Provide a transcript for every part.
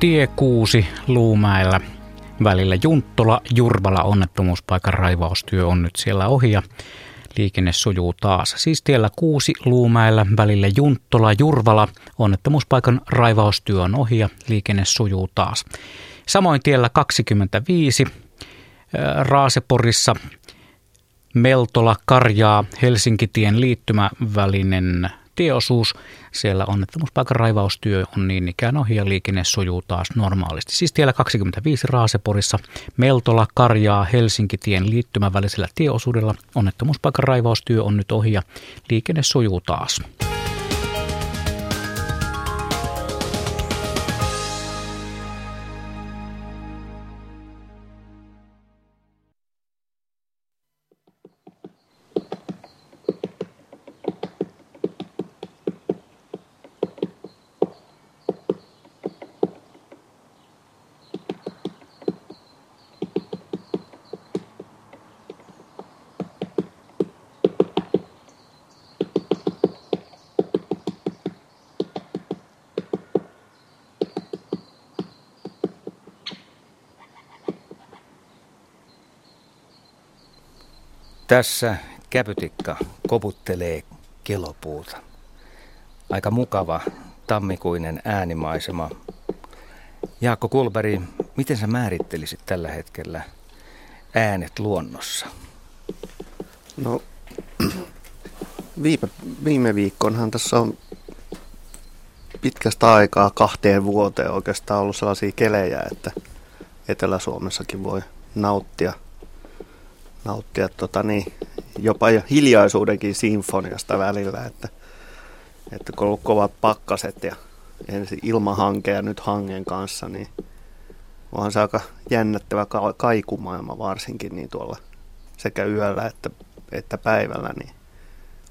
tie 6 Luumäellä välillä Junttola Jurvala onnettomuuspaikan raivaustyö on nyt siellä ohi ja liikenne sujuu taas. Siis tiellä 6 Luumäellä välillä Junttola Jurvala onnettomuuspaikan raivaustyö on ohi ja liikenne sujuu taas. Samoin tiellä 25 Raaseporissa Meltola Karjaa Helsinkitien liittymävälinen tieosuus. Siellä onnettomuuspaikan raivaustyö on niin ikään ohi ja liikenne sujuu taas normaalisti. Siis tiellä 25 Raaseporissa Meltola Karjaa Helsinkitien liittymän välisellä tieosuudella onnettomuuspaikan raivaustyö on nyt ohi ja liikenne sujuu taas. Tässä käpytikka koputtelee kelopuuta. Aika mukava tammikuinen äänimaisema. Jaakko Kulberi, miten sä määrittelisit tällä hetkellä äänet luonnossa? No viime, viime viikkoonhan tässä on pitkästä aikaa kahteen vuoteen oikeastaan ollut sellaisia kelejä, että Etelä-Suomessakin voi nauttia – nauttia tota niin, jopa hiljaisuudenkin sinfoniasta välillä, että, että kun on ollut kovat pakkaset ja ensin ilmahanke ja nyt hangen kanssa, niin onhan se aika jännättävä ka- kaikumaailma varsinkin niin tuolla sekä yöllä että, että päivällä niin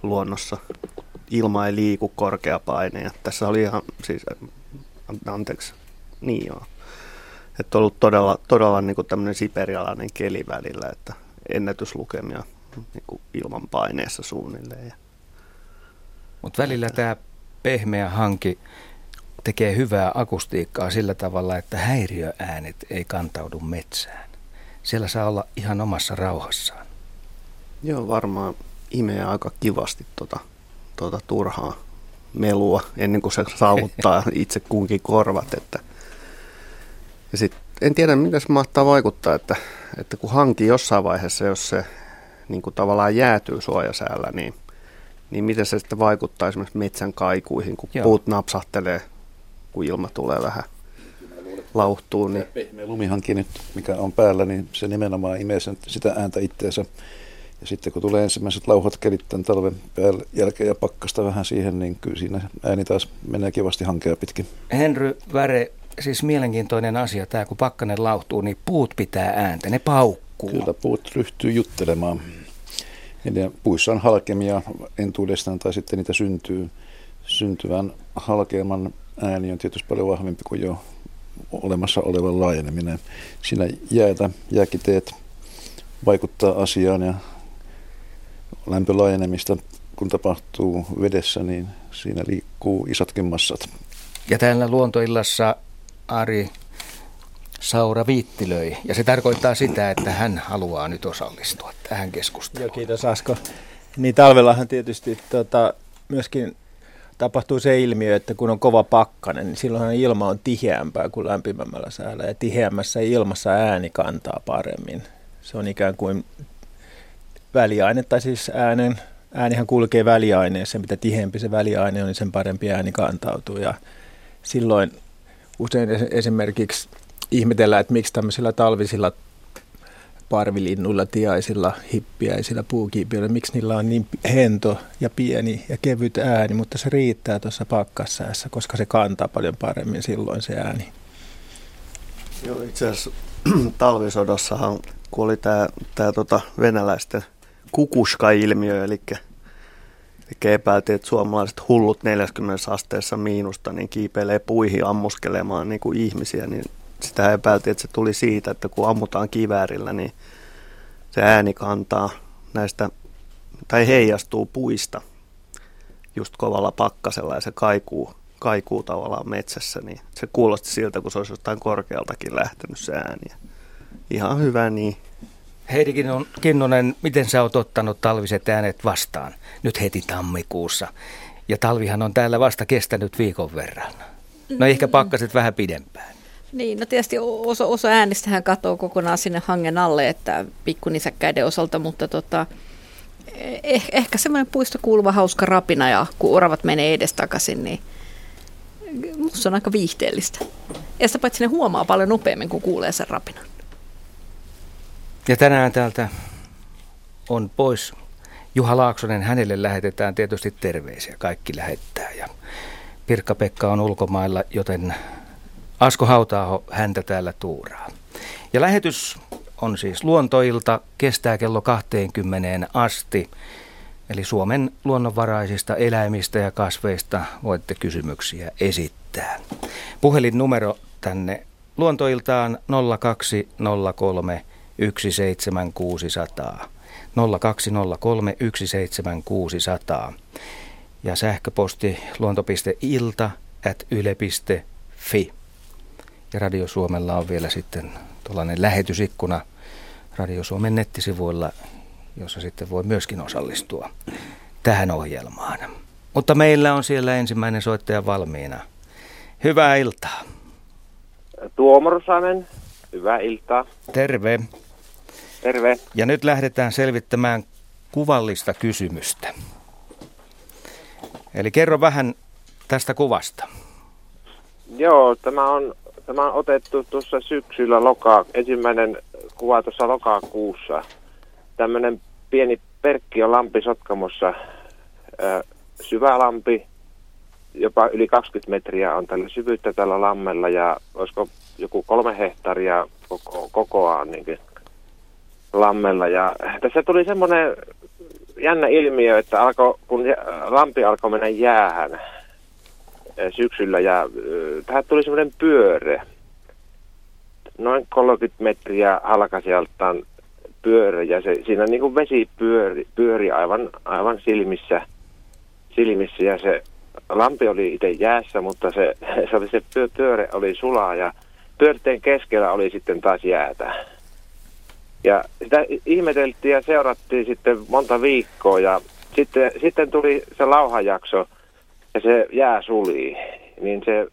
luonnossa ilma ei liiku korkea paine. Ja tässä oli ihan, siis, anteeksi, niin joo. Että on ollut todella, todella niin kuin tämmöinen siperialainen keli välillä, että ennätyslukemia niin kuin ilman paineessa suunnilleen. Mutta välillä tämä pehmeä hanki tekee hyvää akustiikkaa sillä tavalla, että häiriöäänet ei kantaudu metsään. Siellä saa olla ihan omassa rauhassaan. Joo, varmaan imee aika kivasti tuota, tuota turhaa melua ennen kuin se saavuttaa itse kunkin korvat. Että. Ja sit, en tiedä, miten se mahtaa vaikuttaa, että että kun hanki jossain vaiheessa, jos se niin kuin tavallaan jäätyy suojasäällä, niin, niin miten se sitten vaikuttaa esimerkiksi metsän kaikuihin, kun Joo. puut napsahtelee, kun ilma tulee vähän lauhtuu. Niin... Pehmeä lumihanki nyt, mikä on päällä, niin se nimenomaan imee sen, sitä ääntä itteensä. Ja sitten kun tulee ensimmäiset lauhat kelit tämän talven päälle jälkeen ja pakkasta vähän siihen, niin kyllä siinä ääni taas menee kivasti hankea pitkin. Henry Väre, siis mielenkiintoinen asia tämä, kun pakkanen lauhtuu, niin puut pitää ääntä, ne paukkuu. Kyllä puut ryhtyy juttelemaan. Ja puissa on halkemia entuudestaan tai sitten niitä syntyy. Syntyvän halkeaman ääni on tietysti paljon vahvempi kuin jo olemassa olevan laajeneminen. Siinä jäätä, jääkiteet vaikuttaa asiaan ja lämpölaajenemista kun tapahtuu vedessä, niin siinä liikkuu isotkin massat. Ja täällä luontoillassa Ari Saura viittilöi. Ja se tarkoittaa sitä, että hän haluaa nyt osallistua tähän keskusteluun. Joo, kiitos Asko. Niin talvellahan tietysti tota, myöskin tapahtuu se ilmiö, että kun on kova pakkanen, niin silloinhan ilma on tiheämpää kuin lämpimämmällä säällä. Ja tiheämmässä ilmassa ääni kantaa paremmin. Se on ikään kuin väliaine, tai siis äänen, äänihän kulkee väliaineessa. Mitä tiheämpi se väliaine on, niin sen parempi ääni kantautuu. Ja silloin usein esimerkiksi ihmetellään, että miksi tämmöisillä talvisilla parvilinnuilla, tiaisilla, hippiäisillä, puukiipiöillä, miksi niillä on niin hento ja pieni ja kevyt ääni, mutta se riittää tuossa pakkassäässä, koska se kantaa paljon paremmin silloin se ääni. Joo, itse asiassa talvisodassahan, kun oli tämä, tämä tota venäläisten kukuska-ilmiö, eli Eli epäiltiin, että suomalaiset hullut 40 asteessa miinusta niin kiipeilee puihin ammuskelemaan niin kuin ihmisiä, niin sitä epäiltiin, että se tuli siitä, että kun ammutaan kiväärillä, niin se ääni kantaa näistä, tai heijastuu puista just kovalla pakkasella ja se kaikuu, kaikuu tavallaan metsässä, niin se kuulosti siltä, kun se olisi jostain korkealtakin lähtenyt se ääni. Ihan hyvä niin. Heidi Kinnunen, miten sä oot ottanut talviset äänet vastaan nyt heti tammikuussa? Ja talvihan on täällä vasta kestänyt viikon verran. No ehkä mm. pakkaset vähän pidempään. Niin, no tietysti osa, osa äänistähän katoo kokonaan sinne hangen alle, että pikkunisäkkäiden osalta, mutta tota, eh, ehkä semmoinen puisto kuuluva hauska rapina ja kun oravat menee edestakaisin, niin musta on aika viihteellistä. Ja sitä paitsi ne huomaa paljon nopeammin, kun kuulee sen rapinan. Ja tänään täältä on pois Juha Laaksonen. Hänelle lähetetään tietysti terveisiä. Kaikki lähettää. Ja Pirkka-Pekka on ulkomailla, joten Asko Hautaaho häntä täällä tuuraa. Ja lähetys on siis luontoilta, kestää kello 20 asti. Eli Suomen luonnonvaraisista eläimistä ja kasveista voitte kysymyksiä esittää. Puhelinnumero tänne luontoiltaan 0203 17600. 0203 17600. Ja sähköposti luonto.ilta at yle.fi. Ja Radio Suomella on vielä sitten tuollainen lähetysikkuna Radio Suomen nettisivuilla, jossa sitten voi myöskin osallistua tähän ohjelmaan. Mutta meillä on siellä ensimmäinen soittaja valmiina. Hyvää iltaa. Tuomo Rosanen, hyvää iltaa. Terve. Terve. Ja nyt lähdetään selvittämään kuvallista kysymystä. Eli kerro vähän tästä kuvasta. Joo, tämä on, tämä on otettu tuossa syksyllä loka, ensimmäinen kuva tuossa lokakuussa. Tämmöinen pieni perkki on lampi Sotkamossa, syvä lampi, jopa yli 20 metriä on tällä syvyyttä tällä lammella ja olisiko joku kolme hehtaaria koko, kokoaan niin lammella. Ja tässä tuli semmoinen jännä ilmiö, että alko, kun lampi alkoi mennä jäähän syksyllä ja tähän tuli semmoinen pyöre, noin 30 metriä halkasijaltaan pyörä ja se, siinä niin kuin vesi pyöri, pyöri aivan, aivan silmissä, silmissä ja se lampi oli itse jäässä, mutta se, se, oli se pyöre oli sulaa ja pyörteen keskellä oli sitten taas jäätä. Ja sitä ihmeteltiin ja seurattiin sitten monta viikkoa ja sitten, sitten tuli se lauhajakso ja se jää suli. Niin se,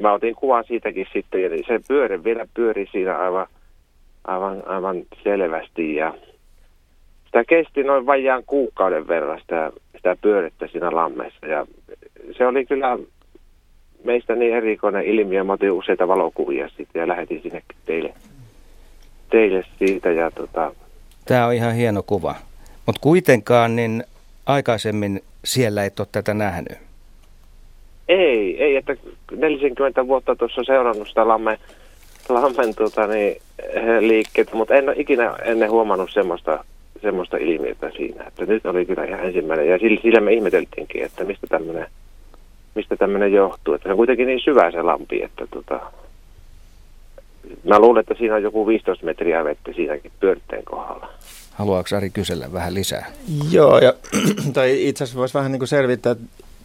mä otin kuvan siitäkin sitten ja se pyöre vielä pyöri siinä aivan, aivan, aivan selvästi ja sitä kesti noin vajaan kuukauden verran sitä, sitä pyörettä siinä lammessa ja se oli kyllä meistä niin erikoinen ilmiö. Mä otin useita valokuvia sitten ja lähetin sinne teille teille siitä. Ja tota... Tämä on ihan hieno kuva. Mutta kuitenkaan niin aikaisemmin siellä et ole tätä nähnyt. Ei, ei, että 40 vuotta tuossa seurannut sitä lammen, lammen tota, niin, liikkeet, mutta en ole ikinä ennen huomannut semmoista, semmoista ilmiötä siinä. Että nyt oli kyllä ihan ensimmäinen, ja sillä, sillä me ihmeteltiinkin, että mistä tämmöinen mistä tämmöinen johtuu. Että se on kuitenkin niin syvä se lampi, että tota, Mä luulen, että siinä on joku 15 metriä vettä siinäkin pyörteen kohdalla. Haluaako Ari kysellä vähän lisää? Joo, ja, tai itse asiassa voisi vähän niin kuin selvittää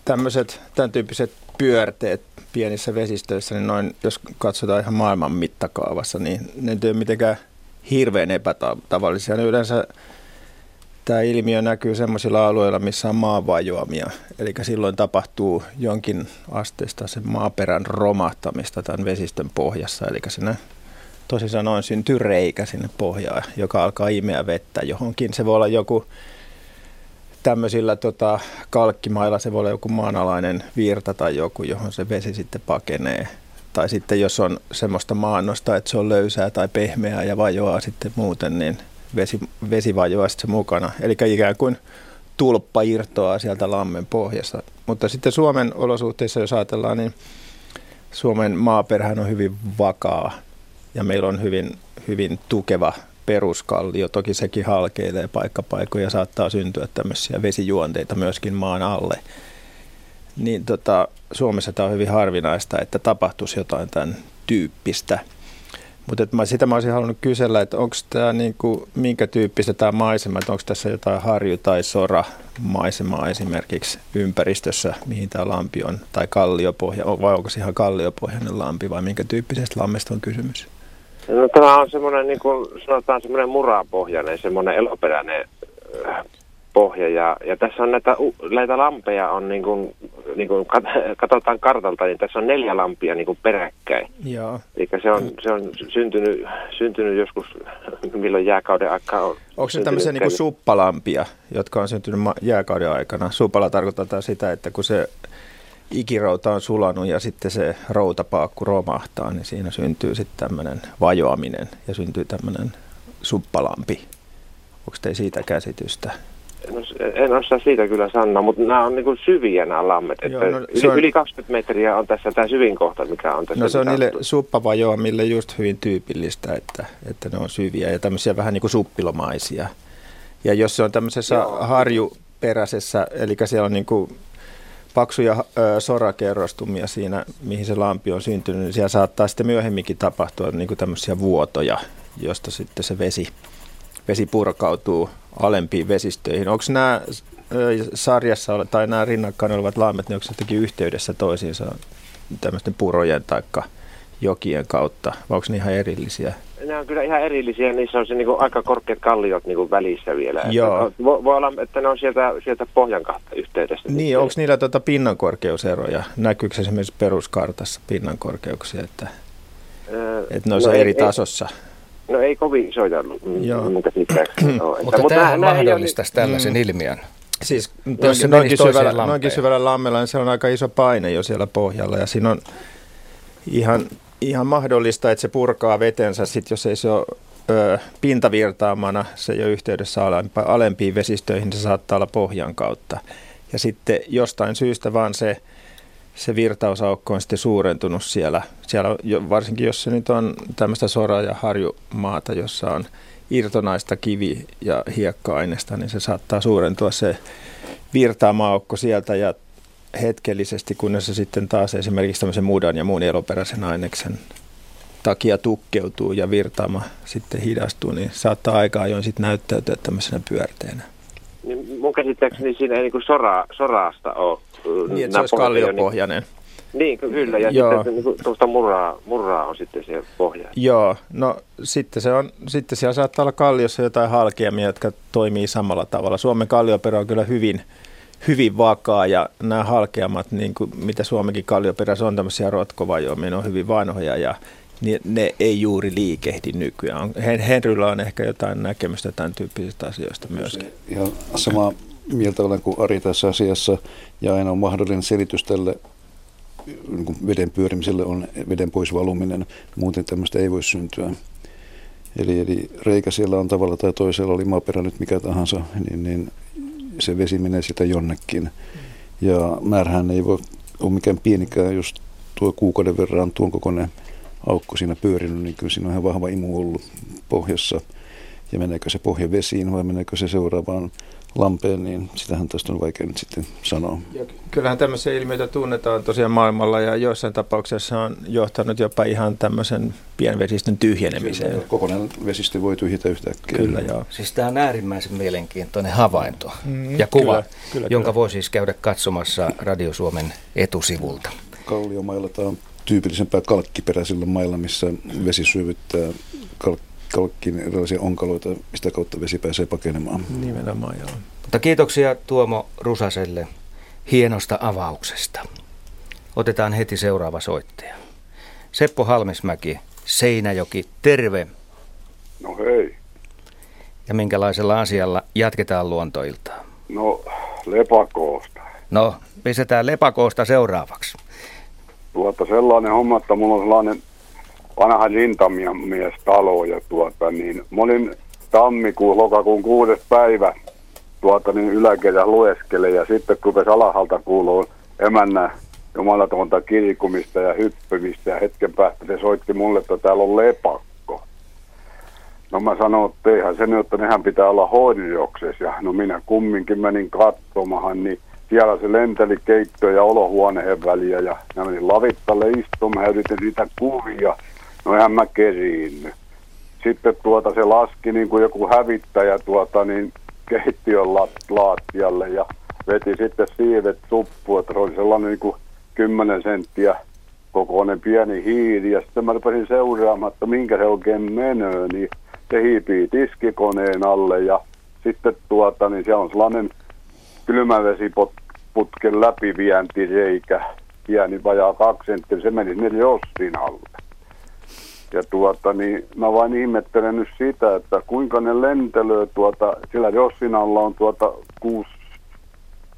tämmöiset, tämän tyyppiset pyörteet pienissä vesistöissä, niin noin, jos katsotaan ihan maailman mittakaavassa, niin ne ei ole mitenkään hirveän epätavallisia. Ne yleensä tämä ilmiö näkyy sellaisilla alueilla, missä on maavajoamia. Eli silloin tapahtuu jonkin asteesta sen maaperän romahtamista tämän vesistön pohjassa. Eli sinne tosi sanoen syntyy reikä sinne pohjaan, joka alkaa imeä vettä johonkin. Se voi olla joku tämmöisillä tota, kalkkimailla, se voi olla joku maanalainen virta tai joku, johon se vesi sitten pakenee. Tai sitten jos on semmoista maannosta, että se on löysää tai pehmeää ja vajoaa sitten muuten, niin vesi, vesi vajoaa sitten mukana. Eli ikään kuin tulppa irtoaa sieltä lammen pohjasta. Mutta sitten Suomen olosuhteissa, jos ajatellaan, niin Suomen maaperhän on hyvin vakaa ja meillä on hyvin, hyvin tukeva peruskallio. Toki sekin halkeilee paikkapaikoja saattaa syntyä tämmöisiä vesijuonteita myöskin maan alle. Niin tota, Suomessa tämä on hyvin harvinaista, että tapahtuisi jotain tämän tyyppistä – mutta mä, sitä mä olisin halunnut kysellä, että onko tämä niinku, minkä tyyppistä tämä maisema, että onko tässä jotain harju tai sora maisemaa esimerkiksi ympäristössä, mihin tämä lampi on, tai kalliopohja, vai onko se ihan kalliopohjainen lampi, vai minkä tyyppisestä lammesta on kysymys? No, tämä on semmoinen, niin kuin sanotaan, semmoinen murapohjainen, semmoinen eloperäinen pohja. Ja, ja tässä on näitä, näitä lampeja, on niin kuin, niin kuin katsotaan kartalta, niin tässä on neljä lampia niin kuin peräkkäin. Joo. Eli se on, se on syntynyt, syntynyt joskus, milloin jääkauden aikaa on. Onko se tämmöisiä niin kuin suppalampia, jotka on syntynyt jääkauden aikana? Suppala tarkoittaa sitä, että kun se ikirouta on sulanut ja sitten se routapaakku romahtaa, niin siinä syntyy sitten tämmöinen vajoaminen ja syntyy tämmöinen suppalampi. Onko teillä siitä käsitystä? No, en osaa siitä kyllä sanoa, mutta nämä on niin syviä nämä lammet. Joo, no, yli, on... yli 20 metriä on tässä tämä syvin kohta, mikä on tässä. No se on niille suppavajoamille just hyvin tyypillistä, että, että ne on syviä ja tämmöisiä vähän niin kuin suppilomaisia. Ja jos se on tämmöisessä Joo. harjuperäisessä, eli siellä on niin kuin paksuja ö, sorakerrostumia siinä, mihin se lampi on syntynyt, niin siellä saattaa sitten myöhemminkin tapahtua niin kuin tämmöisiä vuotoja, josta sitten se vesi, vesi purkautuu alempiin vesistöihin. Onko nämä sarjassa tai nämä rinnakkain olevat laamet, ne onko jotenkin yhteydessä toisiinsa tämmöisten purojen tai jokien kautta, vai onko ne ihan erillisiä? Ne on kyllä ihan erillisiä, niissä on se niin kuin aika korkeat kalliot niin kuin välissä vielä. Joo. Että, voi, voi olla, että ne on sieltä, sieltä pohjan kahta yhteydessä. Niin, onko niillä tuota pinnankorkeuseroja? Näkyykö esimerkiksi peruskartassa pinnankorkeuksia, että, öö, että ne on no eri ei, tasossa? No ei kovin isoja mun käsittääkseni Mutta, Mutta tämähän mahdollistaisi tällaisen mm. ilmiön. Siis jos se noinkin syvällä, noinkin syvällä lammella, niin se on aika iso paine jo siellä pohjalla ja siinä on ihan, ihan mahdollista, että se purkaa vetensä sit, jos ei se ole ö, pintavirtaamana, se ei ole yhteydessä alempiin vesistöihin, se saattaa olla pohjan kautta. Ja sitten jostain syystä vaan se se virtausaukko on sitten suurentunut siellä, siellä varsinkin jos se nyt on tämmöistä sora- ja harjumaata, jossa on irtonaista kivi- ja hiekka-aineesta, niin se saattaa suurentua se virtaamaaukko sieltä ja hetkellisesti, kunnes se sitten taas esimerkiksi tämmöisen mudan ja muun eloperäisen aineksen takia tukkeutuu ja virtaama sitten hidastuu, niin saattaa aika ajoin sitten näyttäytyä tämmöisenä pyörteenä. Niin mun käsittääkseni siinä ei niin sora, soraasta ole niin, että se olisi kalliopohjainen. Niin, niin kyllä, ja Joo. sitten niin tuosta murraa, murraa on sitten se pohja. Joo, no sitten, se on, sitten siellä saattaa olla kalliossa jotain halkeamia, jotka toimii samalla tavalla. Suomen kallioperä on kyllä hyvin, hyvin vakaa ja nämä halkeamat, niin kuin mitä Suomenkin kallioperässä on tämmöisiä rotkovajoimia, ne on hyvin vanhoja ja niin ne ei juuri liikehdi nykyään. Henryllä on ehkä jotain näkemystä tämän tyyppisistä asioista myöskin. Ja sama mieltä olen kuin Ari tässä asiassa, ja aina on mahdollinen selitys tälle niin veden pyörimiselle on veden pois valuminen, muuten tämmöistä ei voi syntyä. Eli, eli reikä siellä on tavalla tai toisella, oli maaperä nyt mikä tahansa, niin, niin se vesi menee sitä jonnekin. Ja määrähän ei voi ole mikään pienikään, jos tuo kuukauden verran tuon kokoinen aukko siinä pyörinyt, niin kyllä siinä on ihan vahva imu ollut pohjassa. Ja meneekö se pohja vesiin vai meneekö se seuraavaan lampeen, niin sitähän tästä on vaikea nyt sitten sanoa. Ja kyllähän tämmöisiä ilmiöitä tunnetaan tosiaan maailmalla ja joissain tapauksissa on johtanut jopa ihan tämmöisen pienvesistön tyhjenemiseen. Kyllä, kokonainen vesistö voi tyhjitä yhtäkkiä. Kyllä, joo. Siis tämä on äärimmäisen mielenkiintoinen havainto mm, ja kuva, kyllä, kyllä, jonka kyllä. voi siis käydä katsomassa Radio Suomen etusivulta. Kalliomailla tämä on tyypillisempää kalkkiperäisillä mailla, missä vesi syövyttää kalk- kalkkiin erilaisia onkaloita, mistä kautta vesi pääsee pakenemaan. Nimenomaan, joo. Mutta kiitoksia Tuomo Rusaselle hienosta avauksesta. Otetaan heti seuraava soittaja. Seppo Halmesmäki, Seinäjoki, terve. No hei. Ja minkälaisella asialla jatketaan luontoiltaa? No lepakoosta. No, pistetään lepakoosta seuraavaksi. Tuota sellainen homma, että mulla on sellainen vanha rintamies talo ja tuota, niin mä olin tammikuun, lokakuun kuudes päivä tuota, niin yläkerä lueskele ja sitten rupesi alahalta kuuluu emännä jumalatonta kirkumista ja hyppymistä ja hetken päästä se soitti mulle, että täällä on lepakko. No mä sanoin, että eihän se nyt, että nehän pitää olla hoidioksessa ja no minä kumminkin menin katsomahan, niin siellä se lenteli keitto- ja olohuoneen väliä ja mä menin lavittalle istumaan ja yritin sitä kuvia No eihän mä keriinny. Sitten tuota se laski niin kuin joku hävittäjä tuota, niin keittiön laattialle ja veti sitten siivet suppuun, että se oli sellainen niin kuin 10 senttiä kokoinen pieni hiiri. Ja sitten mä rupesin seuraamaan, että minkä se oikein menee, niin se hiipii tiskikoneen alle ja sitten tuota, niin se on sellainen kylmävesiputken läpivientireikä, pieni vajaa kaksi senttiä, se meni sinne Jossin alle. Ja tuota, niin mä vain ihmettelen nyt sitä, että kuinka ne lentelöö tuota, sillä Jossin alla on tuota 6,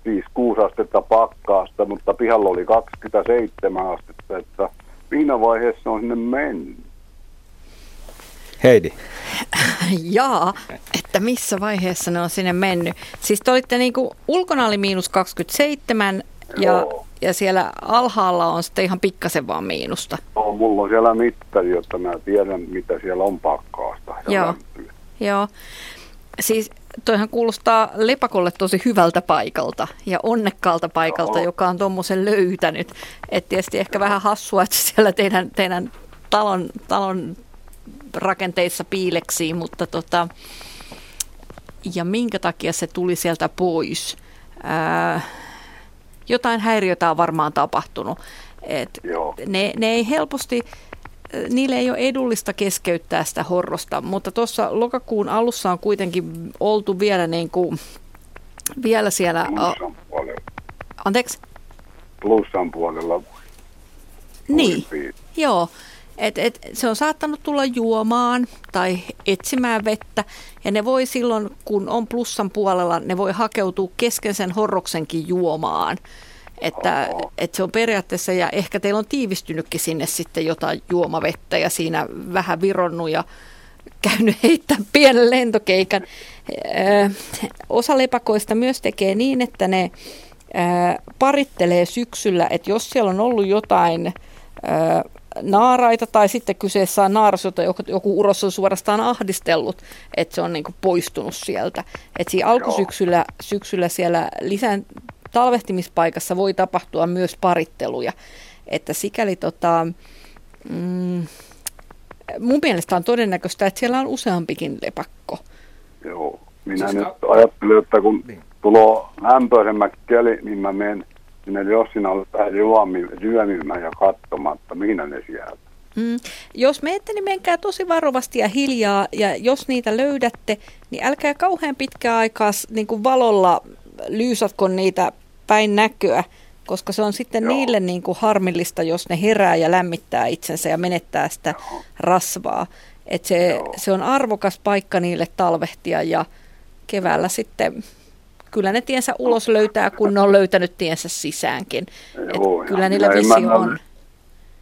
siis 6 astetta pakkaasta, mutta pihalla oli 27 astetta, että missä vaiheessa on sinne mennyt? Heidi. Jaa, että missä vaiheessa ne on sinne mennyt. Siis te olitte niinku, ulkona oli miinus 27 ja, Joo. ja siellä alhaalla on sitten ihan pikkasen vaan miinusta. No, mulla on siellä mittari, jotta mä tiedän, mitä siellä on pakkaasta. Joo. Joo. Siis toihan kuulostaa lepakolle tosi hyvältä paikalta ja onnekkaalta paikalta, Joo. joka on tuommoisen löytänyt. Et tietysti ehkä vähän hassua, että siellä teidän, teidän talon, talon rakenteissa piileksii, mutta tota, ja minkä takia se tuli sieltä pois? Ää, jotain häiriötä on varmaan tapahtunut. Et Joo. ne, ne ei helposti, niille ei ole edullista keskeyttää sitä horrosta, mutta tuossa lokakuun alussa on kuitenkin oltu vielä, niin kuin, vielä siellä, a, Plussan puolella. anteeksi, Plussan puolella. niin, joo, et, et, se on saattanut tulla juomaan tai etsimään vettä ja ne voi silloin, kun on plussan puolella, ne voi hakeutua kesken sen horroksenkin juomaan. Että, että se on periaatteessa, ja ehkä teillä on tiivistynytkin sinne sitten jotain juomavettä ja siinä vähän vironnut ja käynyt heittää pienen lentokeikan. Ö, Osa lepakoista myös tekee niin, että ne ö, parittelee syksyllä, että jos siellä on ollut jotain ö, naaraita tai sitten kyseessä on naaras, jota joku, joku uros on suorastaan ahdistellut, että se on niin poistunut sieltä. Että siinä alkusyksyllä syksyllä siellä lisään, talvehtimispaikassa voi tapahtua myös paritteluja. Että sikäli tota, mm, mun mielestä on todennäköistä, että siellä on useampikin lepakko. Joo. Minä Siis nyt ajattelen, että kun Niin. tulee lämpöisemmät keli, niin mä menen sinne Jossin alle vähän ryömi- ryömimään ja katsomatta, mihin ne siellä. Mm. Jos menette, niin menkää tosi varovasti ja hiljaa, ja jos niitä löydätte, niin älkää kauhean pitkää aikaa niin kuin valolla lyysatko niitä päin näköä, koska se on sitten Joo. niille niin kuin harmillista, jos ne herää ja lämmittää itsensä ja menettää sitä rasvaa. Et se, Joo. se on arvokas paikka niille talvehtia ja keväällä sitten kyllä ne tiensä ulos löytää, kun ne on löytänyt tiensä sisäänkin. Et Joo, ja kyllä niillä minä vesi emännälle- on.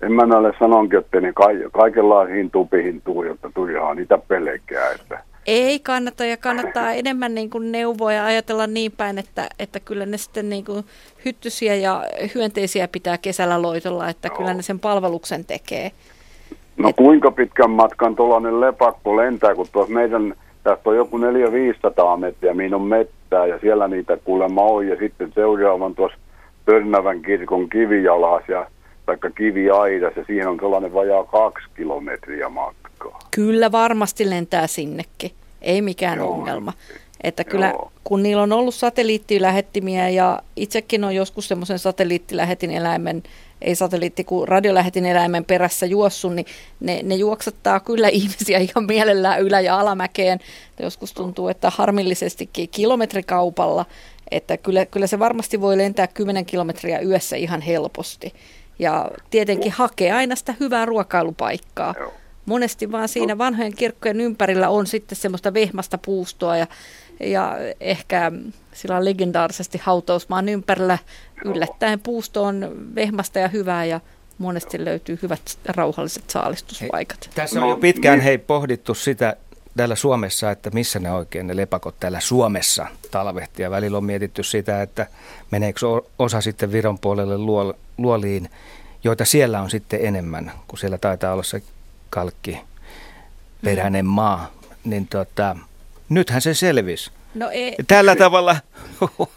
Emännälle sanonkin, että ne ka- kaikenlaisiin tupihin tuu, jotta turhaa niitä pelkää. Että Ei kannata ja kannattaa enemmän niin kuin neuvoa ja ajatella niin päin, että, että kyllä ne sitten niin kuin hyttysiä ja hyönteisiä pitää kesällä loitolla, että kyllä ne sen palveluksen tekee. No kuinka pitkän matkan tuollainen lepakko lentää, kun tuossa meidän, tästä on joku 400-500 metriä, mihin on mettää ja siellä niitä kuulemma on ja sitten seuraavan tuossa Törnävän kirkon kivijalas ja taikka kiviaidas ja siihen on sellainen vajaa kaksi kilometriä matkaa. Kyllä varmasti lentää sinnekin, ei mikään Joo. ongelma. Että kyllä Joo. kun niillä on ollut satelliittilähettimiä ja itsekin on joskus semmoisen satelliittilähetin eläimen, ei satelliitti kuin radiolähetin eläimen perässä juossut, niin ne, ne juoksattaa kyllä ihmisiä ihan mielellään ylä- ja alamäkeen. Joskus tuntuu, että harmillisestikin kilometrikaupalla, että kyllä, kyllä se varmasti voi lentää 10 kilometriä yössä ihan helposti. Ja tietenkin hakee aina sitä hyvää ruokailupaikkaa. Joo. Monesti vaan siinä vanhojen kirkkojen ympärillä on sitten semmoista vehmasta puustoa ja, ja ehkä sillä legendaarisesti hautausmaan ympärillä yllättäen puusto on vehmasta ja hyvää ja monesti löytyy hyvät rauhalliset saalistuspaikat. Tässä No, on jo pitkään hei pohdittu sitä täällä Suomessa, että missä ne oikein ne lepakot täällä Suomessa talvehtii. Ja välillä on mietitty sitä, että meneekö osa sitten Viron puolelle luol, luoliin, joita siellä on sitten enemmän, kun siellä taitaa olla se kalkki peräinen maa. Niin tota, nythän se selvisi. No ei, Tällä tavalla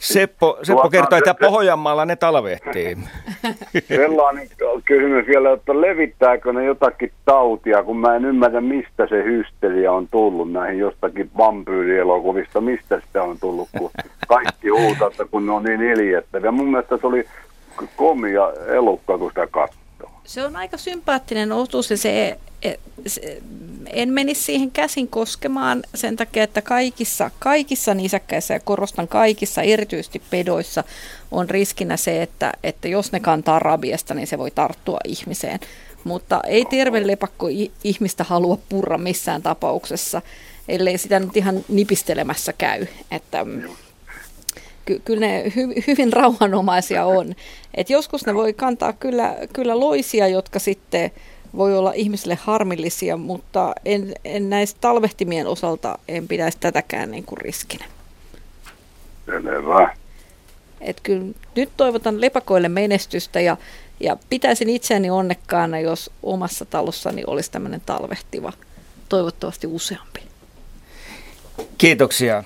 Seppo, Seppo Tuota, kertoi, että Pohjanmaalla ne talvehtii. Sellainen kysymys vielä, että levittääkö ne jotakin tautia, kun mä en ymmärrä, mistä se hysteria on tullut näihin jostakin vampyyrielokuvista, mistä sitä on tullut, kun kaikki huutaa, että kun ne on niin iljettäviä. Mun mielestä se oli komia elukka, kun sitä katsoo. Se on aika sympaattinen otus ja se, e- se, en menisi siihen käsin koskemaan sen takia, että kaikissa, kaikissa nisäkkäissä ja korostan kaikissa, erityisesti pedoissa, on riskinä se, että, että jos ne kantaa rabiesta, niin se voi tarttua ihmiseen. Mutta ei terve lepakko ihmistä halua purra missään tapauksessa, ellei sitä nyt ihan nipistelemässä käy. Että, mm, ky- kyllä ne hy- hyvin rauhanomaisia on. Et joskus ne voi kantaa kyllä, kyllä loisia, jotka sitten voi olla ihmisille harmillisia, mutta en, en näistä talvehtimien osalta en pitäisi tätäkään niin kuin riskinä. Selvä. Et kyllä nyt toivotan lepakoille menestystä ja, ja pitäisin itseäni onnekkaana, jos omassa talossani olisi tämmöinen talvehtiva, toivottavasti useampi. Kiitoksia.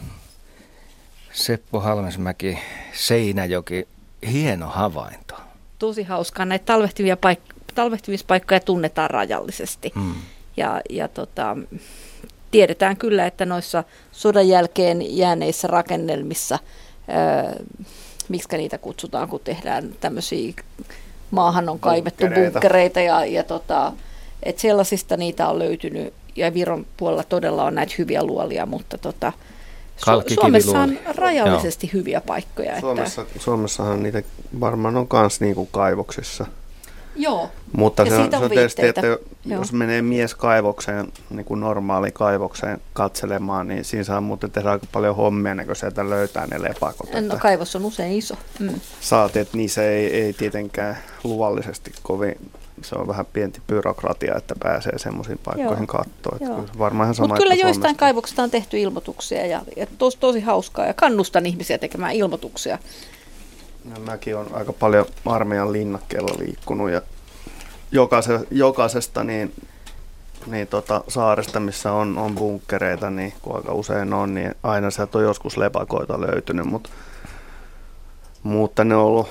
Seppo Halmesmäki, Seinäjoki, hieno havainto. Tosi hauskaa. Näitä talvehtivia paik- talvehtimispaikkoja tunnetaan rajallisesti. Mm. Ja, ja tota, tiedetään kyllä, että noissa sodan jälkeen jääneissä rakennelmissa, miksi niitä kutsutaan, kun tehdään tämmöisiä, maahan on kaivettu Bunkkereita. bunkkereita ja, ja tota, et sellaisista niitä on löytynyt ja Viron puolella todella on näitä hyviä luolia, mutta tota. Suomessa on rajallisesti hyviä paikkoja. Että, Suomessa, Suomessahan niitä varmaan on myös niinku kaivoksissa. joo, Mutta Ja se on, siitä se on on tietysti, että Joo. jos menee mies kaivokseen, niin kuin normaali kaivokseen katselemaan, niin siinä saa muuten tehdä aika paljon hommia, ennen kuin sieltä löytää ne lepakot. no, että kaivos on usein iso. Mm. Saati, että niissä ei, ei tietenkään luvallisesti kovin, se on vähän pienti byrokratia, että pääsee semmoisiin paikkoihin kyllä varmaan ihan sama Mutta kyllä että joistain kaivoksista on tehty ilmoituksia ja, ja tos, tosi hauskaa ja kannustan ihmisiä tekemään ilmoituksia. No, mäkin on aika paljon armeijan linnakkeella liikkunut ja jokaise, jokaisesta niin, niin tota, saaresta, missä on, on bunkkereita, niin kun aika usein on, niin aina sieltä on joskus lepakoita löytynyt, mutta, mutta ne on ollut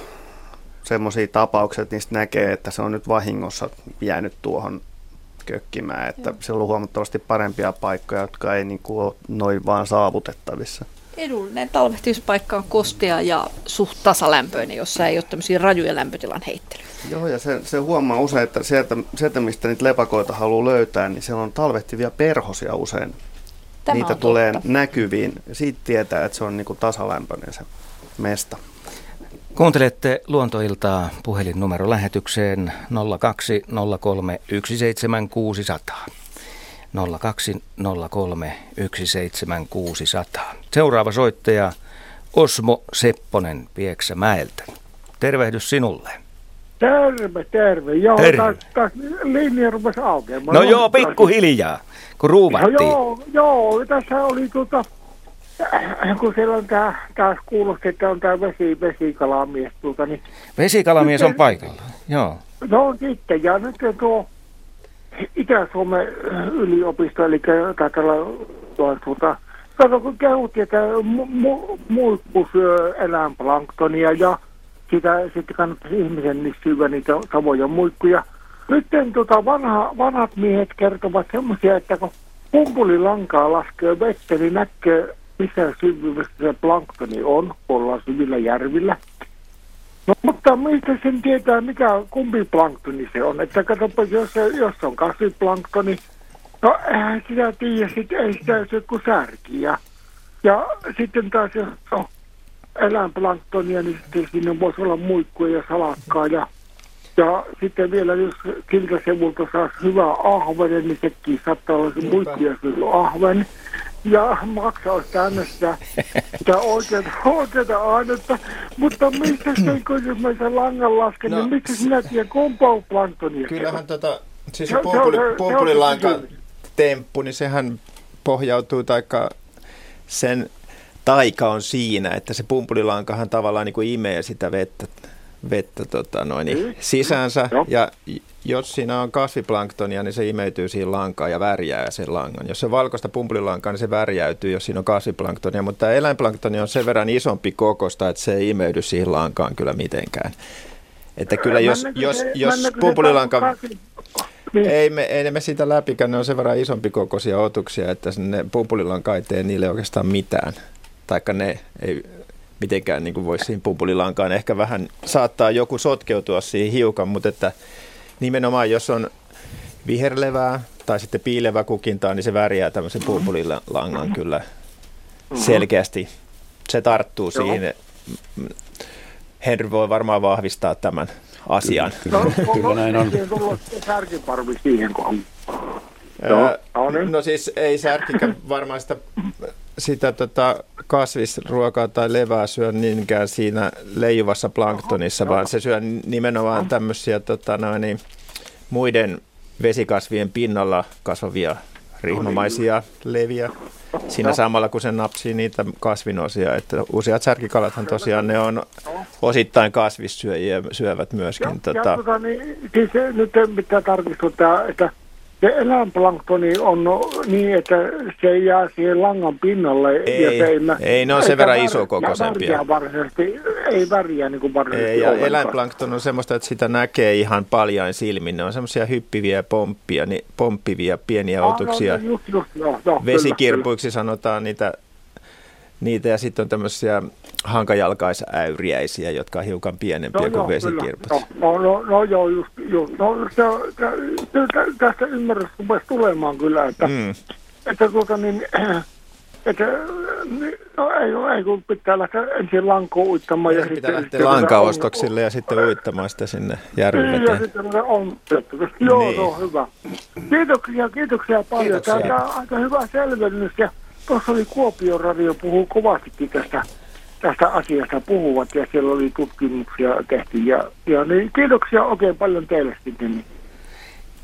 semmoisia tapauksia, että niistä näkee, että se on nyt vahingossa jäänyt tuohon kökkimään, että siellä on huomattavasti parempia paikkoja, jotka ei niin kuin ole noin vaan saavutettavissa. Edullinen talvehtimispaikka on kostea ja suht tasalämpöinen, jossa ei ole tämmöisiä rajuja lämpötilan heittelyjä. Joo, ja se, se huomaa usein, että sieltä, sieltä, mistä niitä lepakoita haluaa löytää, niin siellä on talvehtivia perhosia usein. Tämä niitä tulee totta. näkyviin. Siitä tietää, että se on niinku tasalämpöinen se mesta. Kuuntelette Luontoiltaa puhelinnumero lähetykseen 0203 17600. 0203 17600. Seuraava soittaja Osmo Sepponen Pieksämäeltä. Tervehdys sinulle. Terve, terve. Joo, Terve. taas, taas linja rupesi aukeamaan. No joo, pikkuhiljaa, kun No ruuvattiin. joo, joo, tässä oli tuota, kun siellä on tää, taas kuulosti, että on tämä vesi, vesikalamies tuota, niin Vesikalamies on paikalla. Joo. no sitten, ja nyt tuo Itä-Suomen yliopisto, eli tällä tuo, tuota, kato kun kehuttiin, että mu, mu, muikku syö eläinplanktonia ja sitä sitten kannattaisi ihmisen niin syödä niitä samoja muikkuja. Nyt tota vanha, vanhat miehet kertovat semmoisia, että kun pumpulilankaa laskee vettä, niin näkee missä syvyydessä se planktoni on, kun ollaan syvillä järvillä. No mutta mistä sen tietää, mikä kumpi planktoni se on? Että katsoppa, jos, se- jos se on kasviplanktoni, no eihän sitä tiedä, sit ei sitä syö kuin särki. Ja, ja sitten taas jos on eläinplanktonia, niin sitten siinä voisi olla muikkuja ja salakkaa. Ja, ja sitten vielä, jos siltä sivulta saisi hyvää ahvenen, niin sekin saattaa olla se syöty ahven. Ja maksaa tänne sitä, oikeata, oikeata ainetta. Mutta mistä se, kun jos mä sen langan lasken, No, niin mistä sinä tiedät, kumpa on planktonia? Kyllähän tota, siis Se- se se kysymys. temppu, niin sehän pohjautuu taikka sen taika on siinä, että se pumpulilankahan tavallaan niin kuin imee sitä vettä vettä tota noin, niin sisäänsä ja jos siinä on kasviplanktonia, niin se imeytyy siihen lankaan ja värjää sen langan. Jos se valkoista pumpulilankaa, niin se värjäytyy, jos siinä on kasviplanktonia. Mutta tämä eläinplanktoni on sen verran isompi kokosta, että se ei imeydy siihen lankaan kyllä mitenkään. Että kyllä jos, jos, jos pumpulilanka... Niin. Ei me, ei me sitä läpikään, ne on sen verran isompi kokoisia otuksia, että ne pumpulilanka ei tee niille oikeastaan mitään. Taikka ne ei mitenkään niin kuin voisi siihen pumpulilankaan. Ehkä vähän saattaa joku sotkeutua siihen hiukan, mutta että nimenomaan jos on viherlevää tai sitten piilevä kukintaa, niin se värjää tämmöisen pumpulilangan kyllä selkeästi. Se tarttuu Joo. siihen. Henry voi varmaan vahvistaa tämän asian. Kyllä, kyllä, kyllä näin on. Särkiparvi siihen, kun on no siis ei särkikään varmaan sitä, sitä tota kasvisruokaa tai levää syö niinkään siinä leijuvassa planktonissa, vaan se syö nimenomaan tämmöisiä tota, noin, muiden vesikasvien pinnalla kasvavia rihmamaisia leviä siinä samalla kun se napsii niitä kasvinosia. Että useat särkikalathan tosiaan ne on osittain kasvissyöjiä syövät myöskin. Ja, tota... ja tota, niin, siis nyt pitää tarkistuttaa, että se eläinplanktoni on no, niin, että se jää siihen langan pinnalle. Ei, ja se ei, ei ne on sen verran isokokoisempia. Varsinaisesti, ei väriä niin kuin varsinaisesti ei, ja eläinplankton on semmoista, että sitä näkee ihan paljain silmin. Ne on semmoisia hyppiviä pomppia, niin, pomppivia pieniä ah, otuksia. No, just, just, joo, joo, Vesikirpuiksi kyllä. sanotaan niitä niitä ja sitten on tämmöisiä hankajalkaisäyriäisiä, jotka on hiukan pienempiä no, kuin vesikirpat. No, no, no, no joo, just, just. No, se, se, tästä ymmärrys rupesi tulemaan kyllä, että, mm. että tuota niin, että no ei, ei kun pitää lähteä ensin lankoon uittamaan. Ja, ja pitää sitten, lähteä lankaostoksille ja sitten uittamaan sitä sinne järven veteen. Ja sitten on, joo, niin. se on hyvä. Kiitoksia, kiitoksia paljon. Kiitoksia. Tämä on aika hyvä selvennys ja tuossa oli Kuopion radio puhuu kovastikin tästä, tästä asiasta puhuvat ja siellä oli tutkimuksia tehty. Ja, ja niin, kiitoksia oikein paljon teille sitten.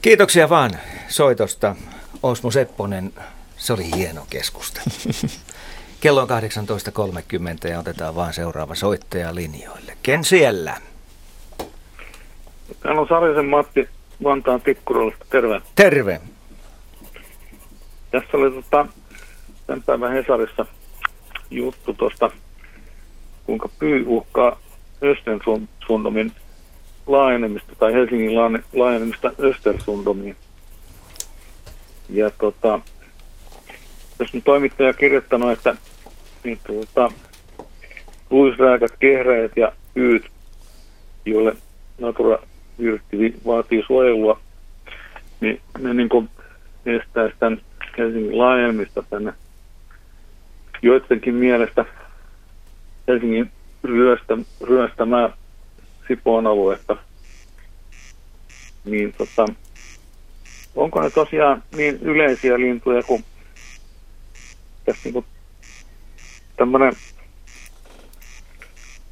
Kiitoksia vaan soitosta. Osmo Sepponen, se oli hieno keskustelu. Kello on 18.30 ja otetaan vaan seuraava soittaja linjoille. Ken siellä? Täällä on Sarjasen Matti Vantaan Tikkurolasta. Terve. Terve. Tässä oli tota, tämän päivän Hesarissa juttu tuosta, kuinka Pyy uhkaa Östersundomin laajenemista tai Helsingin laajenemista Östersundomiin. Ja tota, jos on toimittaja kirjoittanut, että niin tuota, luisrääkät, kehräjät ja pyyt, joille Natura yrtti vaatii suojelua, niin ne niin kuin tämän Helsingin laajenemista tänne joidenkin mielestä Helsingin ryöstä, ryöstämää Sipoon aluetta, niin tota, onko ne tosiaan niin yleisiä lintuja kuin tässä niin tämmöinen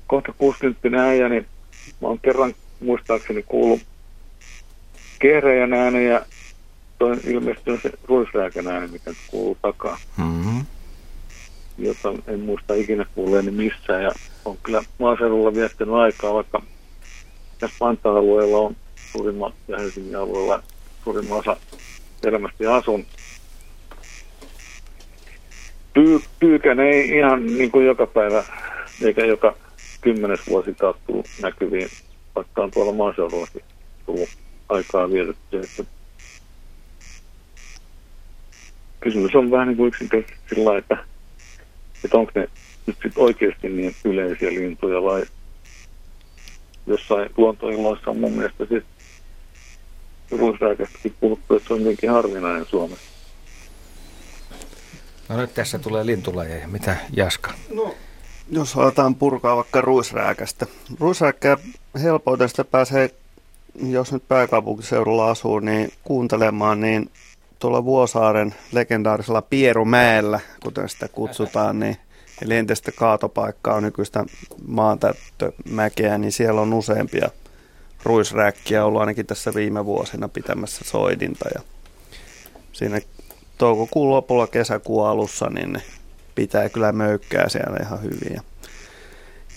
kohta 60 äijä, niin mä oon kerran muistaakseni kuullut kehreijän äänen ja toi ilmeisesti on se ruisrääkän ääni, mikä kuuluu takaa. Mm-hmm jota en muista ikinä kuulleeni missään. Ja on kyllä maaseudulla viettänyt aikaa, vaikka tässä Vantaa-alueella on suurimman ja Helsingin alueella suurimman osa elämästä asun. Pyy, pyykän ei ihan niin kuin joka päivä eikä joka kymmenes vuosi tullut näkyviin, vaikka on tuolla maaseudullakin tullut aikaa vietetty. Että kysymys on vähän niin kuin yksinkertaisesti sillä että että onko ne nyt sit oikeasti niin yleisiä lintuja vai jossain luontoilloissa on mun mielestä siis ruisrääkästäkin puhuttu, että se on jotenkin harvinainen Suomessa. No nyt tässä tulee lintulajeja. Mitä Jaska? No, jos aletaan purkaa vaikka ruisrääkästä. Ruisrääkkää helpoudesta pääsee, jos nyt pääkaupunkiseudulla asuu, niin kuuntelemaan, niin tuolla Vuosaaren legendaarisella Pierumäellä, kuten sitä kutsutaan, niin eli entistä kaatopaikkaa on nykyistä maantäyttömäkeä, niin siellä on useampia ruisräkkiä ollut ainakin tässä viime vuosina pitämässä soidinta. Ja siinä toukokuun lopulla, kesäkuun alussa, niin ne pitää kyllä möykkää siellä ihan hyvin.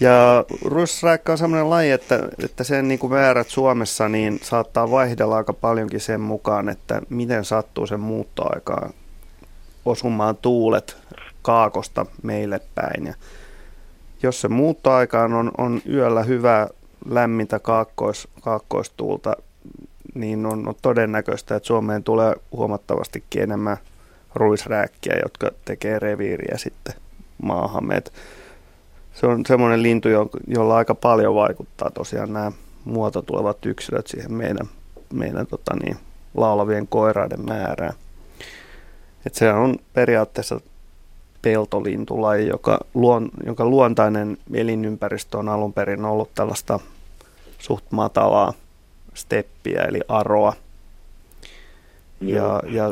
Ja, ruissrääkkä on sellainen laji, että, että sen niin kuin määrät Suomessa niin saattaa vaihdella aika paljonkin sen mukaan, että miten sattuu sen muuttoaikaan osumaan tuulet kaakosta meille päin. Ja jos se muuttoaikaan on, on yöllä hyvä lämmintä kaakkois, kaakkoistuulta, niin on, on todennäköistä, että Suomeen tulee huomattavasti enemmän ruisrääkkiä, jotka tekee reviiriä sitten maahamme. Et se on semmoinen lintu, jolla aika paljon vaikuttaa tosiaan nämä muualta tulevat yksilöt siihen meidän, meidän tota niin, laulavien koiraiden määrään. Et se on periaatteessa peltolintulaji, joka, luon, jonka luontainen elinympäristö on alun perin ollut tällaista suht matalaa steppiä eli aroa. Ja, ja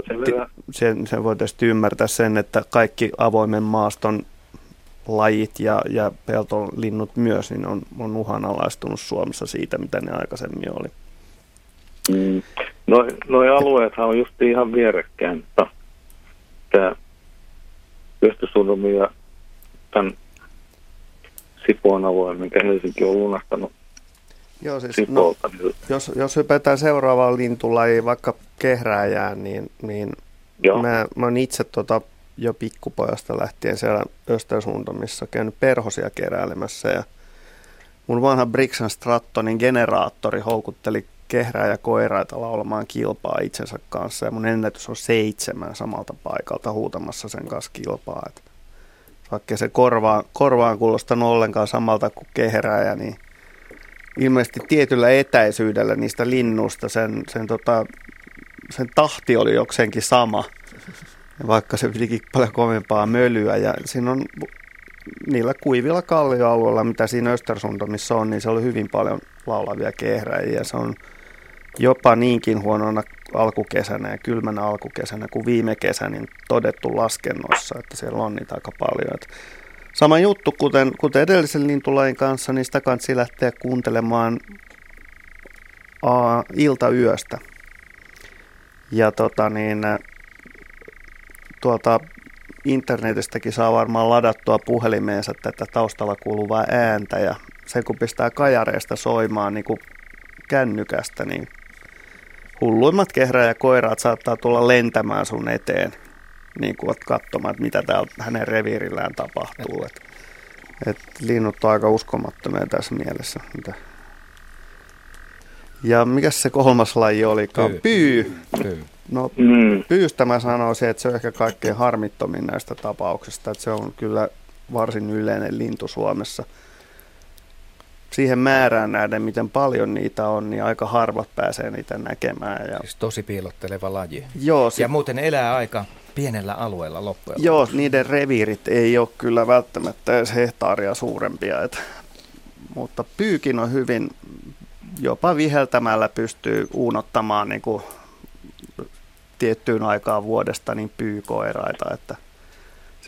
sen, sen voi tietysti ymmärtää sen, että kaikki avoimen maaston lajit ja, ja peltolinnut myös niin on, on uhanalaistunut Suomessa siitä, mitä ne aikaisemmin oli. Mm. Noi, noi alueethan on just ihan vierekkäin, mutta tämä Östersundomi ja tämän Sipoon alue, minkä Helsinki on lunastanut Joo, siis, no, niin jos, jos hypätään seuraavaan lintulajiin, vaikka kehrääjään, niin, niin Joo. Mä, mä oon itse tota, jo pikkupojasta lähtien siellä Östersundamissa käynyt perhosia keräilemässä ja mun vanha Brixen Strattonin generaattori houkutteli kehrää ja koiraita laulamaan kilpaa itsensä kanssa ja mun ennätys on seitsemän samalta paikalta huutamassa sen kanssa kilpaa. Et vaikka se korvaan, korvaan kuulostanut ollenkaan samalta kuin kehrääjä, niin ilmeisesti tietyllä etäisyydellä niistä linnusta sen, sen, tota, sen tahti oli jokseenkin sama, vaikka se pitikin paljon kovempaa mölyä. Ja siinä on niillä kuivilla kallioalueilla, mitä siinä Östersundamissa on, niin se oli hyvin paljon laulavia kehräjiä. Se on jopa niinkin huonona alkukesänä ja kylmänä alkukesänä kuin viime kesänä niin todettu laskennoissa, että siellä on niitä aika paljon. Että sama juttu, kuten, kuten edellisen lintulajin kanssa, niin sitä kanssa lähteä kuuntelemaan ilta yöstä. Ja tota niin, tuolta internetistäkin saa varmaan ladattua puhelimeensa tätä taustalla kuuluvaa ääntä ja se kun pistää kajareista soimaan niin kuin kännykästä, niin hulluimmat koiraat saattaa tulla lentämään sun eteen niin kuin katsomaan, että mitä täällä hänen reviirillään tapahtuu. Et, et linnut on aika uskomattomia tässä mielessä. Mitä. Ja mikä se kolmas laji olikaan? Pyy. Pyy. Pyy. No mm. pyystä mä sanoisin, että se on ehkä kaikkein harmittomin näistä tapauksista. Että se on kyllä varsin yleinen lintu Suomessa. Siihen määrään nähden, miten paljon niitä on, niin aika harvat pääsee niitä näkemään. Ja... Siis tosi piilotteleva laji. Joo, se... Ja muuten elää aika pienellä alueella loppujen Joo, niiden reviirit ei ole kyllä välttämättä edes hehtaaria suurempia. Et, mutta pyykin on hyvin, jopa viheltämällä pystyy uunottamaan niin kuin tiettyyn aikaan vuodesta niin pyykoiraita, että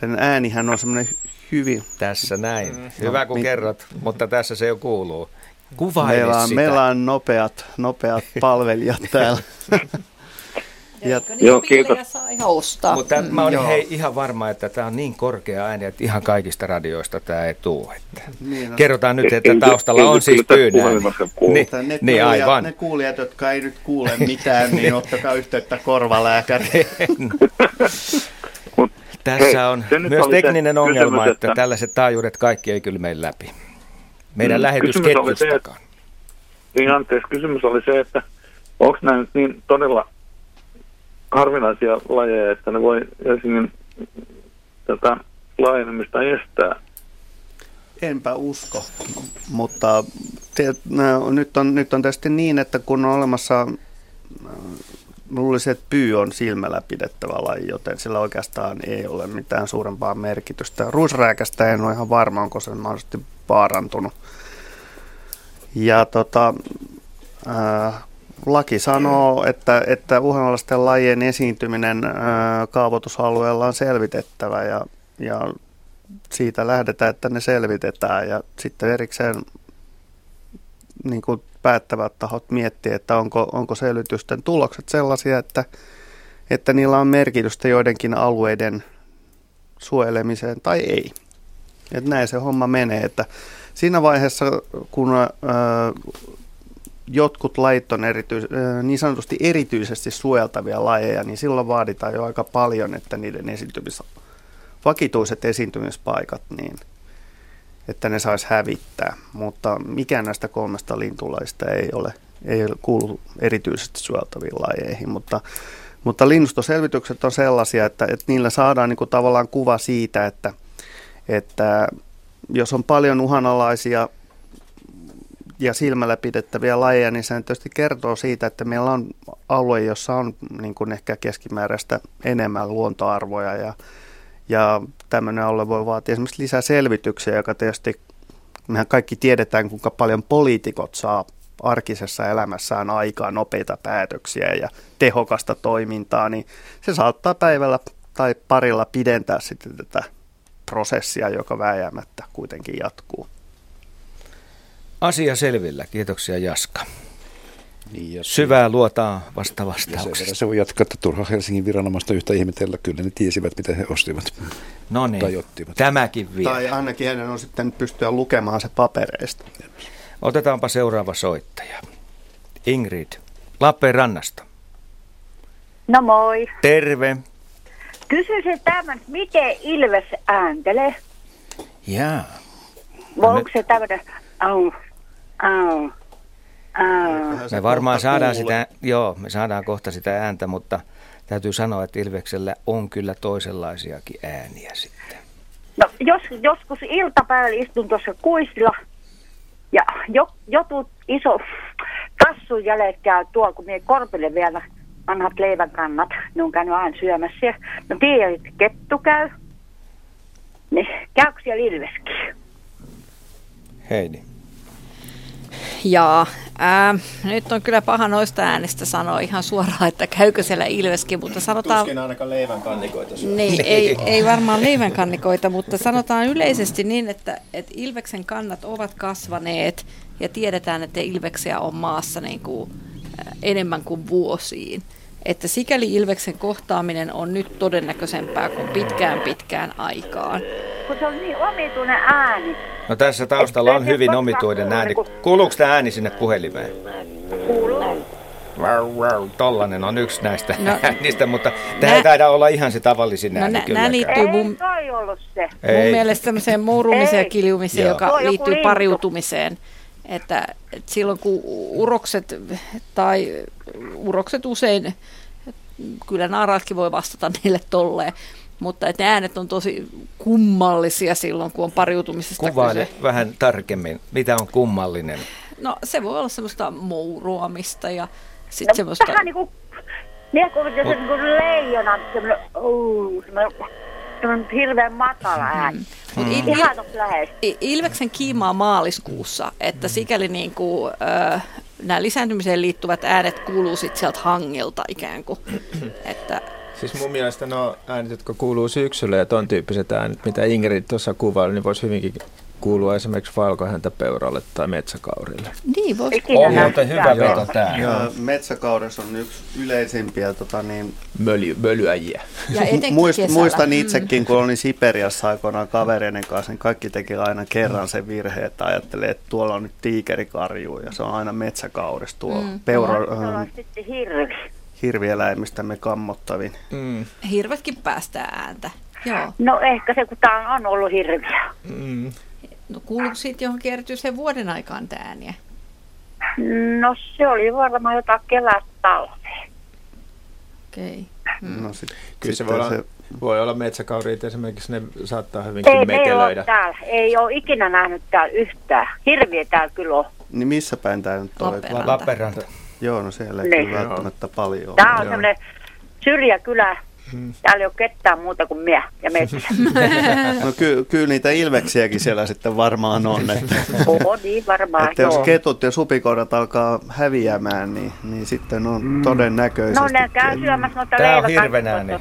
sen äänihän on semmoinen hyvin... Tässä näin. Mm. Hyvä kun Mi- kerrot, mutta tässä se jo kuuluu. Kuvaile meillä on, sitä. Meillä on nopeat, nopeat palvelijat täällä. Ja, Joo, kiitos. saa ihan ostaa. Mutta mä olin hei, ihan varma, että tämä on niin korkea ääni, että ihan kaikista radioista tämä ei tule. Että niin, no. Kerrotaan nyt, että taustalla on siis pyynä. Niin, ne, niin, aivan. ne kuulijat, jotka ei nyt kuule mitään, niin ottakaa yhteyttä korvalääkäriin. Tässä on Hei, myös tekninen ongelma, että, että tällaiset taajuudet kaikki ei kyllä mene läpi. Meidän mm, lähetysketjustakaan. Niin anteeksi, kysymys oli se, että onko nämä nyt niin todella harvinaisia lajeja, että ne voi Helsingin tätä laajenemista estää. Enpä usko, mutta te, no, nyt, on, nyt on tietysti niin, että kun on olemassa, äh, luulisin, että pyy on silmällä pidettävä laji, joten sillä oikeastaan ei ole mitään suurempaa merkitystä. Ruisrääkästä en ole ihan varma, onko se mahdollisesti vaarantunut. Ja tota, äh, laki sanoo, että, että uhanalaisten lajien esiintyminen kaavoitusalueella on selvitettävä ja, ja siitä lähdetään, että ne selvitetään ja sitten erikseen niin kuin päättävät tahot miettiä, että onko, onko selvitysten tulokset sellaisia, että, että niillä on merkitystä joidenkin alueiden suojelemiseen tai ei. Että näin se homma menee, että siinä vaiheessa, kun jotkut lajit on erityis, niin sanotusti erityisesti suojeltavia lajeja, niin silloin vaaditaan jo aika paljon, että niiden esiintymis, vakituiset esiintymispaikat, niin että ne saisi hävittää. Mutta mikään näistä kolmesta lintulaista ei ole, ei kuulu erityisesti suojeltaviin lajeihin, mutta mutta linnustoselvitykset on sellaisia, että, että niillä saadaan niin tavallaan kuva siitä, että, että jos on paljon uhanalaisia ja silmällä pidettäviä lajeja, niin se tietysti kertoo siitä, että meillä on alue, jossa on niin kuin ehkä keskimääräistä enemmän luontoarvoja ja, ja tämmöinen alue voi vaatia esimerkiksi lisää selvityksiä, joka tietysti mehän kaikki tiedetään, kuinka paljon poliitikot saa arkisessa elämässään aikaa nopeita päätöksiä ja tehokasta toimintaa, niin se saattaa päivällä tai parilla pidentää sitten tätä prosessia, joka vääjäämättä kuitenkin jatkuu. Asia selvillä. Kiitoksia Jaska. Niin, ja Syvää luotaa vasta vastauksesta. Se voi jatkaa, että turha Helsingin viranomaista yhtä ihmetellä. Kyllä ne tiesivät, mitä he ostivat. No niin, tai ottivat. tämäkin vielä. Tai ainakin hänen on sitten pystyä lukemaan se papereista. Otetaanpa seuraava soittaja. Ingrid, Lappeenrannasta. No moi. Terve. Kysyisin tämän, miten Ilves ääntelee? Jaa. Onko se tämmöinen au, au, au. Me varmaan saadaan sitä, joo, me saadaan kohta sitä ääntä, mutta täytyy sanoa, että Ilveksellä on kyllä toisenlaisiakin ääniä sitten. No, jos, joskus iltapäivällä istun tuossa kuistilla ja jo, joku iso kassun jäljet käy tuolla, kun minä korpille vielä vanhat leivänkannat, ne on käynyt aina syömässä. Ja no tiedän, että kettu käy, niin käykö siellä ilveskin? Heidi. Ja ää, nyt on kyllä paha noista äänistä sanoa ihan suoraan, että käykö siellä Ilveskin, mutta sanotaan... Tuskin ainakaan leivän kannikoita Niin, ei, ei varmaan leivän kannikoita, mutta sanotaan yleisesti niin, että, että Ilveksen kannat ovat kasvaneet ja tiedetään, että Ilveksiä on maassa niin kuin, enemmän kuin vuosiin. Että sikäli Ilveksen kohtaaminen on nyt todennäköisempää kuin pitkään pitkään aikaan. Kun se on niin omituinen ääni. No tässä taustalla on hyvin omituinen ääni. Kuuluuko tämä ääni sinne puhelimeen? Kuuluu. Tollanen on yksi näistä no, äänistä, mutta tämä ei taida olla ihan se tavallisin no, ääni Nämä liittyy mun, ei toi ollut se. mun ei. mielestä sellaiseen mourumiseen ja kiljumiseen, Joo. joka liittyy pariutumiseen. Että, että silloin kun urokset tai urokset usein, kyllä naaraatkin voi vastata niille tolleen, mutta että ne äänet on tosi kummallisia silloin, kun on pariutumisesta Kuvaile kyse. vähän tarkemmin, mitä on kummallinen? No se voi olla semmoista mouruamista ja sitten no, semmoista... Vähän niin kuin, niin kuin se niin kuin leijona, semmoinen, uh, semmoinen hirveän matala ääni. Mm. Mut mm. il- Ilveksen kiimaa maaliskuussa, että sikäli niin kuin, äh, nämä lisääntymiseen liittyvät äänet kuuluu sitten sieltä hangilta ikään kuin. että Siis mun mielestä no äänet, jotka kuuluu syksyllä ja ton tyyppiset äänet, mitä Ingrid tuossa kuvaili, niin voisi hyvinkin kuulua esimerkiksi valkohäntäpeuralle tai metsäkaurille. Niin, voisi Ohjelta hyvä veto tämä. Ja metsäkaures on yksi yleisimpiä tota niin, Möly, mölyäjiä. Ja Muist, muistan mm. itsekin, kun olin Siperiassa aikoinaan kavereiden kanssa, niin kaikki teki aina kerran sen virheen, että ajattelee, että tuolla on nyt tiikerikarju ja se on aina metsäkaures tuo mm. peura. Sitten hirvi hirvieläimistämme kammottavin. Mm. Hirvetkin päästää ääntä. Joo. No ehkä se, kun tämä on ollut hirviä. Mm. No kuuluuko siitä johonkin erityiseen vuoden aikaan tämä ääniä? No se oli varmaan jotain kevät talvea. Okei. Okay. Mm. No, sit, Kyllä se voi, olla, se voi olla metsäkauriit esimerkiksi, ne saattaa hyvinkin ei, mekelöidä. Ei, täällä. ei ole ikinä nähnyt täällä yhtään. Hirviä täällä kyllä on. Niin missä päin tämä nyt on? Lappeenranta. Joo, no siellä ei niin. kyllä välttämättä paljon Tämä on semmoinen syrjäkylä. Hmm. Täällä ei ole ketään muuta kuin mie ja metsä. no ky- kyllä niitä ilveksiäkin siellä sitten varmaan on. Että, Oo, niin varmaan, että jos ketut ja supikoirat alkaa häviämään, niin, niin sitten on mm. todennäköisesti. No ne käy syömässä noita Tämä on hirvenääni.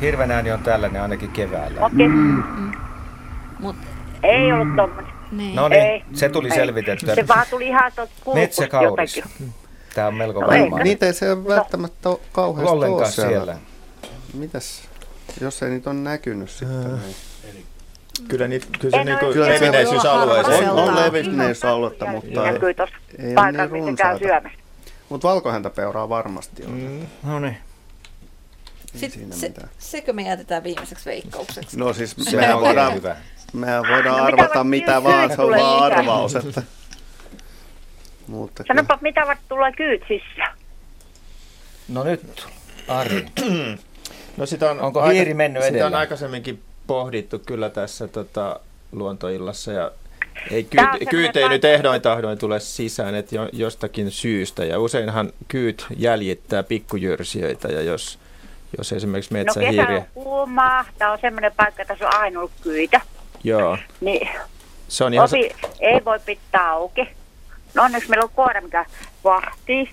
Hirvenääni on tällainen ainakin keväällä. Okei. Okay. Mm. Mut. Ei ollut tommoinen. Niin. No niin, se tuli selvitettyä. Se vaan tuli ihan tuolta Metsäkauris. Jotakin. Tämä on melko no, varmaa. Niitä ei se ole välttämättä no. kauheasti Ollenkaan siellä. siellä. Mitäs, jos ei niitä on näkynyt sitten? Äh. Niin. Kyllä, niitä, kyllä se niinku ole- Kyllä se- levinneisyysalueessa On, on levinneisyysaluetta, mutta ei, ei ole niin runsaita. Mutta valkohäntäpeuraa varmasti on. Mm, no niin. Sitten siinä se, mitään. sekö me jätetään viimeiseksi veikkaukseksi? No siis mehän voidaan, hyvä. mehän voidaan No, mitä arvata mitä vaan, se on vaan arvaus. Että... Mutta kyllä. Sanopa, mitä varten tulee kyyt sisään. No nyt, Ari. No sitä on, Onko hiiri mennyt sitä on aikaisemminkin pohdittu kyllä tässä tota, luontoillassa ja ei on kyyti, kyyt ei nyt ehdoin tahdoin tule sisään, että jo, jostakin syystä. Ja useinhan kyyt jäljittää pikkujyrsijöitä ja jos, jos esimerkiksi No metsähiiri... kesä on kuumaa, tämä on semmoinen paikka, että tässä on aina ollut kyitä. Joo, Niin se on ihan... ovi ei voi pitää auki. No onneksi meillä on koira, mikä vahtii.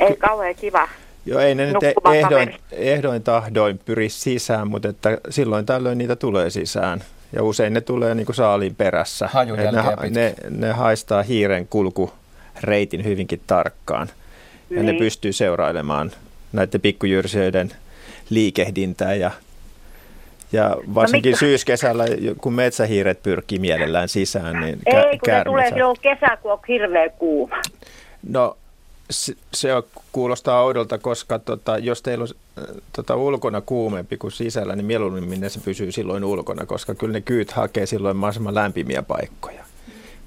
Ei kauhean kiva. Joo, ei ne nyt e- ehdoin, kaveri. ehdoin tahdoin pyri sisään, mutta että silloin tällöin niitä tulee sisään. Ja usein ne tulee niin kuin saaliin perässä. Ne, ne, ne haistaa hiiren kulkureitin hyvinkin tarkkaan. Ja ne Niin. pystyy seurailemaan näiden pikkujyrsijöiden liikehdintää ja ja varsinkin mitkä- syyskesällä, kun metsähiiret pyrkii mielellään sisään, niin kä- Ei, kun ne tulee silloin kesä, kun on hirveä kuuma. No se, se on- kuulostaa oudolta, koska tota, jos teillä on äh, tota, ulkona kuumempi kuin sisällä, niin mieluummin ne se pysyy silloin ulkona, koska kyllä ne kyyt hakee silloin mahdollisimman lämpimiä paikkoja.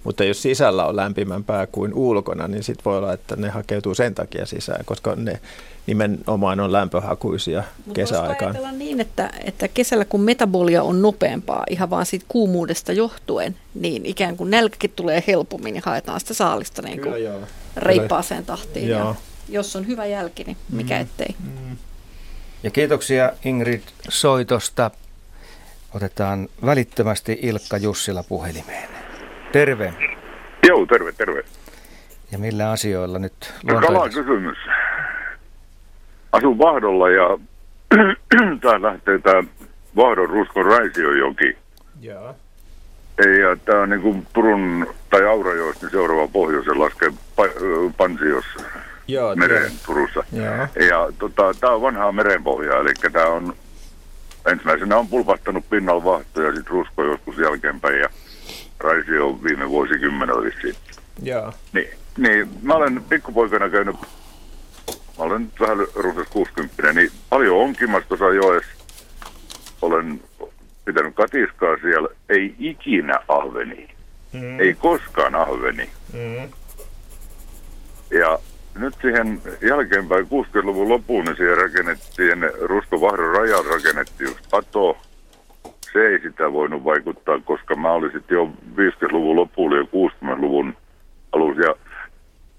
Mutta jos sisällä on lämpimämpää kuin ulkona, niin sitten voi olla, että ne hakeutuu sen takia sisään, koska ne nimenomaan on lämpöhakuisia Mutta voisiko kesäaikaan. ajatella niin, että, että kesällä kun metabolia on nopeampaa ihan vaan siitä kuumuudesta johtuen, niin ikään kuin nälkäkin tulee helpommin niin haetaan sitä saalista niin kuin joo. reippaaseen tahtiin. Joo. Ja jos on hyvä jälki, niin mikä ettei. Ja kiitoksia Ingrid soitosta. Otetaan välittömästi Ilkka Jussila puhelimeen. Terve. Joo, terve, terve. Ja millä asioilla nyt Kala luontoilmassa? kysymys. Asun Vahdolla ja tää lähtee tää Vahdon Ruskon Raisiojoki. Joo. Ei, ja tää on niinku Turun tai Aurajoista niin seuraava pohjoisen laskee pa- Pansiossa Joo, mereen Turussa. Joo. Ja tota, tää on vanhaa merenpohjaa, eli tää on ensimmäisenä on pulpahtanut pinnalla vahto ja sitten rusko joskus jälkeenpäin ja Raisio on viime vuosikymmenellä vissiin. Joo. Niin, niin, mä olen pikkupoikana käynyt, mä olen nyt vähän runsas 60, niin paljon onkimassa tuossa joessa. Olen pitänyt katiskaa siellä, ei ikinä ahveni. Mm. Ei koskaan ahveni. Mm. Ja nyt siihen jälkeenpäin 60-luvun loppuun, niin siihen rakennettiin, Ruskovahdon rajan rakennettiin yksi pato. Se ei sitä voinut vaikuttaa, koska mä olin sitten jo 50-luvun lopulla ja 60-luvun alussa. Ja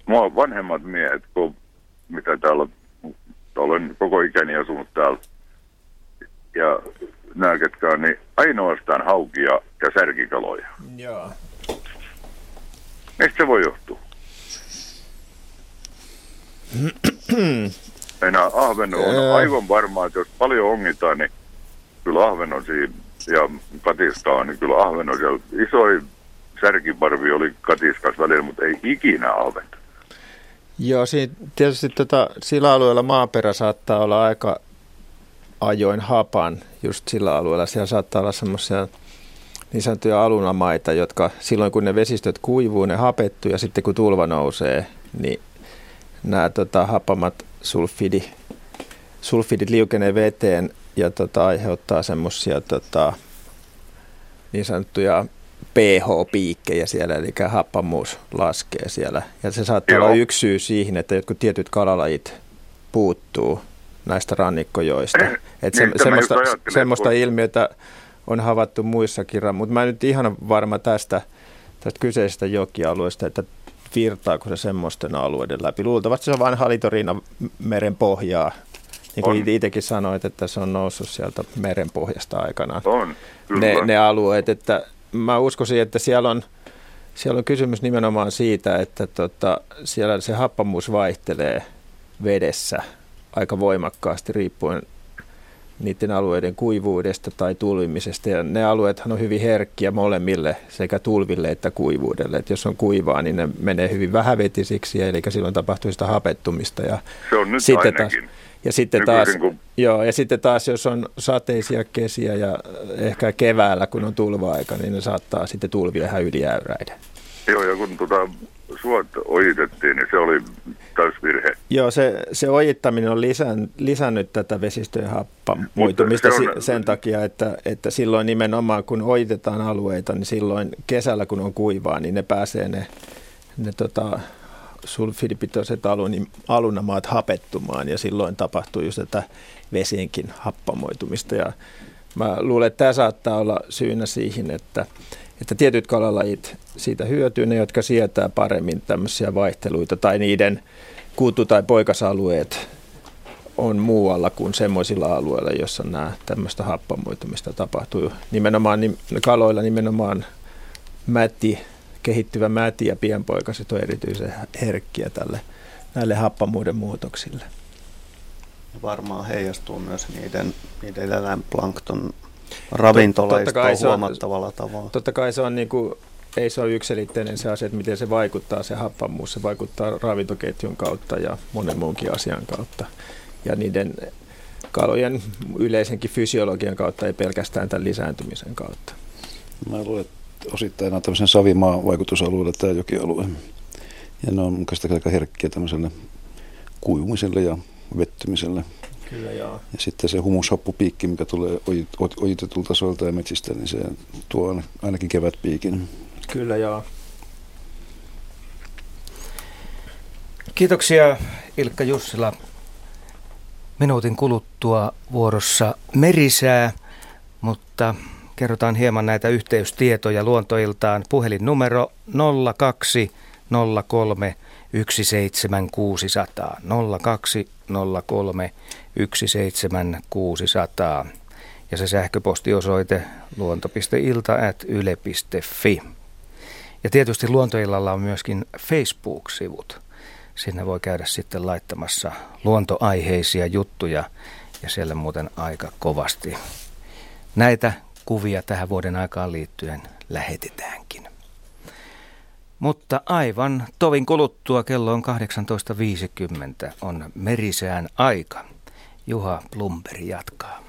mua vanhemmat miehet, kun, mitä täällä, olen koko ikäni asunut täällä, ja nämä ketkä on, niin ainoastaan haukia ja särkikaloja. Joo. Mistä se voi johtua? Enää ahven on aivan varmaa, että jos paljon ongitaan, niin kyllä ahven on siinä ja katiskaa, niin kyllä ahven on siellä. Isoin särkiparvi oli katiskas välillä, mutta ei ikinä ahventa. Joo, siinä, tietysti tota, sillä alueella maaperä saattaa olla aika ajoin hapan just sillä alueella. Siellä saattaa olla semmoisia niin sanottuja alunamaita, jotka silloin kun ne vesistöt kuivuu, ne hapettuu ja sitten kun tulva nousee, niin nämä tota, hapamat sulfidi, sulfidit liukenee veteen ja tota, aiheuttaa semmoisia tota, niin sanottuja pH-piikkejä siellä, eli happamuus laskee siellä. Ja se saattaa Joo. olla yksi syy siihen, että jotkut tietyt kalalajit puuttuu näistä rannikkojoista. Et se, Niin, semmoista, semmoista ilmiötä on havaittu muissakin, mutta mä en nyt ihan varma tästä, tästä kyseisestä jokialueesta, että virtaako se semmoisten alueiden läpi. Luultavasti se on vain Halitoriina meren pohjaa, niin kuin On. itsekin sanoit, että se on noussut sieltä meren pohjasta aikanaan On, kyllä. ne, ne alueet, että mä uskoisin, että siellä on, siellä on kysymys nimenomaan siitä, että tota, siellä se happamuus vaihtelee vedessä aika voimakkaasti riippuen niiden alueiden kuivuudesta tai tulvimisesta. Ja ne alueethan on hyvin herkkiä molemmille, sekä tulville että kuivuudelle. Et jos on kuivaa, niin ne menee hyvin vähävetisiksi, eli silloin tapahtuu sitä hapettumista. Ja Se on nyt sitten taas, ainakin. Ja sitten, taas, joo, ja sitten taas, jos on sateisia kesiä ja ehkä keväällä, kun on tulva-aika, niin ne saattaa sitten tulvia ihan ylijääräiden. Joo, ja kun tuota suot ojitettiin, niin se oli täysvirhe. Joo, se, se ojittaminen on lisän, lisännyt tätä vesistöjen happamuitumista se on... sen takia, että, että silloin nimenomaan kun ojitetaan alueita, niin silloin kesällä kun on kuivaa, niin ne pääsee ne, ne tota, sulfidipitoiset alun, alunamaat hapettumaan ja silloin tapahtuu just tätä vesienkin happamoitumista. Ja mä luulen, että tämä saattaa olla syynä siihen, että, että tietyt kalalajit siitä hyötyy, ne jotka sietää paremmin tämmöisiä vaihteluita tai niiden kuutu- tai poikasalueet on muualla kuin semmoisilla alueilla, jossa nämä tämmöistä happamoitumista tapahtuu. Nimenomaan kaloilla nimenomaan mätti kehittyvä mäti ja pienpoikaset on erityisen herkkiä tälle, näille happamuuden muutoksille. Varmaan heijastuu myös niiden, niiden eläinplankton ravintoleistoon huomattavalla tavalla. Totta kai se on niin kuin, ei se ole yksilitteinen se asia, että miten se vaikuttaa se happamuus. Se vaikuttaa ravintoketjun kautta ja monen muunkin asian kautta. Ja niiden kalojen yleisenkin fysiologian kautta, ei pelkästään tämän lisääntymisen kautta. Mä luulen, että osittain on tämmöisen savimaa vaikutusalueella tämä jokialue. Ja ne on mun aika herkkiä tämmöiselle kuivumiselle ja vettymiselle. Kyllä joo. Ja sitten se humushappupiikki, mikä tulee ojitetulta soilta ja metsistä, niin se tuo ainakin kevätpiikin. Kyllä joo. Kiitoksia Ilkka Jussila. Minuutin kuluttua vuorossa merisää, mutta Kerrotaan hieman näitä yhteystietoja luontoiltaan. Puhelinnumero 0203 17600 0203 17600 ja se sähköpostiosoite luonto.ilta.yle.fi. Ja tietysti Luontoillalla on myöskin Facebook-sivut. Sinne voi käydä sitten laittamassa luontoaiheisia juttuja ja siellä muuten aika kovasti. Näitä kuvia tähän vuoden aikaan liittyen lähetetäänkin. Mutta aivan tovin kuluttua kello on 18.50 on merisään aika. Juha Blumberg jatkaa.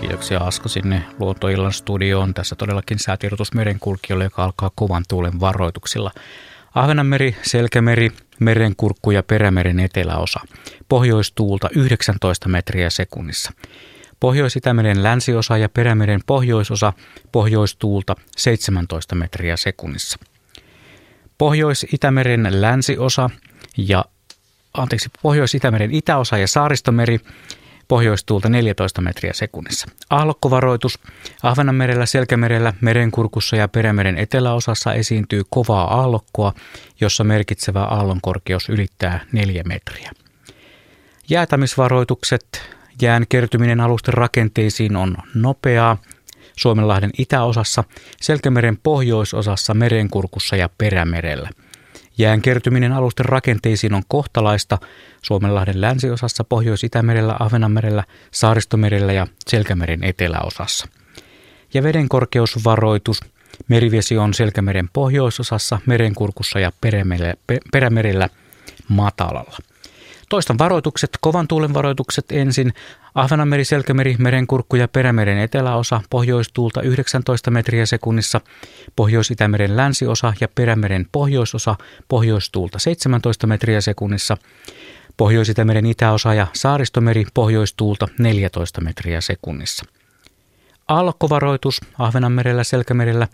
Kiitoksia Asko sinne Luontoillan studioon. Tässä todellakin säätiedotus merenkulkijoille, joka alkaa kovan tuulen varoituksilla. Ahvenanmeri, Selkämeri, Merenkurkku ja Perämeren eteläosa. Pohjoistuulta 19 metriä sekunnissa. Pohjois-Itämeren länsiosa ja Perämeren pohjoisosa pohjoistuulta 17 metriä sekunnissa. Pohjois-Itämeren länsiosa ja anteeksi, Pohjois-Itämeren itäosa ja Saaristomeri pohjoistuulta 14 metriä sekunnissa. Aallokkovaroitus. Ahvenanmerellä, Selkämerellä, Merenkurkussa ja Perämeren eteläosassa esiintyy kovaa aallokkoa, jossa merkitsevä aallonkorkeus ylittää 4 metriä. Jäätämisvaroitukset. Jään kertyminen alusten rakenteisiin on nopeaa. Suomenlahden itäosassa, Selkämeren pohjoisosassa, Merenkurkussa ja Perämerellä – Jään kertyminen alusten rakenteisiin on kohtalaista Suomenlahden länsiosassa, Pohjois-Itämerellä, Ahvenanmerellä, Saaristomerellä ja Selkämeren eteläosassa. Ja vedenkorkeusvaroitus. Merivesi on Selkämeren pohjoisosassa, Merenkurkussa ja Perämerellä matalalla. Toistan varoitukset, kovan tuulen varoitukset ensin. Ahvenanmeri, Selkämeri, Merenkurkku ja Perämeren eteläosa, pohjoistuulta 19 metriä sekunnissa, Pohjois-Itämeren länsiosa ja Perämeren pohjoisosa, pohjoistuulta 17 metriä sekunnissa, Pohjois-Itämeren itäosa ja Saaristomeri pohjoistuulta 14 metriä sekunnissa. Aallokkovaroitus Ahvenanmerellä, Selkämerellä,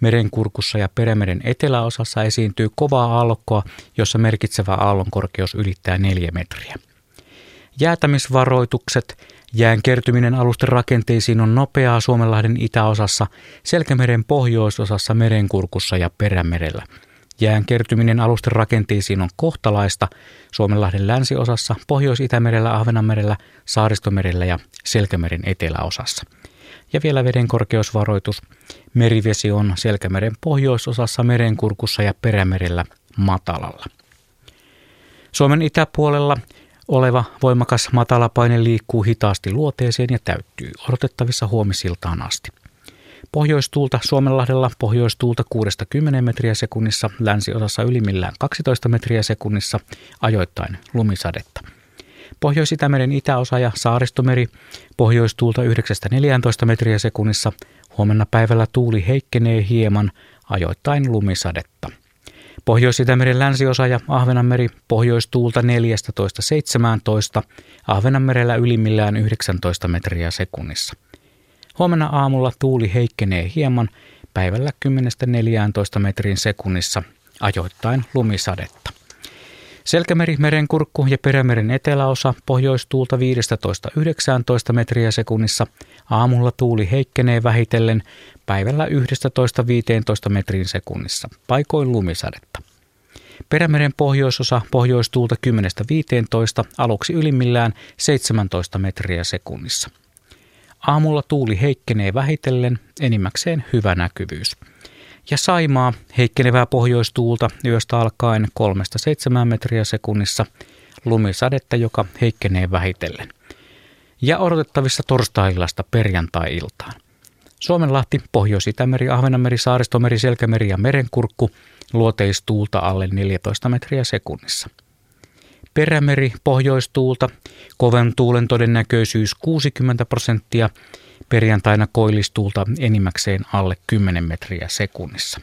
Merenkurkussa ja Perämeren eteläosassa esiintyy kovaa aallokkoa, jossa merkitsevä aallonkorkeus ylittää 4 metriä. Jäätämisvaroitukset Jään kertyminen alusten rakenteisiin on nopeaa Suomenlahden itäosassa, Selkämeren pohjoisosassa, Merenkurkussa ja Perämerellä. Jään kertyminen alusten rakenteisiin on kohtalaista Suomenlahden länsiosassa, Pohjois-Itämerellä, Ahvenanmerellä, Saaristomerellä ja Selkämeren eteläosassa. Ja vielä veden korkeusvaroitus. Merivesi on Selkämeren pohjoisosassa, Merenkurkussa ja Perämerellä matalalla. Suomen itäpuolella oleva voimakas matalapaine liikkuu hitaasti luoteeseen ja täyttyy odotettavissa huomisiltaan asti. Pohjoistuulta Suomenlahdella pohjoistuulta 6-10 metriä sekunnissa, länsiosassa ylimmillään 12 metriä sekunnissa, ajoittain lumisadetta. Pohjois-Itämeren itäosa ja saaristomeri pohjoistuulta 9-14 metriä sekunnissa, huomenna päivällä tuuli heikkenee hieman, ajoittain lumisadetta. Pohjois-Itämeren länsiosa ja Ahvenanmeri pohjoistuulta 14-17, Ahvenanmerellä ylimmillään 19 metriä sekunnissa. Huomenna aamulla tuuli heikkenee hieman, päivällä 10-14 metrin sekunnissa, ajoittain lumisadetta. Selkämeri, merenkurkku ja perämeren eteläosa pohjoistuulta 15-19 metriä sekunnissa. Aamulla tuuli heikkenee vähitellen, päivällä 11-15 metrin sekunnissa. Paikoin lumisadetta. Perämeren pohjoisosa pohjoistuulta 10-15, aluksi ylimmillään 17 metriä sekunnissa. Aamulla tuuli heikkenee vähitellen, enimmäkseen hyvä näkyvyys. Ja Saimaa heikkenevää pohjoistuulta yöstä alkaen 3-7 metriä sekunnissa, lumisadetta, joka heikkenee vähitellen. Ja odotettavissa torstai-illasta perjantai-iltaan. Suomenlahti, Pohjois-Itämeri, Ahvenanmeri, Saaristomeri, Selkämeri ja Merenkurkku luoteistuulta alle 14 metriä sekunnissa. Perämeri, pohjoistuulta, koven tuulen todennäköisyys 60 prosenttia, perjantaina koillistuulta enimmäkseen alle 10 metriä sekunnissa.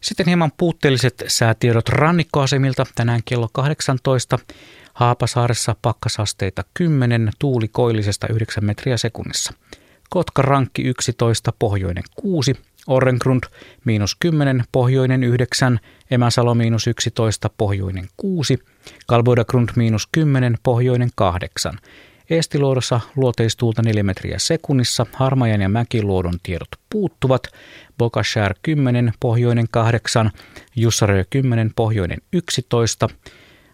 Sitten hieman puutteelliset säätiedot rannikkoasemilta tänään kello 18. Haapasaaressa pakkasasteita 10, tuuli koillisesta 9 metriä sekunnissa. Kotka rankki 11, pohjoinen 6, Orrengrund miinus 10, pohjoinen 9, Emäsalo miinus 11, pohjoinen 6, Kalboidagrund miinus 10, pohjoinen 8. Eestiluodossa luoteistuulta 4 metriä sekunnissa, Harmajan ja Mäkiluodon tiedot puuttuvat, Bokashär 10, pohjoinen 8, Jussarö 10, pohjoinen 11,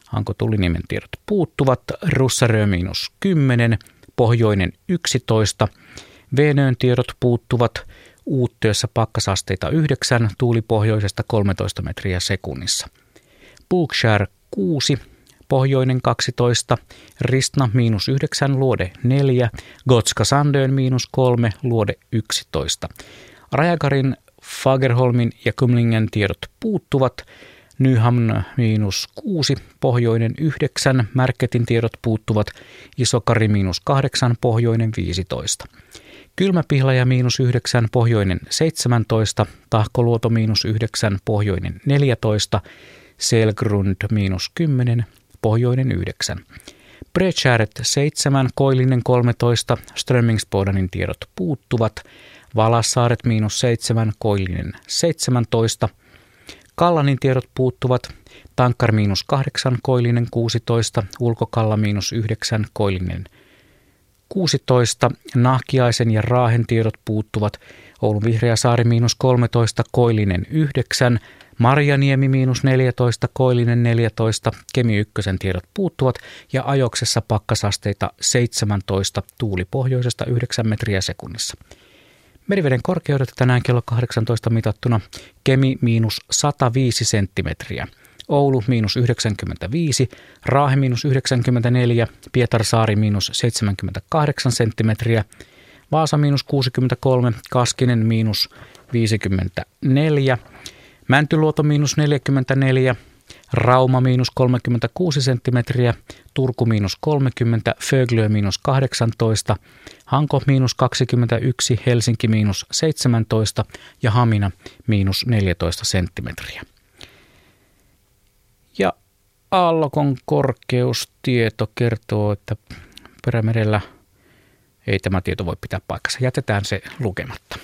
Hanko Tuliniemen tiedot puuttuvat, Russarö miinus 10, pohjoinen 11, Venöön tiedot puuttuvat, Uuttyössä pakkasasteita 9, tuuli pohjoisesta 13 metriä sekunnissa. Bookshare 6, pohjoinen 12, Ristna miinus 9, luode 4, Gotska Sandön miinus 3, luode 11. Rajakarin, Fagerholmin ja Kumlingen tiedot puuttuvat, Nyhamn miinus 6, pohjoinen 9, Märketin tiedot puuttuvat, Isokari miinus 8, pohjoinen 15. Kylmäpihlaja miinus 9, pohjoinen 17, Tahkoluoto miinus 9, pohjoinen 14, Selgrund miinus 10, pohjoinen 9. Brecharet 7, Koillinen 13, Strömmingsbodanin tiedot puuttuvat, Valassaaret miinus 7, Koillinen 17, Kallanin tiedot puuttuvat, Tankkar miinus 8, Koillinen 16, Ulkokalla miinus 9, Koillinen 16, Nahkiaisen ja Raahen tiedot puuttuvat, Oulun Vihreä saari miinus 13, Koillinen 9, Marjaniemi miinus 14, Koillinen 14, Kemi ykkösen tiedot puuttuvat ja ajoksessa pakkasasteita 17, tuuli pohjoisesta 9 metriä sekunnissa. Meriveden korkeudet tänään kello 18 mitattuna Kemi miinus 105 senttimetriä. Oulu miinus 95, Raahe miinus 94, Pietarsaari miinus 78 senttimetriä, Vaasa miinus 63, Kaskinen miinus 54, Mäntyluoto miinus 44, Rauma miinus 36 senttimetriä, Turku miinus 30, Föglö miinus 18, Hanko miinus 21, Helsinki miinus 17 ja Hamina miinus 14 senttimetriä. Ja aallokon korkeustieto kertoo, että perämerellä ei tämä tieto voi pitää paikkansa. Jätetään se lukematta.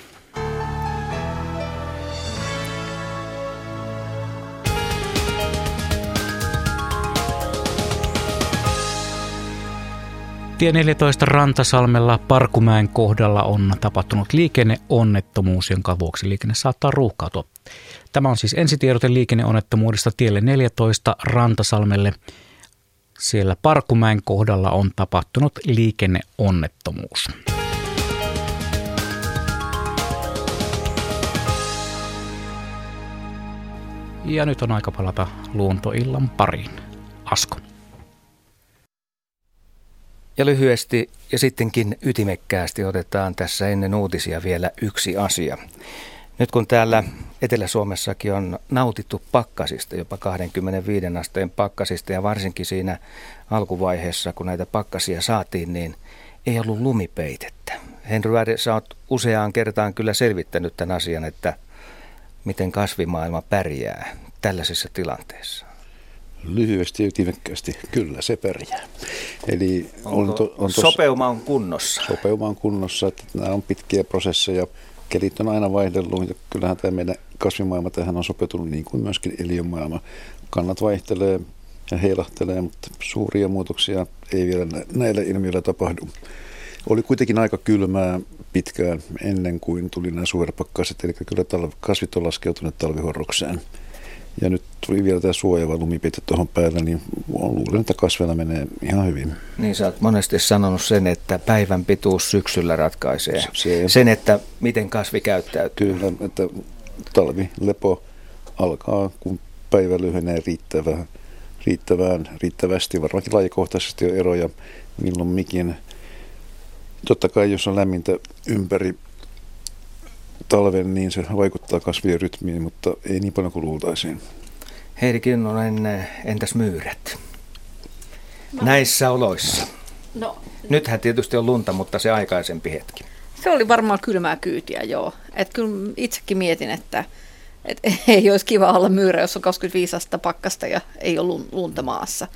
Tie 14 Rantasalmella Parkumäen kohdalla on tapahtunut liikenneonnettomuus, jonka vuoksi liikenne saattaa ruuhkautua. Tämä on siis ensitiedote liikenneonnettomuudesta tielle 14 Rantasalmelle. Siellä Parkumäen kohdalla on tapahtunut liikenneonnettomuus. Ja nyt on aika palata luontoillan pariin. Asko. Ja lyhyesti ja sittenkin ytimekkäästi otetaan tässä ennen uutisia vielä yksi asia. Nyt kun täällä Etelä-Suomessakin on nautittu pakkasista, jopa 25 asteen pakkasista ja varsinkin siinä alkuvaiheessa, kun näitä pakkasia saatiin, niin ei ollut lumipeitettä. Henry sä oot useaan kertaan kyllä selvittänyt tämän asian, että miten kasvimaailma pärjää tällaisessa tilanteessa. Lyhyesti ja ytimekkäästi, kyllä se pärjää. Eli on to, on tos, sopeuma on kunnossa? Sopeuma on kunnossa, että nämä on pitkiä prosesseja. Kelit on aina vaihdellut ja kyllähän tämä meidän kasvimaailma tähän on sopeutunut niin kuin myöskin eliömaailma. Kannat vaihtelee ja heilahtelee, mutta suuria muutoksia ei vielä näillä ilmiöillä tapahdu. Oli kuitenkin aika kylmää pitkään ennen kuin tuli nämä suurpakkaset, eli kyllä kasvit on laskeutuneet talvihorrokseen. Ja nyt tuli vielä tämä suojava lumipite tuohon päälle, niin luulen, että kasveilla menee ihan hyvin. Niin sä oot monesti sanonut sen, että päivän pituus syksyllä ratkaisee se, sen, että miten kasvi käyttäytyy. Kyllä, että talvilepo alkaa, kun päivä lyhenee riittävään, riittävään, riittävästi. Varmaankin lajikohtaisesti on eroja milloin mikin. Totta kai, jos on lämmintä ympäri talven, niin se vaikuttaa kasvien rytmiin, mutta ei niin paljon kuin luultaisiin. Heidi Kinnunen, entäs myyrät? No. Näissä oloissa. No. Nythän tietysti on lunta, mutta se aikaisempi hetki. Se oli varmaan kylmää kyytiä, joo. Et kyllä itsekin mietin, että et ei olisi kiva olla myyrä, jos on 25 astetta pakkasta ja ei ole lunta maassa.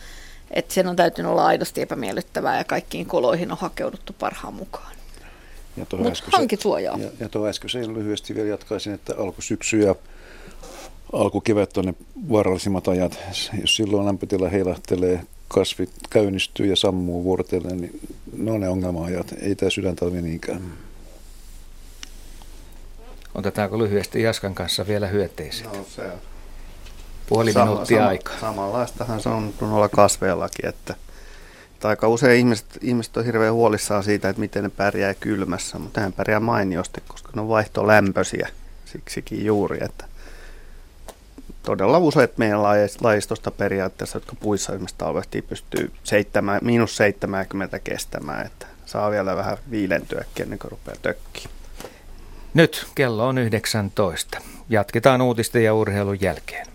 Et sen on täytynyt olla aidosti epämiellyttävää ja kaikkiin koloihin on hakeuduttu parhaan mukaan. Ja Mutta hankisuojaa. Ja, ja tuo äskeisen lyhyesti vielä jatkaisin, että alkusyksyä ja alkukevät on ne vaarallisimmat ajat. Jos silloin lämpötila heilahtelee, kasvit käynnistyy ja sammuu vuorotellen, niin ne on ne ongelma-ajat. Ei tämä sydäntalvi niinkään. Otetaanko lyhyesti Jaskan kanssa vielä hyötteiset? No se on. Puoli sama, minuuttia sama, aikaa. Samanlaistahan se on noilla kasveillakin, että, että aika usein ihmiset, ihmiset on hirveän huolissaan siitä, että miten ne pärjää kylmässä, mutta hän pärjää mainiosti, koska ne on vaihtolämpöisiä siksikin juuri, että todella useat meidän lajistosta periaatteessa, jotka puissa esimerkiksi talvehtii, pystyy 7, miinus 70 kestämään, että saa vielä vähän viilentyä ennen kuin rupeaa tökkiin. Nyt kello on 19. Jatketaan uutisten ja urheilun jälkeen.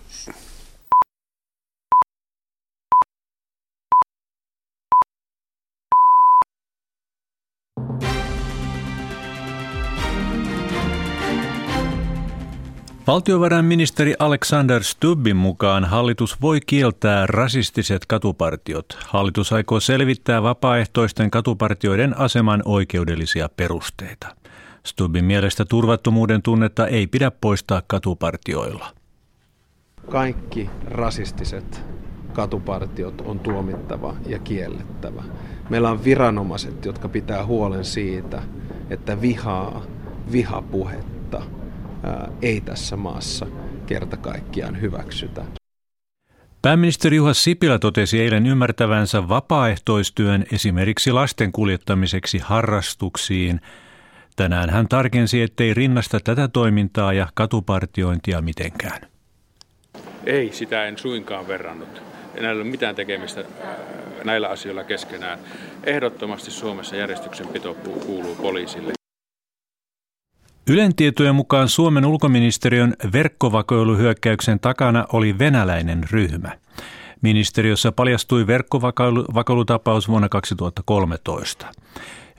Valtiovarainministeri Alexander Stubbin mukaan hallitus voi kieltää rasistiset katupartiot. Hallitus aikoo selvittää vapaaehtoisten katupartioiden aseman oikeudellisia perusteita. Stubbin mielestä turvattomuuden tunnetta ei pidä poistaa katupartioilla. Kaikki rasistiset katupartiot on tuomittava ja kiellettävä. Meillä on viranomaiset, jotka pitää huolen siitä, että vihaa, vihapuhetta ei tässä maassa kerta kaikkiaan hyväksytä. Pääministeri Juha Sipilä totesi eilen ymmärtävänsä vapaaehtoistyön esimerkiksi lasten kuljettamiseksi harrastuksiin – Tänään hän tarkensi, ettei rinnasta tätä toimintaa ja katupartiointia mitenkään. Ei, sitä en suinkaan verrannut. Ei näillä ole mitään tekemistä näillä asioilla keskenään. Ehdottomasti Suomessa järjestyksenpito kuuluu poliisille. Ylen tietojen mukaan Suomen ulkoministeriön verkkovakoiluhyökkäyksen takana oli venäläinen ryhmä. Ministeriössä paljastui verkkovakoilutapaus vuonna 2013.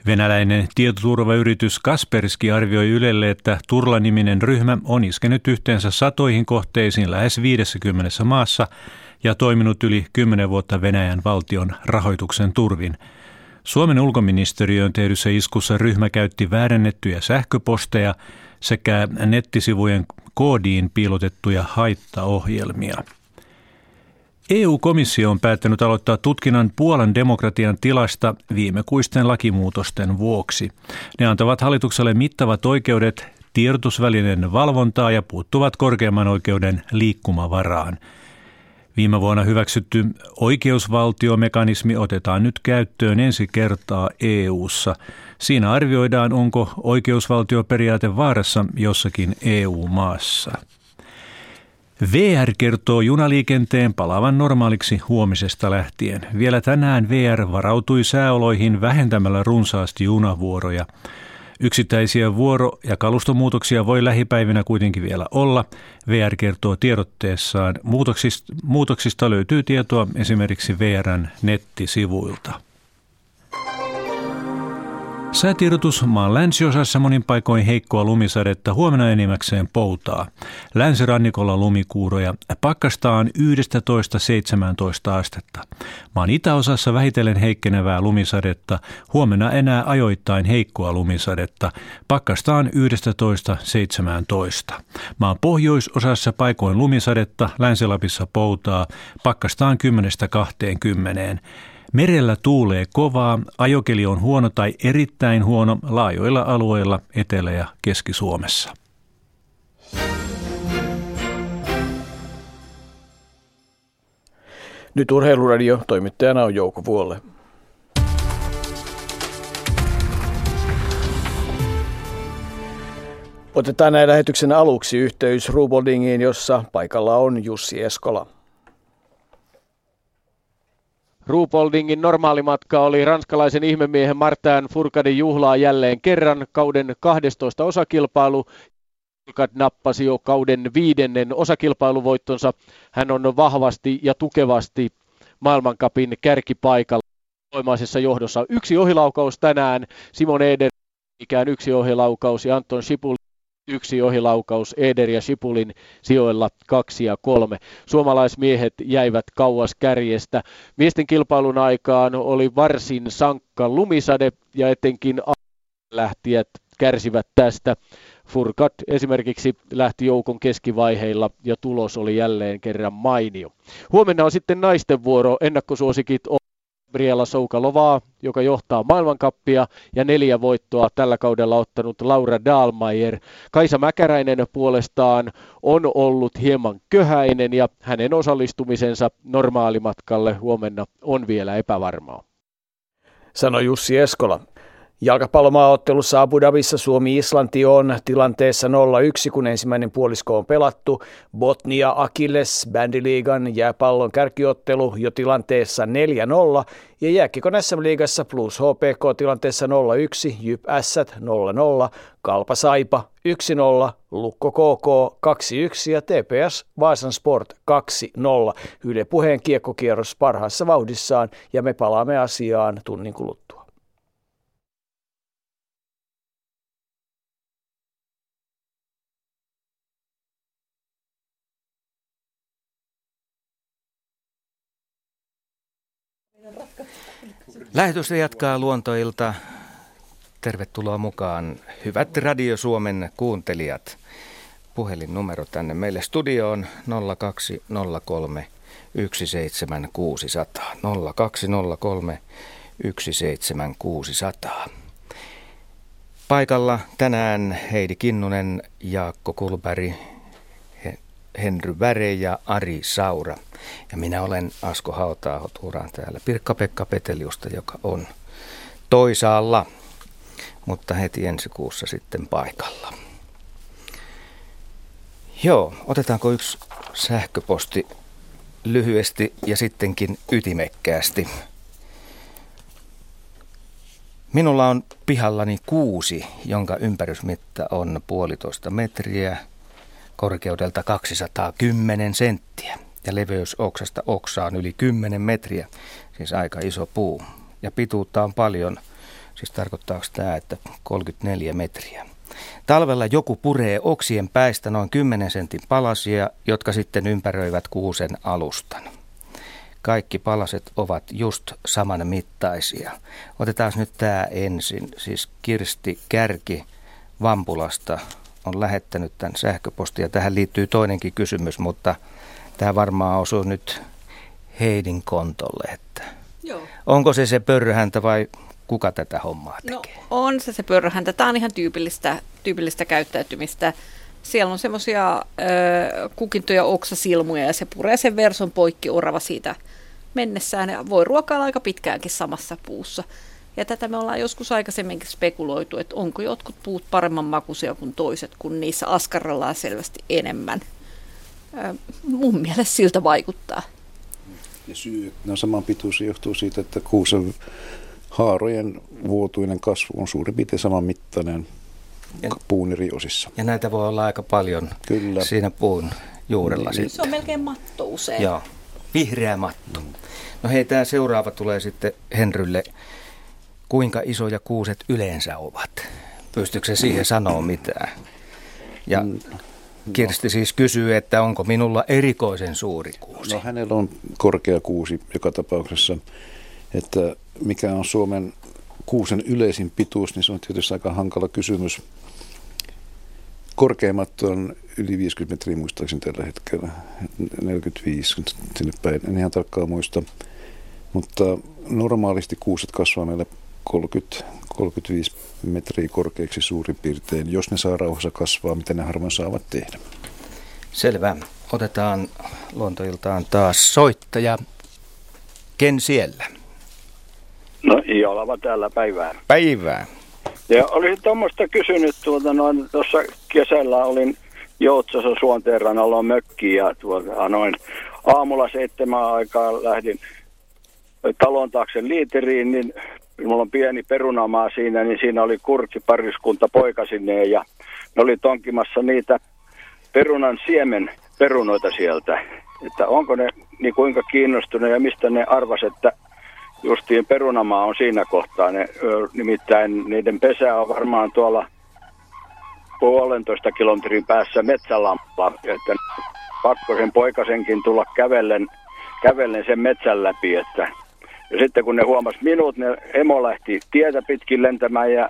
Venäläinen tietoturvayritys Kasperski arvioi Ylelle, että Turla-niminen ryhmä on iskenyt yhteensä satoihin kohteisiin lähes 50 maassa ja toiminut yli 10 vuotta Venäjän valtion rahoituksen turvin. Suomen ulkoministeriön tehdyssä iskussa ryhmä käytti väärennettyjä sähköposteja sekä nettisivujen koodiin piilotettuja haittaohjelmia. EU-komissio on päättänyt aloittaa tutkinnan Puolan demokratian tilasta viimekuisten lakimuutosten vuoksi. Ne antavat hallitukselle mittavat oikeudet tiedotusvälineen valvontaa ja puuttuvat korkeamman oikeuden liikkumavaraan. Viime vuonna hyväksytty oikeusvaltiomekanismi otetaan nyt käyttöön ensi kertaa EU:ssa. Siinä arvioidaan, onko oikeusvaltioperiaate vaarassa jossakin EU-maassa. VR kertoo junaliikenteen palavan normaaliksi huomisesta lähtien. Vielä tänään VR varautui sääoloihin vähentämällä runsaasti junavuoroja. Yksittäisiä vuoro- ja kalustomuutoksia voi lähipäivinä kuitenkin vielä olla. VR kertoo tiedotteessaan. Muutoksista, muutoksista löytyy tietoa esimerkiksi VRn nettisivuilta. Säätiedotus maan länsiosassa monin paikoin heikkoa lumisadetta, huomenna enimmäkseen poutaa. Länsirannikolla lumikuuroja, pakkastaan 11-17 astetta. Maan itäosassa vähitellen heikkenevää lumisadetta, huomenna enää ajoittain heikkoa lumisadetta, pakkastaan 11-17. Maan pohjoisosassa paikoin lumisadetta, Länsilapissa poutaa, pakkastaan 10-20. Merellä tuulee kovaa, ajokeli on huono tai erittäin huono laajoilla alueilla Etelä- ja Keski-Suomessa. Nyt Urheiluradio, toimittajana on Jouko Vuolle. Otetaan näin lähetyksen aluksi yhteys Ruboldingiin, jossa paikalla on Jussi Eskola. Ruupoldingin normaalimatka oli ranskalaisen ihmemiehen Martin Furkadin juhlaa jälleen kerran kauden 12 osakilpailu. Furkad nappasi jo kauden viidennen osakilpailuvoittonsa. Hän on vahvasti ja tukevasti maailmankapin kärkipaikalla voimaisessa johdossa. Yksi ohilaukaus tänään, Simon Eder ikään yksi ohilaukaus ja Anton Schipul yksi ohilaukaus Eder ja Sipulin sijoilla kaksi ja kolme. Suomalaismiehet jäivät kauas kärjestä. Miesten kilpailun aikaan oli varsin sankka lumisade ja etenkin lähtijät kärsivät tästä. Furkat esimerkiksi lähti joukon keskivaiheilla ja tulos oli jälleen kerran mainio. Huomenna on sitten naisten vuoro. Ennakkosuosikit on Briella Soukalovaa, joka johtaa maailmankappia ja neljä voittoa tällä kaudella ottanut Laura Dahlmeier. Kaisa Mäkäräinen puolestaan on ollut hieman köhäinen ja hänen osallistumisensa normaalimatkalle huomenna on vielä epävarmaa. Sanoi Jussi Eskola. Jalkapallomaaottelussa Abu Dhabissa Suomi-Islanti on tilanteessa 0-1, kun ensimmäinen puolisko on pelattu. Botnia Akilles Bändiliigan jääpallon kärkiottelu jo tilanteessa 4-0 ja jääkikon SM-liigassa plus HPK tilanteessa 0-1, Jyp Ässät 0-0, Kalpa Saipa 1-0, Lukko KK 2-1 ja TPS Vaasan Sport 2-0. Yle puheen kiekkokierros parhaassa vauhdissaan ja me palaamme asiaan tunnin kuluttua. Lähetystä jatkaa luontoilta. Tervetuloa mukaan, hyvät Radio Suomen kuuntelijat. Puhelinnumero tänne meille studioon 0203 17600. 0203 17600. Paikalla tänään Heidi Kinnunen, Jaakko Kulberi, Henry Väre ja Ari Saura. Ja minä olen Asko Hautaaho Turan täällä Pirkka-Pekka Peteliusta, joka on toisaalla, mutta heti ensi kuussa sitten paikalla. Joo, otetaanko yksi sähköposti lyhyesti ja sittenkin ytimekkäästi. Minulla on pihallani kuusi, jonka ympärysmitta on puolitoista metriä korkeudelta 210 senttiä ja leveys oksasta oksaan yli 10 metriä, siis aika iso puu. Ja pituutta on paljon, siis tarkoittaako tämä, että 34 metriä. Talvella joku puree oksien päistä noin 10 sentin palasia, jotka sitten ympäröivät kuusen alustan. Kaikki palaset ovat just saman mittaisia. Otetaan nyt tämä ensin. Siis Kirsti Kärki Vampulasta on lähettänyt tämän sähköpostia. Tähän liittyy toinenkin kysymys, mutta tämä varmaan osuu nyt Heidin kontolle. Että Joo. Onko se se pörrhäntä vai kuka tätä hommaa no, tekee? No, on se se pörrhäntä. Tämä on ihan tyypillistä, tyypillistä käyttäytymistä. Siellä on semmoisia kukintoja oksasilmuja ja se puree sen verson poikki orava siitä mennessään ja voi ruokailla aika pitkäänkin samassa puussa. Ja tätä me ollaan joskus aikaisemminkin spekuloitu, että onko jotkut puut paremman makuisia kuin toiset, kun niissä askarrellaan selvästi enemmän. Mun mielestä siltä vaikuttaa. Ja syy, että ne on saman pituisia, johtuu siitä, että kuusen haarojen vuotuinen kasvu on suurin piirtein saman mittainen puun eri osissa. Ja näitä voi olla aika paljon Kyllä. siinä puun juurella. Niin. Se on melkein matto usein. Joo, vihreä matto. No hei, tämä seuraava tulee sitten Henrylle. Kuinka isoja kuuset yleensä ovat? Pystyykö se siihen sanoa mitään? Ja mm. Kirsti siis kysyy, että onko minulla erikoisen suuri kuusi. No hänellä on korkea kuusi joka tapauksessa. Että mikä on Suomen kuusen yleisin pituus, niin se on tietysti aika hankala kysymys. Korkeimmat on yli 50 metriä muistaakseni tällä hetkellä, 45 sinne päin, en ihan tarkkaan muista. Mutta normaalisti kuuset kasvaa meillä 30 35 metriä korkeaksi suurin piirtein, jos ne saa rauhassa kasvaa, mitä ne harvoin saavat tehdä. Selvä. Otetaan luontoiltaan taas soittaja. Ken siellä? No Iolava täällä päivää. Päivää. Ja olisin tuommoista kysynyt, tuota, noin, tuossa kesällä olin Joutsassa Suonteen rannalla mökki ja tuota, noin aamulla seitsemän aikaa lähdin talon taakse liiteriin, niin Mulla on pieni perunamaa siinä, niin siinä oli kurkipariskunta poikasineen ja ne oli tonkimassa niitä perunan siemen perunoita sieltä. Että onko ne niin kuinka kiinnostuneet ja mistä ne arvas, että justiin perunamaa on siinä kohtaa. Ne, nimittäin niiden pesä on varmaan tuolla puolentoista kilometrin päässä metsälampaa, että pakko sen poikasenkin tulla kävellen, kävellen sen metsän läpi, että ja sitten kun ne huomas minut, ne emo lähti tietä pitkin lentämään ja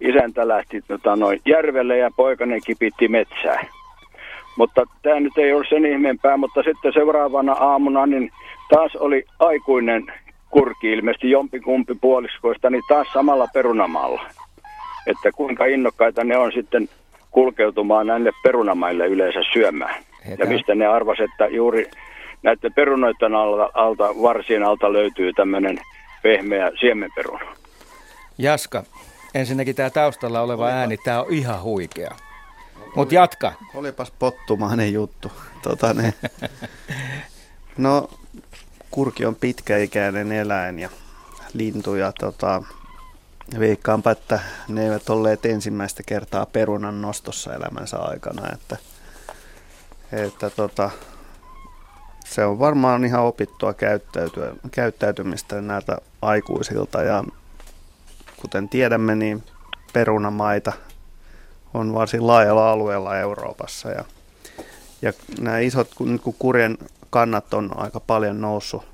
isäntä lähti tota, noin järvelle ja poikainen kipitti metsää. Mutta tämä nyt ei ole sen ihmeempää, mutta sitten seuraavana aamuna niin taas oli aikuinen kurki, ilmeisesti jompikumpi puoliskoista, niin taas samalla perunamaalla. Että kuinka innokkaita ne on sitten kulkeutumaan näille perunamaille yleensä syömään. Heitä. Ja mistä ne arvas, että juuri näiden perunoiden alta, alta, varsien alta löytyy tämmöinen pehmeä siemenperuna. Jaska, ensinnäkin tämä taustalla oleva Olipa. ääni, tämä on ihan huikea. Mutta jatka. Olipas pottumainen juttu. Tota, ne. No, kurki on pitkäikäinen eläin ja lintu ja tota, veikkaanpa, että ne eivät olleet ensimmäistä kertaa perunan nostossa elämänsä aikana, että, että tota, se on varmaan ihan opittua käyttäytymistä näiltä aikuisilta ja kuten tiedämme, niin perunamaita on varsin laajalla alueella Euroopassa ja, ja nämä isot, kun, kun kurjen kannat on aika paljon noussut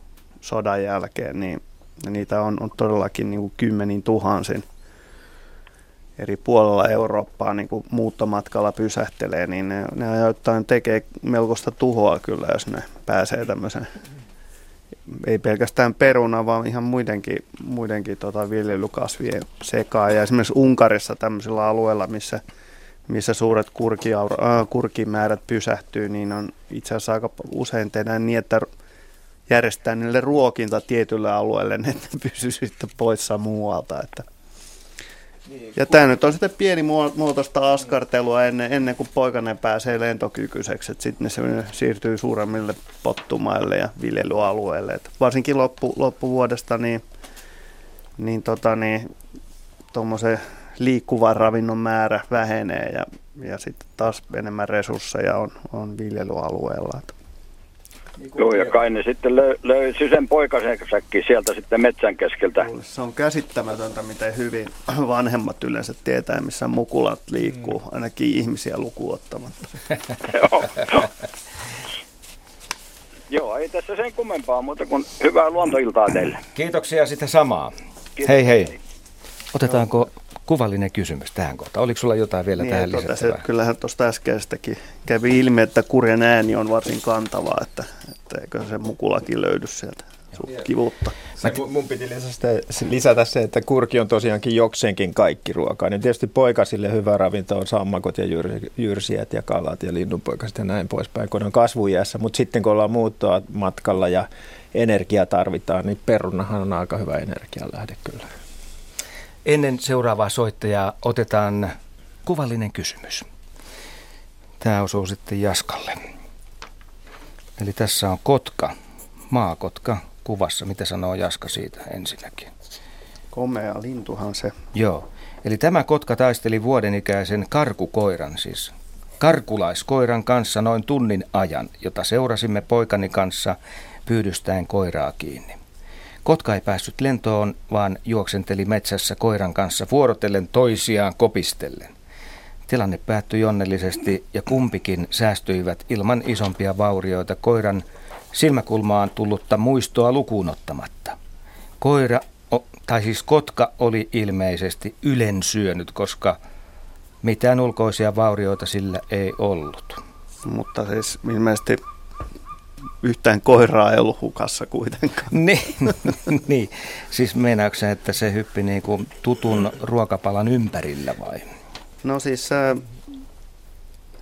sodan jälkeen, niin niitä on, on todellakin niin kuin kymmenin tuhansin eri puolella Eurooppaa niin kuin muuttomatkalla pysähtelee, niin ne, ne ajoittain tekee melkoista tuhoa kyllä, jos ne pääsee tämmöisen, ei pelkästään peruna, vaan ihan muidenkin, muidenkin tota viljelykasvien sekaan. Ja esimerkiksi Unkarissa tämmöisellä alueella, missä, missä suuret kurkiaura, äh, kurkimäärät pysähtyy, niin on itse asiassa aika usein tehdään niin, että järjestetään niille ruokinta tietylle alueelle, että ne pysyy sitten poissa muualta. Että niin, ja tämä nyt on sitten pieni muotoista askartelua ennen, ennen kuin poikainen pääsee lentokykyiseksi, että sitten ne siirtyy suuremmille pottumaille ja viljelyalueille. Et varsinkin loppu, loppuvuodesta niin, niin, tota, niin liikkuvan ravinnon määrä vähenee ja, ja sitten taas enemmän resursseja on, on viljelyalueella. Et niin Joo, ja kai ne sitten lö, löysi sen poikasensäkin sieltä sitten metsän keskeltä. Se on käsittämätöntä, miten hyvin vanhemmat yleensä tietää, missä mukulat liikkuu, mm. ainakin ihmisiä lukuun ottamatta. Joo, Joo, ei tässä sen kummempaa, mutta kuin hyvää luontoiltaa teille. Kiitoksia sitä samaa. Kiitos. Hei hei. Otetaanko kuvallinen kysymys tähän kohtaan. Oliko sulla jotain vielä niin, tähän tota, lisättävää? Se, kyllähän tuosta äskeisestäkin kävi ilmi, että kurjan ääni on varsin kantava, että, että eikö se mukulakin löydy sieltä kivutta. Se, mun piti lisätä, lisätä se, että kurki on tosiaankin jokseenkin kaikki ruokaa. Niin tietysti poikasille hyvä ravinto on sammakot ja jyrsijät ja kalat ja linnunpoikaset ja näin poispäin, kun on kasvujässä. Mutta sitten kun ollaan muuttoa matkalla ja energia tarvitaan, niin perunahan on aika hyvä energialähde kyllä. Ennen seuraavaa soittajaa otetaan kuvallinen kysymys. Tämä osuu sitten Jaskalle. Eli tässä on kotka, maakotka kuvassa. Mitä sanoo Jaska siitä ensinnäkin? Komea lintuhan se. Joo. Eli tämä kotka taisteli vuodenikäisen karkukoiran, siis karkulaiskoiran kanssa noin tunnin ajan, jota seurasimme poikani kanssa pyydystäen koiraa kiinni. Kotka ei päässyt lentoon, vaan juoksenteli metsässä koiran kanssa vuorotellen toisiaan kopistellen. Tilanne päättyi onnellisesti ja kumpikin säästyivät ilman isompia vaurioita koiran silmäkulmaan tullutta muistoa lukuun ottamatta. Koira, tai siis kotka oli ilmeisesti ylen syönyt, koska mitään ulkoisia vaurioita sillä ei ollut. Mutta siis ilmeisesti yhtään koiraa ei ollut hukassa kuitenkaan. niin, niin. siis meinaatko että se hyppi niin kuin tutun ruokapalan ympärillä vai? No siis äh,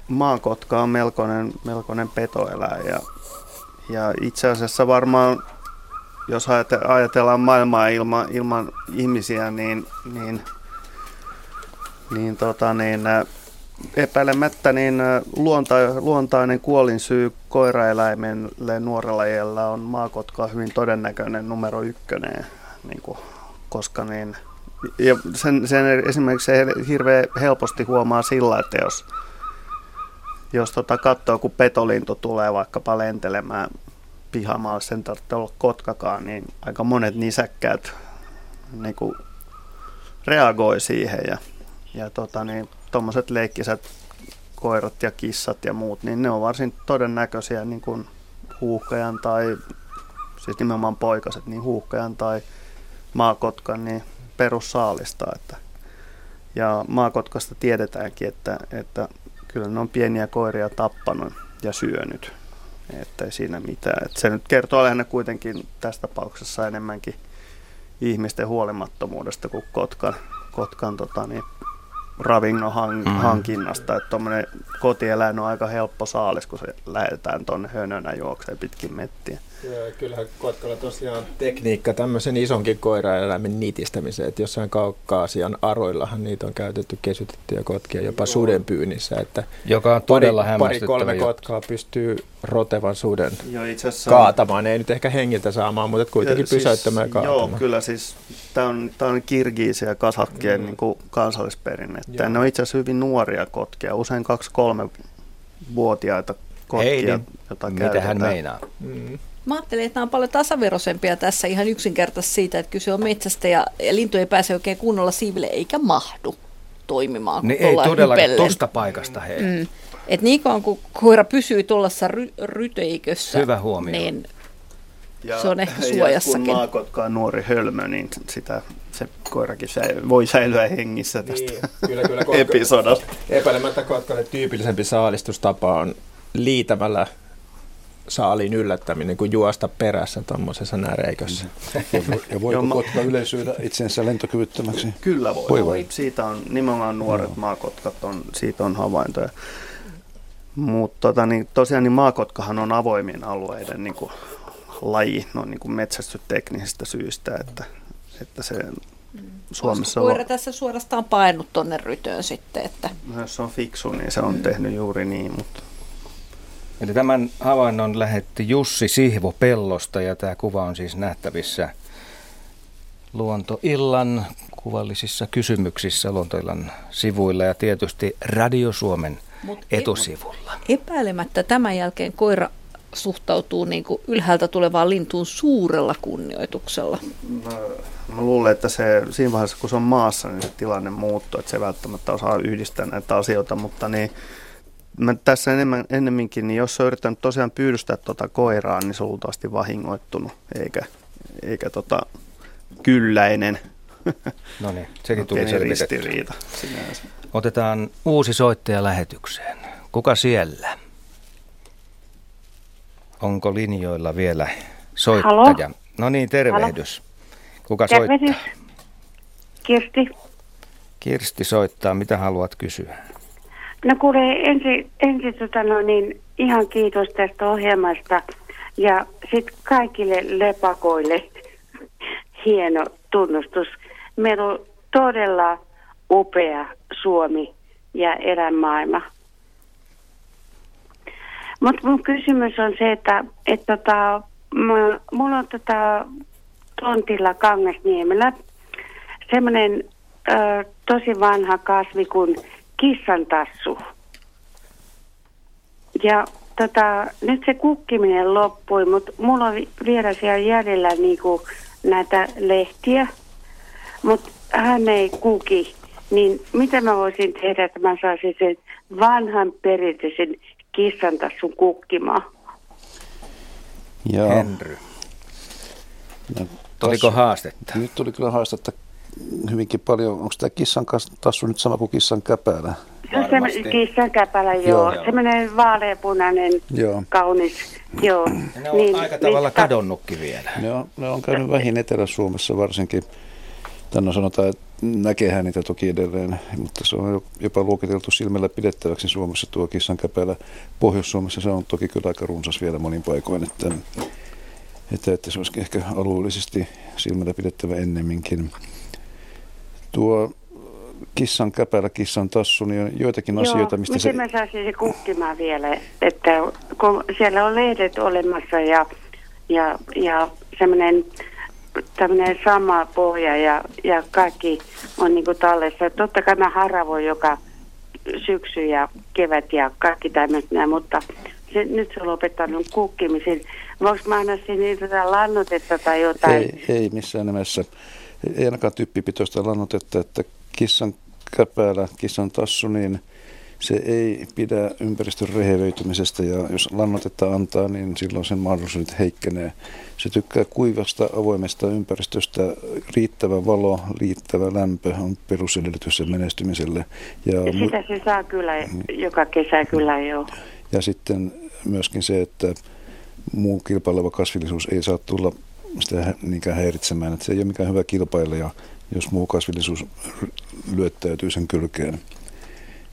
maakotka on melkoinen, melkoinen petoeläin ja, ja itse asiassa varmaan, jos ajatellaan maailmaa ilman, ilman ihmisiä, niin, niin, niin, tota, niin äh, epäilemättä niin luonta, luontainen kuolinsyy koiraeläimelle nuorella iällä on maakotka hyvin todennäköinen numero ykkönen, niin kuin, koska niin, ja sen, sen esimerkiksi se hirveän helposti huomaa sillä, että jos, jos tota katsoo, kun petolintu tulee vaikkapa lentelemään pihamaalle, sen tarvitsee olla kotkakaan, niin aika monet nisäkkäät niin kuin, reagoi siihen ja, ja tota, niin, tuommoiset leikkisät koirat ja kissat ja muut, niin ne on varsin todennäköisiä niin kuin huuhkajan tai, siis nimenomaan poikaset, niin huuhkajan tai maakotkan niin perussaalista. Että, ja maakotkasta tiedetäänkin, että, että kyllä ne on pieniä koiria tappanut ja syönyt. Että ei siinä mitään. Että se nyt kertoo lähinnä kuitenkin tässä tapauksessa enemmänkin ihmisten huolimattomuudesta kuin kotkan, kotkan tota, niin, ravinnon hang, mm. hankinnasta. Että tuommoinen kotieläin on aika helppo saalis, kun se lähdetään tuonne hönönä juokseen pitkin mettiä. Kyllähän kotkalla tosiaan tekniikka tämmöisen isonkin koiraeläimen nitistämiseen, että jossain kaukaasian aroillahan niitä on käytetty kesytettyjä kotkia jopa Joo. sudenpyynnissä. Että Joka on todella pari, pari kolme juttu. kotkaa pystyy rotevan suden Joo, itse asiassa kaatamaan. Ei nyt ehkä hengiltä saamaan, mutta kuitenkin ja, siis pysäyttämään siis, kaatamaan. Joo, kyllä siis tämä on, tää on kirgiisiä ja kasakkien mm. niin kuin kansallisperinne. Ne on itse asiassa hyvin nuoria kotkia, usein kaksi-kolme vuotiaita kotkia, Hei, niin, jota mitä hän meinaa? Mm. Mä ajattelin, että nämä on paljon tasaveroisempia tässä ihan yksinkertaisesti siitä, että kyse on metsästä ja, ja lintu ei pääse oikein kunnolla siiville eikä mahdu toimimaan. Niin ei todellakaan tuosta paikasta hei. Mm. Et niin kauan kun koira pysyy tuollaisessa ry- ryteikössä, Hyvä huomio. niin ja, se on ehkä suojassakin. Ja kun maakotka on nuori hölmö, niin sitä se koirakin säily, voi säilyä hengissä tästä niin, kyllä, kyllä, episodasta. Epäilemättä kotkalle tyypillisempi saalistustapa on liitämällä saaliin yllättäminen kuin juosta perässä tuommoisessa näreikössä. Ja voiko kotka yleisyydä itsensä lentokyvyttömäksi? Kyllä voi. voi, voi. Siitä on nimenomaan nuoret no. maakotkat, on, siitä on havaintoja. Mutta tota, niin, tosiaan niin maakotkahan on avoimien alueiden niin kuin, laji no, niin kuin metsästysteknisistä syistä, että, että se Suomessa Koira on... tässä suorastaan painut tuonne rytöön sitten. Että... No, jos se on fiksu, niin se on tehnyt juuri niin, mutta Eli tämän havainnon lähetti Jussi Sihvo Pellosta ja tämä kuva on siis nähtävissä Luontoillan kuvallisissa kysymyksissä Luontoillan sivuilla ja tietysti Radio Suomen Mut etusivulla. Epäilemättä tämän jälkeen koira suhtautuu niin kuin ylhäältä tulevaan lintuun suurella kunnioituksella. Mä, mä luulen, että se, siinä vaiheessa kun se on maassa, niin se tilanne muuttuu, että se välttämättä osaa yhdistää näitä asioita, mutta niin mä tässä enemmän, ennemminkin, niin jos on yrittänyt tosiaan pyydystää tuota koiraa, niin se on luultavasti vahingoittunut, eikä, eikä tota kylläinen. No niin, sekin tuli ristiriita sinänsä. Otetaan uusi soittaja lähetykseen. Kuka siellä? Onko linjoilla vielä soittaja? Halo? No niin, tervehdys. Kuka tervehdys. soittaa? Kirsti. Kirsti soittaa. Mitä haluat kysyä? No kuule, ensin ensi, tota no, niin, ihan kiitos tästä ohjelmasta ja sitten kaikille lepakoille hieno tunnustus. Meillä on todella upea Suomi ja eläinmaailma. Mutta mun kysymys on se, että et tota, mulla on tota tontilla Kangasniemellä semmoinen tosi vanha kasvi kuin kissantassu. Ja tota, nyt se kukkiminen loppui, mutta mulla on vi- vielä siellä jäljellä niinku näitä lehtiä, mutta hän ei kuki. Niin mitä mä voisin tehdä, että mä saisin sen vanhan perinteisen kissantassun kukkimaan? Ja Henry. No, Tuliko haastetta? Nyt tuli kyllä haastetta hyvinkin paljon. Onko tämä kissan tassu nyt sama kuin kissan käpälä? Se on semmoinen kissan käpälä, joo. Joo. joo. Semmoinen vaaleapunainen, Joo. kaunis, joo. Ne on niin, aika tavalla niin, kadonnutkin vielä. Ne on, ne on käynyt vähin Etelä-Suomessa varsinkin. Tänne sanotaan, että näkehän niitä toki edelleen, mutta se on jopa luokiteltu silmällä pidettäväksi Suomessa tuo kissan käpälä. Pohjois-Suomessa se on toki kyllä aika runsas vielä monin paikoin, että, että, että se olisi ehkä alueellisesti silmällä pidettävä ennemminkin. Tuo kissan käpälä, kissan tassu, niin on joitakin Joo, asioita, mistä miten se... mä saisin se kukkimaan vielä, että kun siellä on lehdet olemassa ja, ja, ja semmoinen tämmöinen sama pohja ja, ja kaikki on niin kuin tallessa. Totta kai mä haravoin joka syksy ja kevät ja kaikki tämmöistä, mutta se, nyt se on lopettanut kukkimisen. Voinko mä anna sinne lannotetta tai jotain? Ei, ei missään nimessä. Ei ainakaan typpipitoista lannotetta, että kissan käpälä, kissan tassu, niin se ei pidä ympäristön rehevöitymisestä ja jos lannotetta antaa, niin silloin sen mahdollisuudet heikkenee. Se tykkää kuivasta, avoimesta ympäristöstä. Riittävä valo, riittävä lämpö on perusedellytys sen menestymiselle. Ja, Ja sitä se saa kyllä joka kesä kyllä jo. ja sitten myöskin se, että muu kilpaileva kasvillisuus ei saa tulla sitä niinkään häiritsemään. Että se ei ole mikään hyvä kilpailija, jos muu kasvillisuus lyöttäytyy sen kylkeen.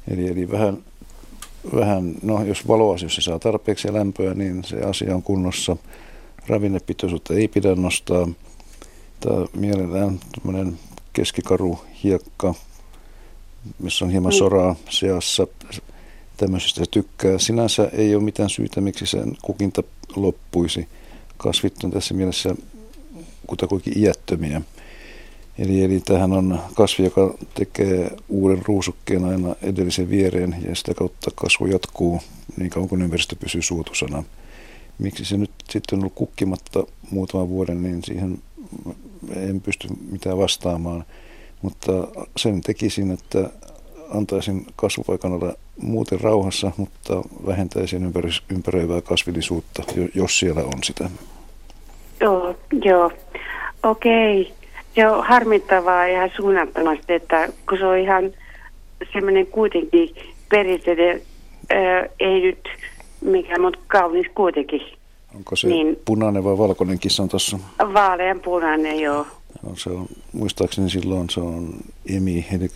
Eli, eli vähän, vähän, no jos valoasioissa saa tarpeeksi lämpöä, niin se asia on kunnossa. Ravinnepitoisuutta ei pidä nostaa. Tämä mielellään tämmöinen keskikaru hiekka, missä on hieman Niin. soraa seassa. Tämmöisestä se tykkää. Sinänsä ei ole mitään syytä, miksi sen kukinta loppuisi. Kasvit on tässä mielessä kutakuinkin iättömiä. Eli, eli tämähän on kasvi, joka tekee uuden ruusukkeen aina edellisen viereen ja sitä kautta kasvu jatkuu niin kauan kuin ympäristö pysyy suotusana. Miksi se nyt sitten on ollut kukkimatta muutaman vuoden, niin siihen en pysty mitään vastaamaan. Mutta sen tekisin, että antaisin kasvupaikan olla muuten rauhassa, mutta vähentäisin ympäröivää kasvillisuutta, jo- jos siellä on sitä. Joo, joo. Okei. Se on harmittavaa ihan suunnattomasti, että kun se on ihan semmoinen kuitenkin perinteinen, ei nyt mikä, mutta kaunis kuitenkin. Onko se Niin. punainen vai valkoinen kissan tuossa? Vaaleanpunainen, joo. No, se on, muistaakseni silloin se on emi, eli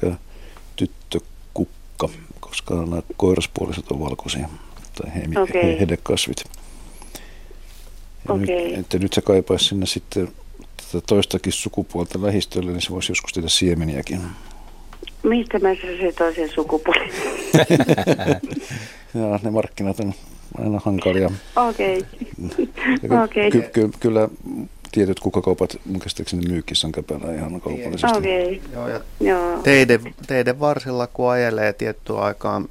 tyttökukka, koska nämä koiraspuoliset on valkoisia, tai Okei. okay. hedekasvit. Ja Okei. nyt, että nyt se kaipaisi sinne sitten tätä toistakin sukupuolta lähistölle, niin se voisi joskus tehdä siemeniäkin. Mistä mä se toisen sukupuolen? ja ne markkinat on aina hankalia. Okei. Okei. ky, ky, kyllä tietyt kukakaupat mun käsittääkseni myy kissan käpälää ihan kaupallisesti. Okei. Joo, ja Joo. teiden, teiden varsilla, kun ajelee tiettyä aikaa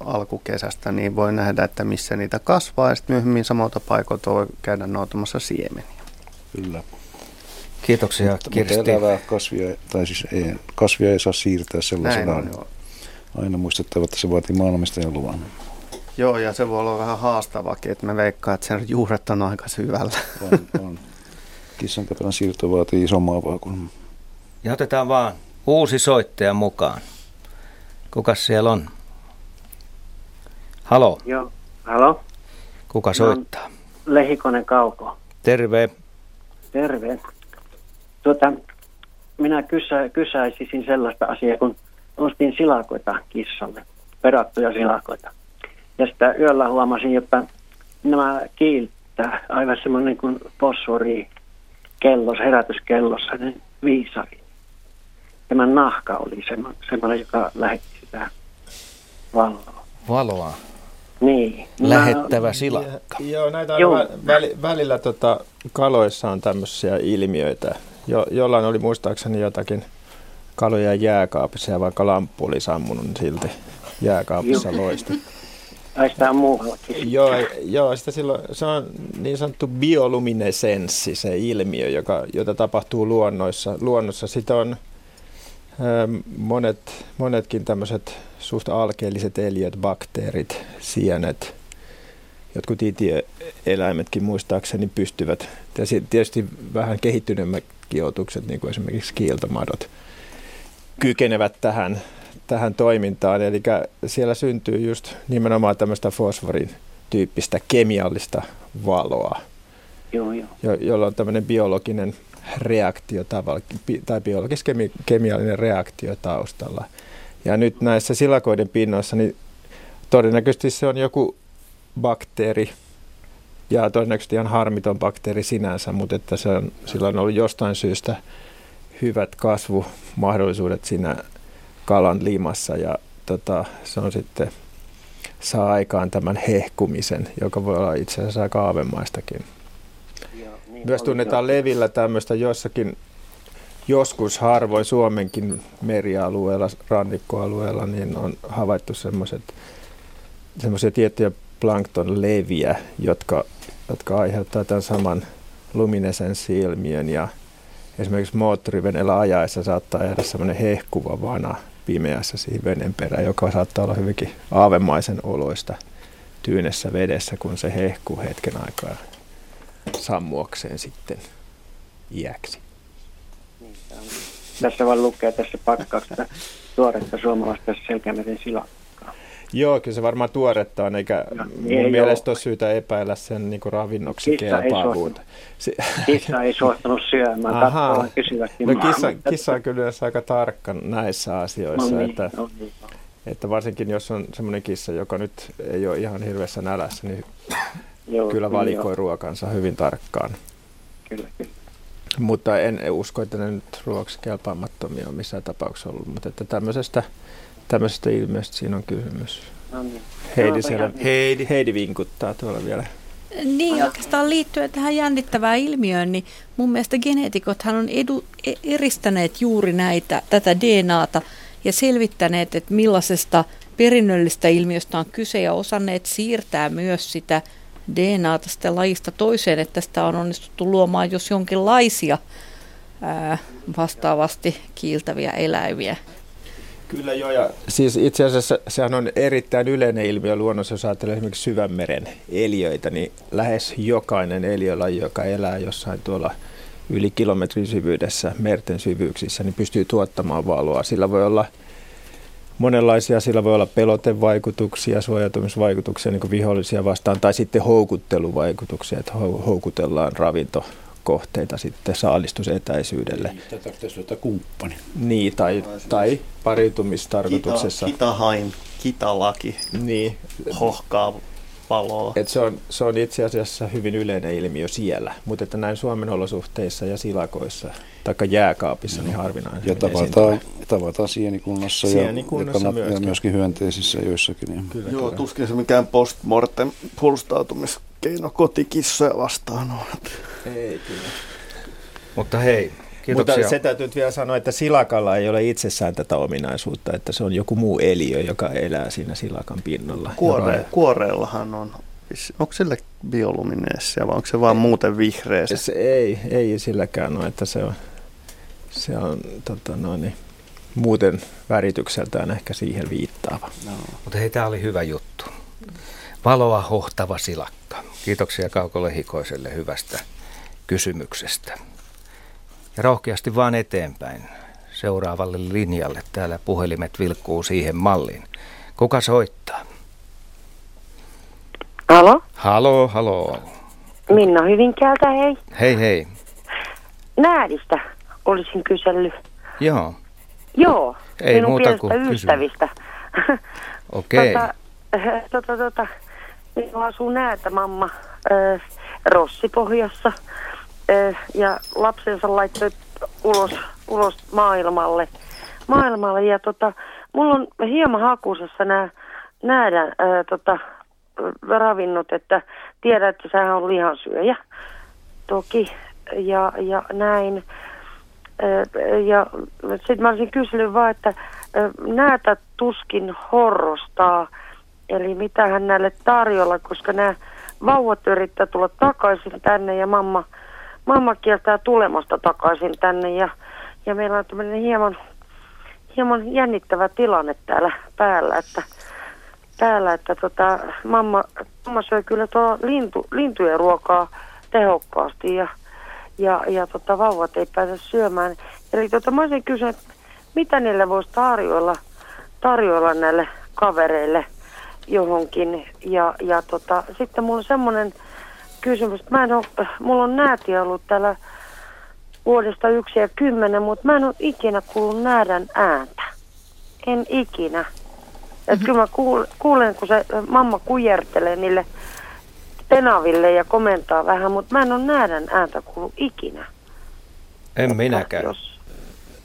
alkukesästä, niin voi nähdä, että missä niitä kasvaa, ja sitten myöhemmin samalta paikoilta voi käydä noutamassa siemeniä. Kyllä. Kiitoksia Mutta, Kirsti. mutta elävää kasvia, tai siis ei, kasvia ei saa siirtää sellaisena. Näin on, joo. Aina muistettava, että se vaatii maanomistajan luvan. Joo, ja se voi olla vähän haastavakin, että me veikkaa, että sen juuret on aika syvällä. On, on. Kissankäpälän siirto vaatii isompaa kuin Ja otetaan vaan uusi soittaja mukaan. Kukas siellä on? Halo, Joo, halo? kuka soittaa? Lehikonen Kauko. Terve. Terve. Tuota, minä kysä, kysäisisin sellaista asiaa, kun ostin silakoita kissalle, perattuja silakoita. Ja sitä yöllä huomasin, että nämä kiiltää aivan semmoinen kuin fosfori kellos, herätyskellossa, niin viisari. Tämä nahka oli semmo- semmoinen, joka lähetti sitä valoa. Valoa. Niin. lähettävä silakka. Joo, näitä Joo. vä- väli, välillä tota, kaloissa on tämmöisiä ilmiöitä. Jo, jollain oli muistaakseni jotakin kaloja jääkaapissa ja vaikka lamppu oli sammunut, niin silti jääkaapissa loisti. Joo, joo sitä silloin, se on niin sanottu bioluminescenssi, se ilmiö, joka, jota tapahtuu luonnoissa. luonnossa. Sitä on ähm, monet, monetkin tämmöiset suht alkeelliset eliöt, bakteerit, sienet, jotkut itieläimetkin muistaakseni pystyvät, tietysti vähän kehittyneemmätkin otukset, niin kuin esimerkiksi kiiltomadot, kykenevät tähän, tähän toimintaan. Eli siellä syntyy just nimenomaan tämmöistä fosforin tyyppistä kemiallista valoa, Joo, joo. jo, jolla on tämmöinen biologinen reaktio tai biologis-kemiallinen reaktio taustalla. Ja nyt näissä silakoiden pinnoissa, niin todennäköisesti se on joku bakteeri, ja todennäköisesti ihan harmiton bakteeri sinänsä, mutta että se on, sillä on ollut jostain syystä hyvät kasvumahdollisuudet siinä kalan limassa ja tota, se on sitten saa aikaan tämän hehkumisen, joka voi olla itse asiassa aika aavemaistakin. Myös tunnetaan levillä tämmöistä jossakin, joskus harvoin Suomenkin merialueella, rannikkoalueella, niin on havaittu semmoiset semmoisia tiettyjä planktonleviä, jotka, jotka aiheuttaa tämän saman luminesenssi-ilmiön ja esimerkiksi moottorivenellä ajaessa saattaa jäädä semmoinen hehkuva vana pimeässä siihen veden perään, joka saattaa olla hyvinkin aavemaisen oloista tyynessä vedessä, kun se hehkuu hetken aikaa sammuakseen sitten iäksi. Tässä vaan lukee tässä pakkauksessa tuoretta suomalaista selkämeren silakkaa. Joo, kyllä se varmaan tuoretta on, eikä ei mun oo. mielestä ole syytä epäillä sen niin kuin ravinnoksi Kissa ei kelpaavuutta. Kissa ei suostunut syömään, katsomaan kysyvästi. no kissa, kissa on kyllä aika tarkka näissä asioissa, No niin, että, no niin. että varsinkin jos on semmoinen kissa, joka nyt ei ole ihan hirveässä nälässä, niin Joo, kyllä kyllä valikoi joo. ruokansa hyvin tarkkaan. Kyllä, kyllä. Mutta en usko, että ne nyt ruoksi kelpaamattomia on missään tapauksessa ollut, mutta että tämmöisestä, tämmöisestä ilmiöstä siinä on kysymys. No niin. Heidi, siellä, Heidi. Heidi vinkuttaa tuolla vielä. Niin, oikeastaan liittyen tähän jännittävään ilmiöön, niin mun mielestä geneetikothan on edu, e- eristäneet juuri näitä, tätä DNAta ja selvittäneet, että millaisesta perinnöllistä ilmiöstä on kyse ja osanneet siirtää myös sitä DNAta sitten lajista toiseen, että tästä on onnistuttu luomaan jos jonkinlaisia ää, vastaavasti kiiltäviä eläimiä. Kyllä joo. Ja siis itse asiassa sehän on erittäin yleinen ilmiö luonnossa, jos ajattelee esimerkiksi syvänmeren eliöitä, niin lähes jokainen eliölaji, joka elää jossain tuolla yli kilometrin syvyydessä merten syvyyksissä, niin pystyy tuottamaan valoa. Sillä voi olla monenlaisia, sillä voi olla pelotevaikutuksia, suojautumisvaikutuksia niin vihollisia vastaan, tai sitten houkutteluvaikutuksia, että hou- houkutellaan ravintokohteita sitten saalistusetäisyydelle. Tätä kumppani. Niin, tai, tai pariutumistarkoituksessa. Kita, kitahain, kitalaki, Niin. hohkaa valoa. Et se, on, se on itse asiassa hyvin yleinen ilmiö siellä, mutta että näin Suomen olosuhteissa ja silakoissa tai jääkaapissa niin harvinainen. Ja tavataan, tavataan sienikunnassa, Sienikunnassa ja, ja, myöskin. ja myöskin hyönteisissä joissakin. Ja Kyllä, Joo, kyllä. tuskin se mikään postmortem puolustautumiskeino kotikissoja vastaan on. Ei kyllä. Mutta hei, kiitoksia. Mutta se täytyy nyt vielä sanoa, että silakalla ei ole itsessään tätä ominaisuutta, että se on joku muu eliö, joka elää siinä silakan pinnalla. Kuore, Joka- kuoreellahan on, onko sille biolumineessia vai onko se vaan muuten vihreä se? Se ei, ei silläkään ole, että se on, se on tota noin, niin, muuten väritykseltään ehkä siihen viittaava. No. Mutta hei, tämä oli hyvä juttu. Valoa hohtava silakka. Kiitoksia Kaukolle Hikoiselle hyvästä kysymyksestä. Ja rohkeasti vaan eteenpäin seuraavalle linjalle. Täällä puhelimet vilkkuu siihen malliin. Kuka soittaa? Halo? Halo, halo. Minna Hyvinkäältä, hei. Hei, hei. Näädistä olisin kysellyt. Joo, Joo, Ei minun muuta kuin ystävistä. okei. Tota, äh, tota, tota, minulla asuu näätä mamma äh, Rossipohjassa äh, ja lapsensa laittoi ulos, ulos maailmalle. maailmalle ja tota, mulla on hieman hakusessa nämä näädän äh, tota, ravinnot, että tiedät, että sehän on lihansyöjä. Toki. Ja, ja näin. Ja sitten mä olisin kysynyt vaan, että näitä tuskin horrostaa, eli mitä hän näille tarjolla, koska nämä vauvat yrittää tulla takaisin tänne ja mamma, mamma kieltää tulemasta takaisin tänne ja, ja meillä on tämmöinen hieman, hieman jännittävä tilanne täällä päällä, että, päällä, että tota, mamma, mamma syö kyllä tuo lintu, lintujen ruokaa tehokkaasti ja, ja, ja tota, vauvat ei pääse syömään. Eli tota, mä olisin kysynyt, mitä niille voisi tarjoilla, tarjoilla näille kavereille johonkin. Ja, ja tota, sitten mulla on semmoinen kysymys, että mä en ole, mulla on nääti ollut täällä vuodesta yksi ja kymmenen, mutta mä en ole ikinä kuullut näädän ääntä. En ikinä. Mm-hmm. Että kyllä mä kuulen, kun se mamma kujertelee niille tenaville ja komentaa vähän, mutta mä en ole näädän ääntä kuullut ikinä. En minäkään. Jos...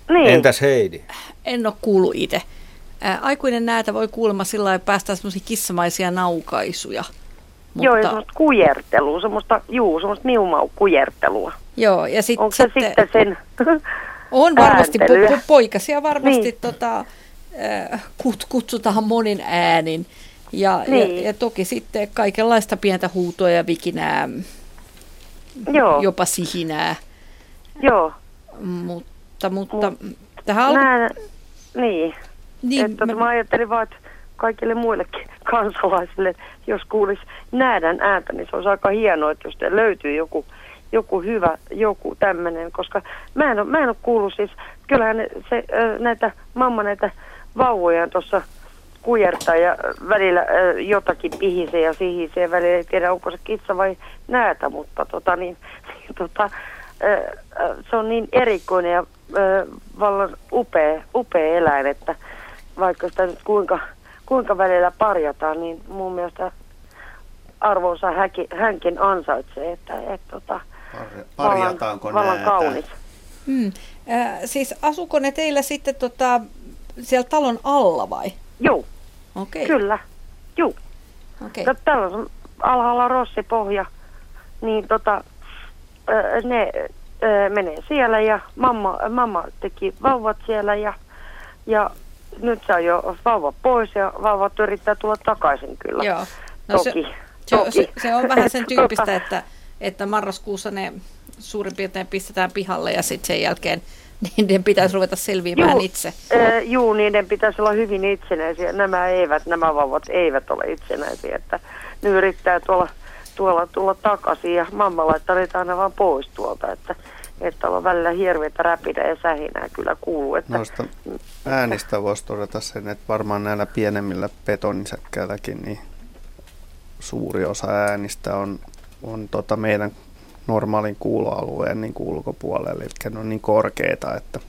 Niin. Entäs Heidi? En ole kuullut itse. Aikuinen näätä voi kuulemma sillä lailla päästä semmoisia kissamaisia naukaisuja. Mutta... Joo, ja semmoista kujertelua, semmoista, juu, semmoista miumau kujertelua. Joo, ja sit, Onko se sitten, sitten sen On varmasti, po- po- poikasia varmasti niin. tota, kut, kutsutaan monin äänin. Ja, niin. ja, ja toki sitten kaikenlaista pientä huutoa ja vikinää, Joo. jopa sihinää. Joo. Mutta, mutta Mut, tähän alku... Nää, niin. Niin että mä... mä ajattelin vaan, että kaikille muillekin kansalaisille, jos kuulisi näädän ääntä, niin se olisi aika hienoa, että jos löytyy joku, joku hyvä, joku tämmöinen, koska mä en, ole, mä en ole kuullut siis, kyllähän se, näitä mamma näitä vauvoja tuossa kujertaa ja välillä jotakin pihisee ja sihisee ja välillä ei tiedä onko se kissa vai näätä, mutta tota niin, niin tota, se on niin erikoinen ja vallan upea, upea eläin, että vaikka sitä nyt kuinka, kuinka välillä parjataan, niin mun mielestä arvonsa häki, hänkin ansaitsee, että et, tota, Parjataanko vallan, vallan kaunis. Hmm. Äh, siis asuko ne teillä sitten tota, siellä talon alla vai? Joo. Okei. Okay. Kyllä. Joo. Okei. Okay. Täällä on alhaalla rossipohja, niin tota, ne menee siellä ja mamma, mamma teki vauvat siellä ja, ja nyt on jo vauva pois ja vauvat yrittää tulla takaisin kyllä. Joo. No toki, se, toki. Se, se on vähän sen tyyppistä, että, että marraskuussa ne suurin piirtein pistetään pihalle ja sitten sen jälkeen niiden pitäisi ruveta selviämään Juu, itse. Äh, juu, niiden pitäisi olla hyvin itsenäisiä. Nämä eivät, nämä vauvat eivät ole itsenäisiä, että ne yrittää tuolla, tuolla tulla takaisin ja mamma laittaa niitä aina vaan pois tuolta, että että on välillä hirveitä räpidä ja sähinää kyllä kuuluu. Että, Noista äänistä voisi todeta sen, että varmaan näillä pienemmillä betonisäkkäilläkin niin suuri osa äänistä on, on tota meidän normaalin kuuloalueen niin ulkopuolella, eli ne on niin korkeita, että,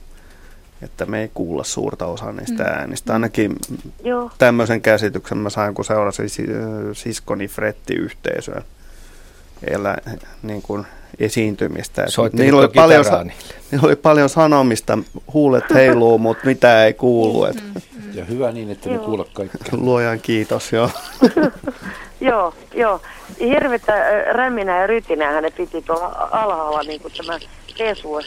että me ei kuulla suurta osaa niistä mm. äänistä. Ainakin Joo. tämmöisen käsityksen mä sain, kun seurasin siskoni Fretti-yhteisöä elä, niin kuin esiintymistä. Niillä oli, paljon, niillä oli paljon sanomista, huulet heiluu, mutta mitä ei kuulu. Et. Ja hyvä niin, että ne kuule kaikkea. Luojan kiitos, joo. joo, joo. Hirvetä räminä ja rytinää ne piti tuolla alhaalla, niin kuin tämä pesu.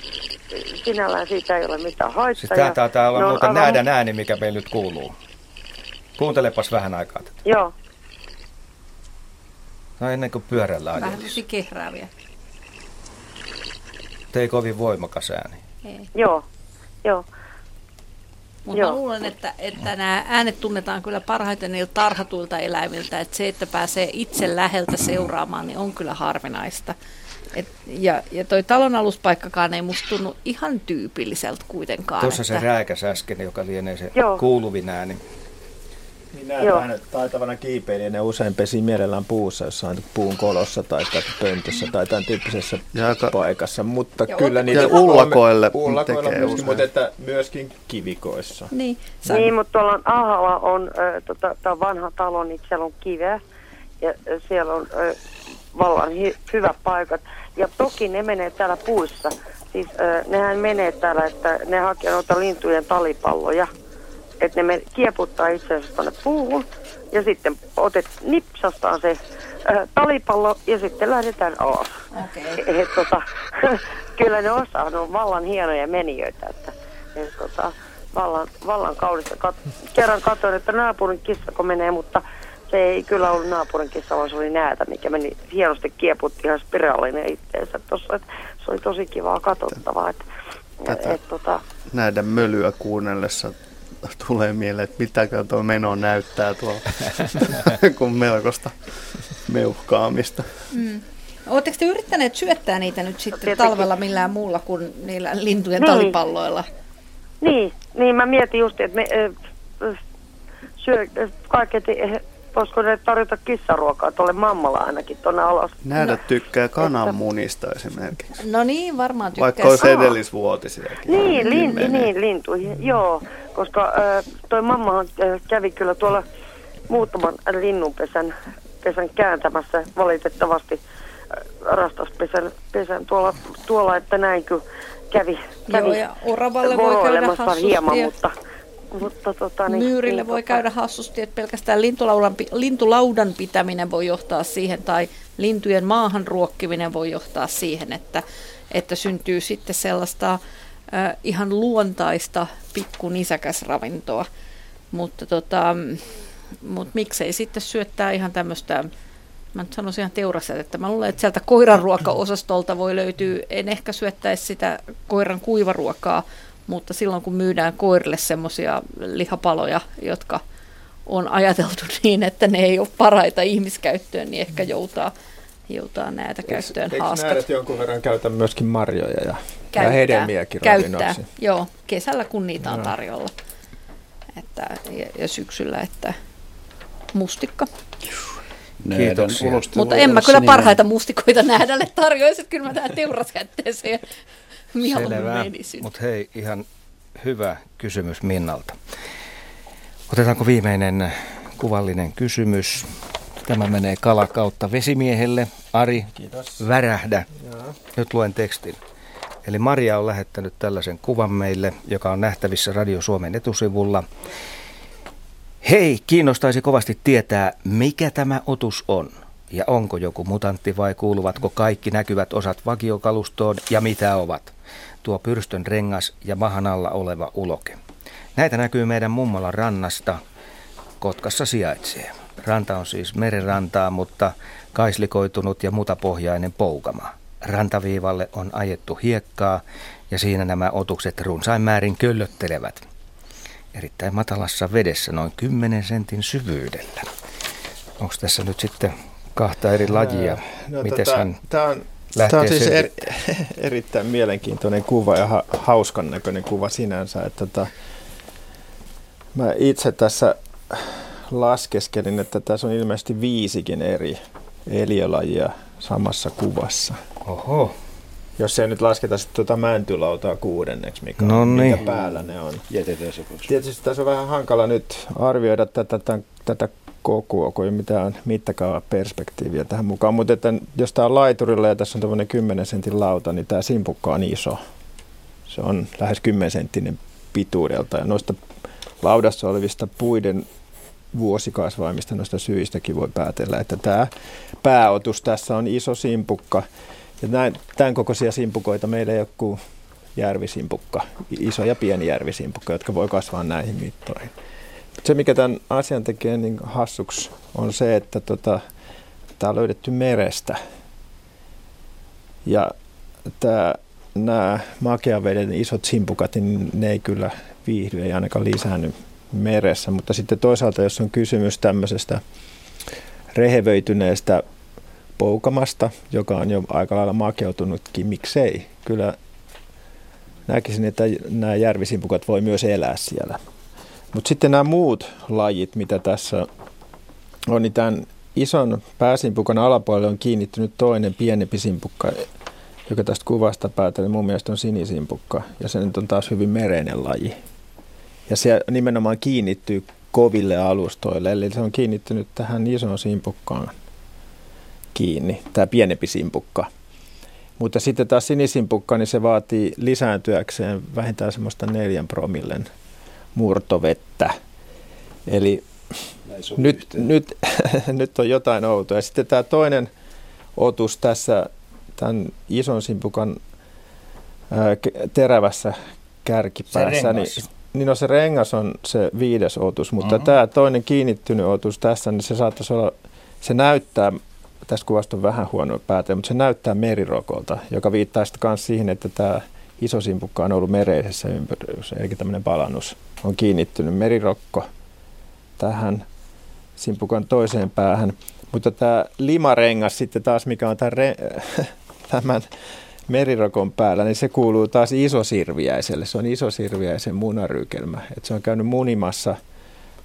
Sinällään siitä ei ole mitään haittaa. Siis tämä täällä on no, muuten aivan... näädän ääni, mikä meillä nyt kuuluu. Kuuntelepas vähän aikaa tätä. Joo. No ennen kuin pyörällä Vähän kehrääviä. Ei kovin voimakas ääni. Ei. Joo, joo. Mutta luulen, että, että nämä äänet tunnetaan kyllä parhaiten niiltä tarhatuilta eläimiltä, että se, että pääsee itse läheltä seuraamaan, niin on kyllä harvinaista. Et, ja, ja toi talon aluspaikkakaan ei musta tunnu ihan tyypilliseltä kuitenkaan. Tuossa että... se rääkäs äsken, joka lienee se Joo. kuuluvin ääni. Niin nähdään taitavana kiipeilijänä ne usein pesi mielellään puussa, jossain puun kolossa tai pöntössä tai tämän tyyppisessä Jaka. paikassa. Mutta ja kyllä niitä ullakoille, ullakoille tekee myöskin, mutta että myöskin kivikoissa. Niin, niin mutta tuolla alhaalla on, äh, tota, tämä vanha talo, niin siellä on kiveä ja siellä on äh, vallan hy- hyvät paikat. Ja toki ne menee täällä puissa. Siis äh, nehän menee täällä, että ne hakee noita lintujen talipalloja että ne me kieputtaa itse asiassa tuonne puuhun ja sitten otet, nipsastaan se äh, talipallo ja sitten lähdetään alas. Okay. Et, tota, kyllä ne osaa, ne on vallan hienoja menijöitä, että et, tota, vallan, vallan kaunista. Kat, kerran katsoin, että naapurin kissa kun menee, mutta se ei kyllä ollut naapurin kissa, vaan se oli näätä, mikä meni hienosti kieputti ihan spiraalinen itteensä tuossa. Se oli tosi kivaa katsottavaa. Että, Tätä et, tota, näiden mölyä kuunnellessa tulee mieleen, että mitäkö tuo meno näyttää tuolla, kun melkoista meuhkaamista. Mm. Oletteko te yrittäneet syöttää niitä nyt sitten Tietenkin. talvella millään muulla kuin niillä lintujen Niin. talipalloilla? Niin, niin mä mietin just, että me äh, syö kaiketi, eh, voisiko ne tarjota kissaruokaa tuolle mammalla ainakin tuonne alas. Nähdä tykkää kananmunista esimerkiksi. No niin, varmaan Vaikka tykkäisi. olisi edellisvuotisiakin. Niin, lin, niin, lintuihin, joo. Koska äh, toi mammahan äh, kävi kyllä tuolla muutaman linnunpesän pesän kääntämässä valitettavasti äh, rastaspesän pesän tuolla, tuolla, että näin kyllä kävi, kävi Joo, ja oravalle voi käydä hieman, ja mutta, mutta tota, niin, Myyrille niin, voi tota, käydä hassusti, että pelkästään lintulaudan, lintulaudan pitäminen voi johtaa siihen, tai lintujen maahan ruokkiminen voi johtaa siihen, että, että syntyy sitten sellaista äh, ihan luontaista pikkunisäkäsravintoa. Mutta tota, mut miksei sitten syöttää ihan tämmöistä, mä nyt sanoisin ihan teuraset, mä luulen, että sieltä koiran ruokaosastolta voi löytyä, en ehkä syöttäisi sitä koiran kuivaruokaa, mutta silloin kun myydään koirille semmoisia lihapaloja, jotka on ajateltu niin, että ne ei ole paraita ihmiskäyttöön, niin ehkä joutaa, joutaa näitä käyttöön Eikö haaskat. näädät jonkun verran käytä myöskin marjoja ja, ja Käyttää, hedelmiäkin käyttää, ravinnoksi? joo, kesällä kun niitä on tarjolla. Että, ja, ja syksyllä, että mustikka. Kiitoksia. Mutta en mä kyllä parhaita mustikoita nähdälle tarjoaisi, että kyllä mä tähän teurasjätteeseen mieluummin Selvä. Mutta hei, ihan hyvä kysymys Minnalta. Otetaanko viimeinen kuvallinen kysymys? Tämä menee kala kautta vesimiehelle. Ari, Kiitos. värähdä. Joo. Nyt luen tekstin. Eli Maria on lähettänyt tällaisen kuvan meille, joka on nähtävissä Radio Suomen etusivulla. Hei, kiinnostaisi kovasti tietää, mikä tämä otus on. Ja onko joku mutantti vai kuuluvatko kaikki näkyvät osat vakiokalustoon ja mitä ovat? Tuo pyrstön rengas ja mahan alla oleva uloke. Näitä näkyy meidän mummalla rannasta. Kotkassa sijaitsee. Ranta on siis merenrantaa, mutta kaislikoitunut ja mutapohjainen poukama. Rantaviivalle on ajettu hiekkaa ja siinä nämä otukset runsain määrin köllöttelevät. Erittäin matalassa vedessä, noin 10 sentin syvyydellä. Onko tässä nyt sitten kahta eri lajia? No, Miten tota, hän Tämä on, lähtee tämä on siis er, erittäin mielenkiintoinen kuva ja ha, hauskan näköinen kuva sinänsä. Että tota, mä itse tässä laskeskelin, että tässä on ilmeisesti viisikin eri eliölajia samassa kuvassa. Oho. Jos ei nyt lasketa sitten tuota mäntylautaa kuudenneksi, mikä, No on, niin. mikä päällä ne on. Jätetään se pois. Tietysti tässä on vähän hankala nyt arvioida tätä, tätä, tätä kokoa, kun ei ole mitään mittakaava perspektiiviä tähän mukaan. Mutta että jos tämä on laiturilla ja tässä on tämmöinen 10 sentin lauta, niin tämä simpukka on iso. Se on lähes 10 senttinen pituudelta ja noista laudassa olevista puiden vuosikasvaimista noista syistäkin voi päätellä, että tämä pääotus tässä on iso simpukka. Ja näin, tämän kokoisia simpukoita meillä ei ole kuin järvisimpukka, iso ja pieni järvisimpukka, jotka voi kasvaa näihin mittoihin. Se, mikä tämän asian tekee niin hassuksi, on se, että tota, tämä on löydetty merestä. Ja tämä, nämä makeaveden isot simpukat, niin ne ei kyllä viihdy, ei ainakaan lisäänny meressä. Mutta sitten toisaalta, jos on kysymys tämmöisestä rehevöityneestä poukamasta, joka on jo aika lailla makeutunutkin, miksei. Kyllä näkisin, että nämä järvisimpukat voi myös elää siellä. Mutta sitten nämä muut lajit, mitä tässä on, niin tämän ison pääsimpukan alapuolelle on kiinnittynyt toinen pienempi simpukka, joka tästä kuvasta päätellä mun mielestä on sinisimpukka. Ja se nyt on taas hyvin mereinen laji. Ja se nimenomaan kiinnittyy koville alustoille, eli se on kiinnittynyt tähän isoon simpukkaan kiinni, tämä pienempi simpukka. Mutta sitten taas sinisimpukka, niin se vaatii lisääntyäkseen vähintään semmoista neljän promillen murtovettä. Eli nyt, nyt, nyt on jotain outoa. Ja sitten tämä toinen otus tässä tämän ison simpukan ää, terävässä kärkipäässä, niin, niin no se rengas on se viides otus, mutta mm-hmm. tämä toinen kiinnittynyt otus tässä, niin se saattaisi olla, se näyttää, tässä kuvasta on vähän huono päätä, mutta se näyttää merirokolta, joka viittaa sitten myös siihen, että tämä iso simpukka on ollut mereisessä ympäryydessä, eli tämmöinen palannus on kiinnittynyt merirokko tähän simpukan toiseen päähän. Mutta tämä limarengas sitten taas, mikä on tämän, re- tämän merirokon päällä, niin se kuuluu taas isosirviäiselle. Se on isosirviäisen munarykelmä. Et se on käynyt munimassa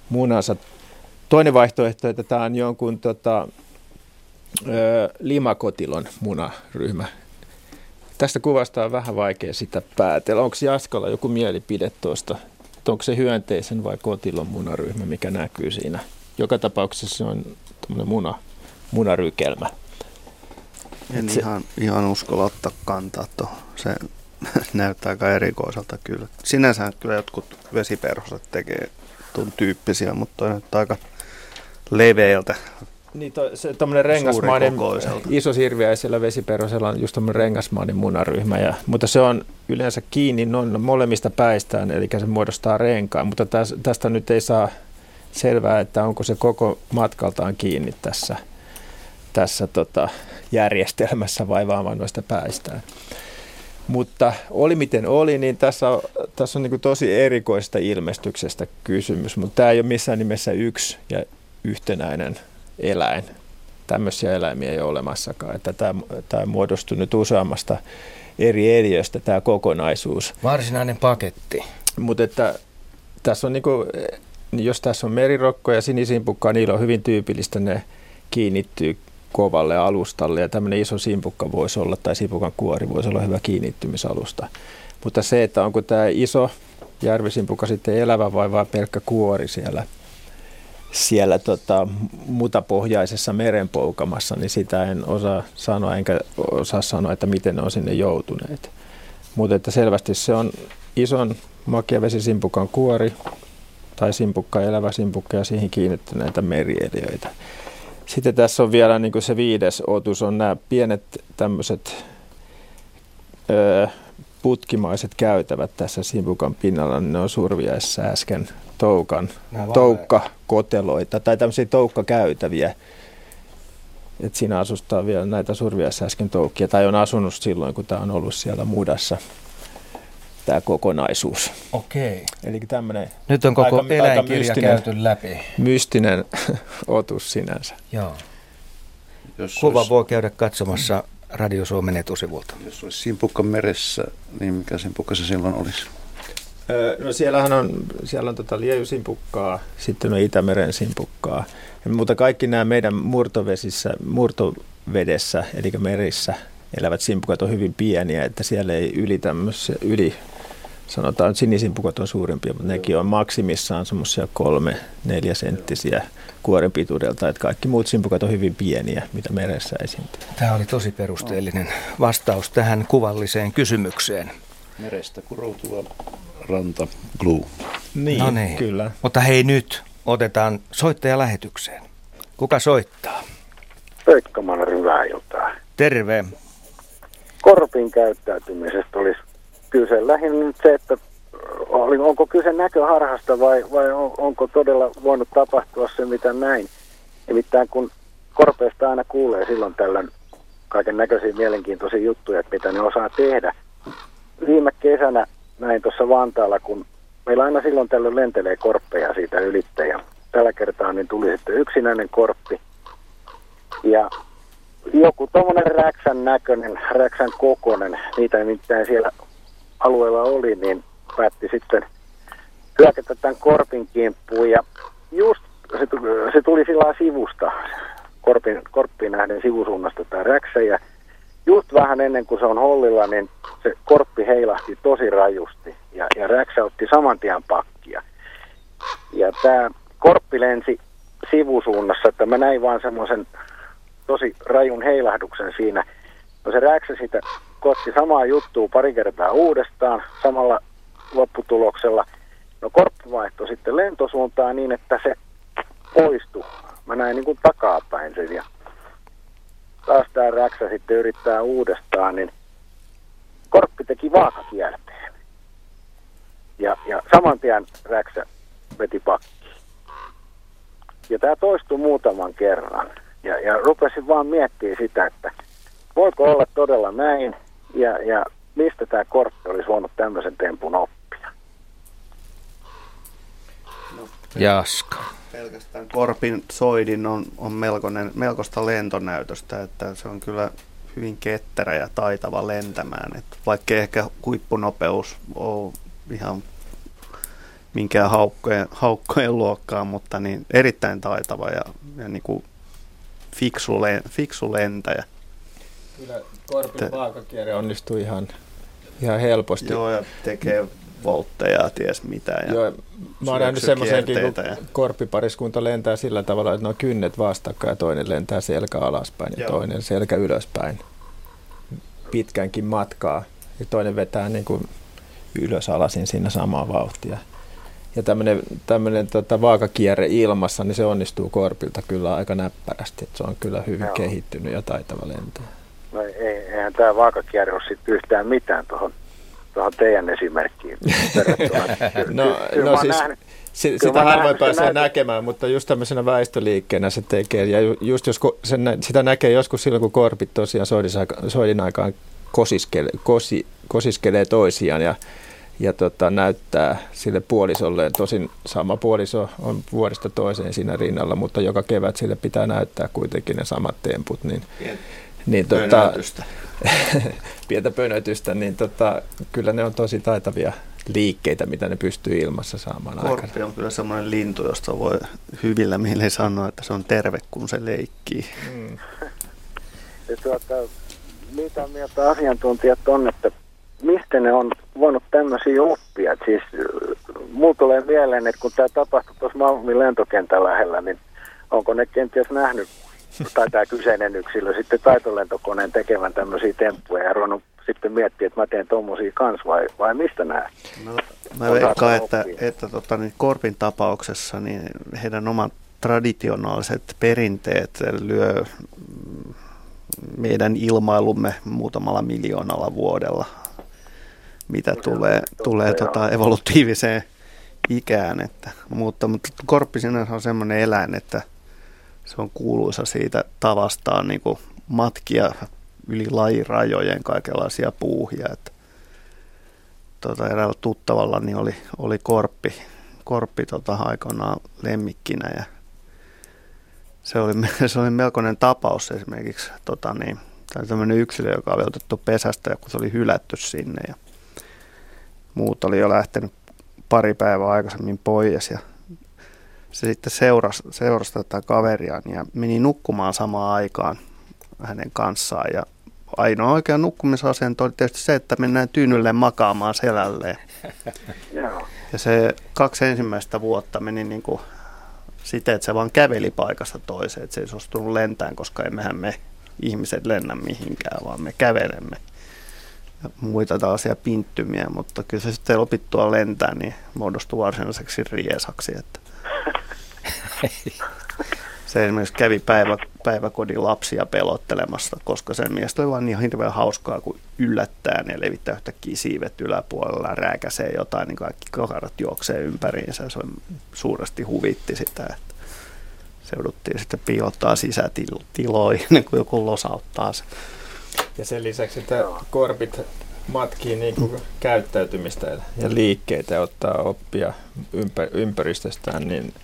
munansa. Toinen vaihtoehto, että tämä on jonkun tota, ö, limakotilon munaryhmä. Tästä kuvasta on vähän vaikea sitä päätellä. Onko Jaskalla joku mielipide tuosta? Onko se hyönteisen vai kotilon munaryhmä, mikä näkyy siinä? Joka tapauksessa se on muna, munarykelmä. En se, ihan, ihan uskalla ottaa kantaa tuohon. Se näyttää aika erikoiselta kyllä. Sinänsä kyllä jotkut vesiperhoset tekee tuon tyyppisiä, mutta toi näyttää aika leveältä. Niin, to, se tuommoinen rengasmainen iso sirviäisellä vesiperhosella on just tuommoinen rengasmainen munaryhmä, ja, mutta se on yleensä kiinni noin molemmista päistään, eli se muodostaa renkaan, mutta täs, tästä nyt ei saa selvää, että onko se koko matkaltaan kiinni tässä, tässä tota, järjestelmässä vai vaan noista päistään. Mutta oli miten oli, niin tässä on, tässä on niin tosi erikoista ilmestyksestä kysymys, mutta tämä ei ole missään nimessä yksi ja yhtenäinen eläin. Tämmöisiä eläimiä ei ole olemassakaan. Että tämä, tämä muodostuu nyt useammasta eri eliöstä tämä kokonaisuus. Varsinainen paketti. Mutta että tässä on niin kuin, jos tässä on merirokko ja sinisimpukka, niillä on hyvin tyypillistä, ne kiinnittyy kovalle alustalle ja tämmöinen iso simpukka voisi olla tai simpukan kuori voisi olla hyvä kiinnittymisalusta. Mutta se, että onko tämä iso järvisimpukka sitten elävä vai vain pelkkä kuori siellä, siellä tota, mutapohjaisessa merenpoukamassa, niin sitä en osaa sanoa, enkä osaa sanoa, että miten ne on sinne joutuneet. Mutta että selvästi se on ison makiavesisimpukan kuori tai simpukka, elävä simpukka ja siihen kiinnittyneitä merieliöitä. Sitten tässä on vielä niin se viides otus, on nämä pienet tämmöiset öö, putkimaiset käytävät tässä simpukan pinnalla, niin ne on surviaissa äsken toukan, toukkakoteloita tai tämmöisiä toukkakäytäviä. Et siinä asustaa vielä näitä surviaissa äsken toukkia, tai on asunut silloin, kun tämä on ollut siellä mudassa tämä kokonaisuus. Okei. Eli tämmöinen Nyt on koko aika, eläinkirja aika käyty läpi. Mystinen otus sinänsä. Joo. Jos Kuva olisi, voi käydä katsomassa Radio Suomen etusivulta. Jos olisi simpukka meressä, niin mikä simpukka se silloin olisi? No siellähän on, siellä on tota liejusimpukkaa, sitten on Itämeren simpukkaa. Mutta kaikki nämä meidän murtovesissä, murtovedessä, eli merissä elävät simpukat on hyvin pieniä, että siellä ei yli tämmöisiä, yli sanotaan, että sinisimpukot on suurimpia, mutta nekin on maksimissaan semmoisia kolme, neljä senttisiä kuoren pituudelta, että kaikki muut simpukat on hyvin pieniä, mitä meressä esiintyy. Tämä oli tosi perusteellinen vastaus tähän kuvalliseen kysymykseen. Merestä kuroutuva ranta glue. Niin, no niin, kyllä. Mutta hei nyt, otetaan soittaja lähetykseen. Kuka soittaa? Pekka Manner, hyvää iltaa. Terve. Korpin käyttäytymisestä olisi kyse lähinnä nyt se, että oli, onko kyse näköharhasta vai, vai on, onko todella voinut tapahtua se, mitä näin. Nimittäin kun korpeesta aina kuulee silloin tällöin kaiken näköisiä mielenkiintoisia juttuja, että mitä ne osaa tehdä. Viime kesänä näin tuossa Vantaalla, kun meillä aina silloin tällöin lentelee korppeja siitä ylittäjä. Tällä kertaa niin tuli sitten yksinäinen korppi. Ja joku tuommoinen räksän näköinen, räksän kokonen, niitä nimittäin siellä alueella oli, niin päätti sitten hyökätä tämän korpin kimppuun ja just se, tuli, se tuli sillä sivusta, korpin, korppiin nähden sivusuunnasta tämä räksä ja just vähän ennen kuin se on hollilla, niin se korppi heilahti tosi rajusti ja, ja räksä otti saman tien pakkia. Ja tämä korppi lensi sivusuunnassa, että mä näin vaan semmoisen tosi rajun heilahduksen siinä. No se räksä sitä kotti samaa juttua pari kertaa uudestaan samalla lopputuloksella. No korppi vaihtoi sitten lentosuuntaan niin, että se poistui. Mä näin niin kuin takapäin sen ja taas tämä räksä sitten yrittää uudestaan, niin korppi teki vaakakierteen. Ja, ja saman tien räksä veti pakki. Ja tämä toistui muutaman kerran. Ja, ja rupesin vaan miettimään sitä, että voiko olla todella näin ja, ja mistä tämä korppi olisi voinut tämmöisen tempun oppia. Jaska. Pelkästään korpin soidin on, on melkoinen, melkoista lentonäytöstä, että se on kyllä hyvin ketterä ja taitava lentämään. Että vaikka ehkä huippunopeus on ihan minkään haukkojen, haukkojen luokkaa, mutta niin erittäin taitava ja, ja niin kuin fiksu, len, fiksu lentäjä. Kyllä Korpin vaakakierre onnistuu ihan, ihan helposti. Joo, ja tekee voltteja ja ties mitä. Ja Joo, mä oon nähnyt semmoisenkin, kun ja... korppipariskunta lentää sillä tavalla, että ne on kynnet vastakkain ja toinen lentää selkä alaspäin ja Joo. toinen selkä ylöspäin pitkänkin matkaa. Ja toinen vetää niin kuin ylös alasin siinä samaa vauhtia. Ja tämmöinen, tämmöinen tota, vaakakierre ilmassa, niin se onnistuu korpilta kyllä aika näppärästi. Että se on kyllä hyvin Joo. kehittynyt ja taitava lentäjä. No ei, eihän tämä vaakakierre ole sitten yhtään mitään tuohon tuohon teidän esimerkkiin no, no siis, nähnyt, si, sitä harvoin pääsee näin. näkemään, mutta just tämmöisenä väestöliikkeenä se tekee. Ja just jos sen, sitä näkee joskus silloin, kun korpit tosiaan soidin aikaan kosiskele, kosi, kosiskelee toisiaan ja, ja tota, näyttää sille puolisolle. Tosin sama puoliso on vuodesta toiseen siinä rinnalla, mutta joka kevät sille pitää näyttää kuitenkin ne samat temput. Niin, niin, tota, pientä pönötystä, niin tota, kyllä ne on tosi taitavia liikkeitä, mitä ne pystyy ilmassa saamaan Korppi aikana. on kyllä semmoinen lintu, josta voi hyvillä mieleen sanoa, että se on terve, kun se leikkii. Mm. Tuota, mitä mieltä asiantuntijat on, että mistä ne on voinut tämmöisiä oppia? Et siis mulla tulee mieleen, että kun tämä tapahtui tuossa Malmin lentokentän lähellä, niin onko ne kenties nähnyt tai tämä kyseinen yksilö sitten taitolentokoneen tekevän tämmöisiä temppuja ja ruvennut sitten miettiä, että mä teen tuommoisia kans vai, vai mistä nämä? No, mä veikkaan, että, että, että tota, niin Korpin tapauksessa niin heidän omat traditionaaliset perinteet lyö meidän ilmailumme muutamalla miljoonalla vuodella, mitä no, tulee, tulee tota, evolutiiviseen ikään. Että, mutta, mutta korppi sinänsä on sellainen eläin, että – se on kuuluisa siitä tavastaan niin kuin matkia yli lajirajojen kaikenlaisia puuhia. Että, tota, eräällä tuttavalla niin oli, oli korppi, korppi tota, aikoinaan lemmikkinä ja se oli, se oli melkoinen tapaus esimerkiksi. Tota, niin, tämä tämmöinen yksilö, joka oli otettu pesästä ja kun se oli hylätty sinne ja muut oli jo lähtenyt pari päivää aikaisemmin pois ja se sitten seurasi, seurasi tätä kaveriaan ja meni nukkumaan samaan aikaan hänen kanssaan. Ja ainoa oikea nukkumisasento oli tietysti se, että mennään tyynylle makaamaan selälleen. Ja se kaksi ensimmäistä vuotta meni niin kuin siten, että se vaan käveli paikasta toiseen, että se ei suostunut lentään, koska emmehän me ihmiset lennä mihinkään, vaan me kävelemme ja muita tällaisia pinttymiä, mutta kyllä se sitten opittua lentää, niin muodostui varsinaiseksi riesaksi, että se esimerkiksi kävi päivä, päiväkodin lapsia pelottelemassa, koska sen mielestä oli vaan niin hirveän hauskaa, kun yllättää ne levittää yhtäkkiä siivet yläpuolella, rääkäsee jotain, niin kaikki koharat juoksee ympäriinsä. Se suuresti huvitti sitä, että seuduttiin sitten piilottaa sisätiloihin, niin kuin joku losauttaa se. Ja sen lisäksi, että korpit matkii niin kuin käyttäytymistä ja liikkeitä ja ottaa oppia ympäristöstään, niin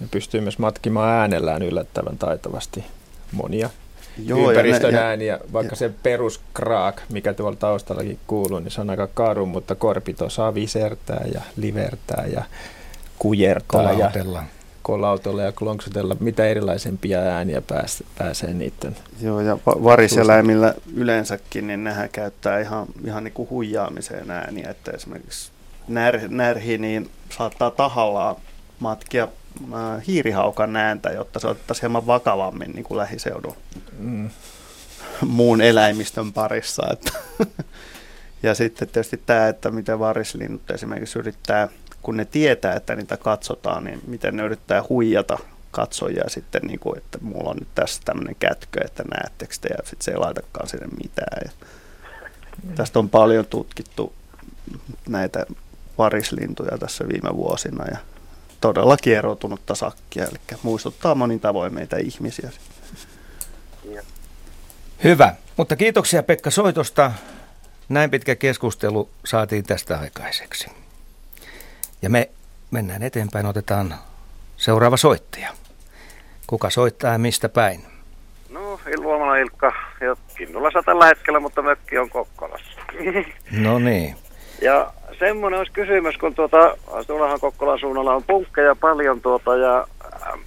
ne pystyy myös matkimaan äänellään yllättävän taitavasti monia Joo, ympäristön ja ne, ääniä, vaikka ja, se peruskraak, mikä tuolla taustallakin kuuluu, niin se on aika karu, mutta korpit osaa visertää ja livertää ja kujertaa kolautella. ja kolautella ja klonksutella, mitä erilaisempia ääniä pääs, pääsee niiden. Joo, ja variseläimillä yleensäkin, niin nehän käyttää ihan, ihan niin kuin huijaamiseen ääniä, että esimerkiksi när, närhi niin saattaa tahallaan matkia hiirihaukan ääntä, jotta se otettaisiin hieman vakavammin niin kuin lähiseudun mm. muun eläimistön parissa. Että ja sitten tietysti tämä, että miten varislinnut esimerkiksi yrittää kun ne tietää, että niitä katsotaan, niin miten ne yrittää huijata katsojia sitten, niin kuin, että mulla on nyt tässä tämmöinen kätkö, että näettekö te, ja sitten se ei laitakaan sinne mitään. Ja tästä on paljon tutkittu näitä varislintuja tässä viime vuosina ja todella kieroutunutta sakkia, eli muistuttaa monin tavoin meitä ihmisiä. Hyvä, mutta kiitoksia Pekka soitosta. Näin pitkä keskustelu saatiin tästä aikaiseksi. Ja me mennään eteenpäin, otetaan seuraava soittaja. Kuka soittaa ja mistä päin? No, Ilvuomala Ilkka. Kinnulassa tällä hetkellä, mutta mökki on Kokkolassa. No niin. Ja semmoinen olisi kysymys, kun tuota, tuollahan Kokkolan suunnalla on punkkeja paljon tuota, ja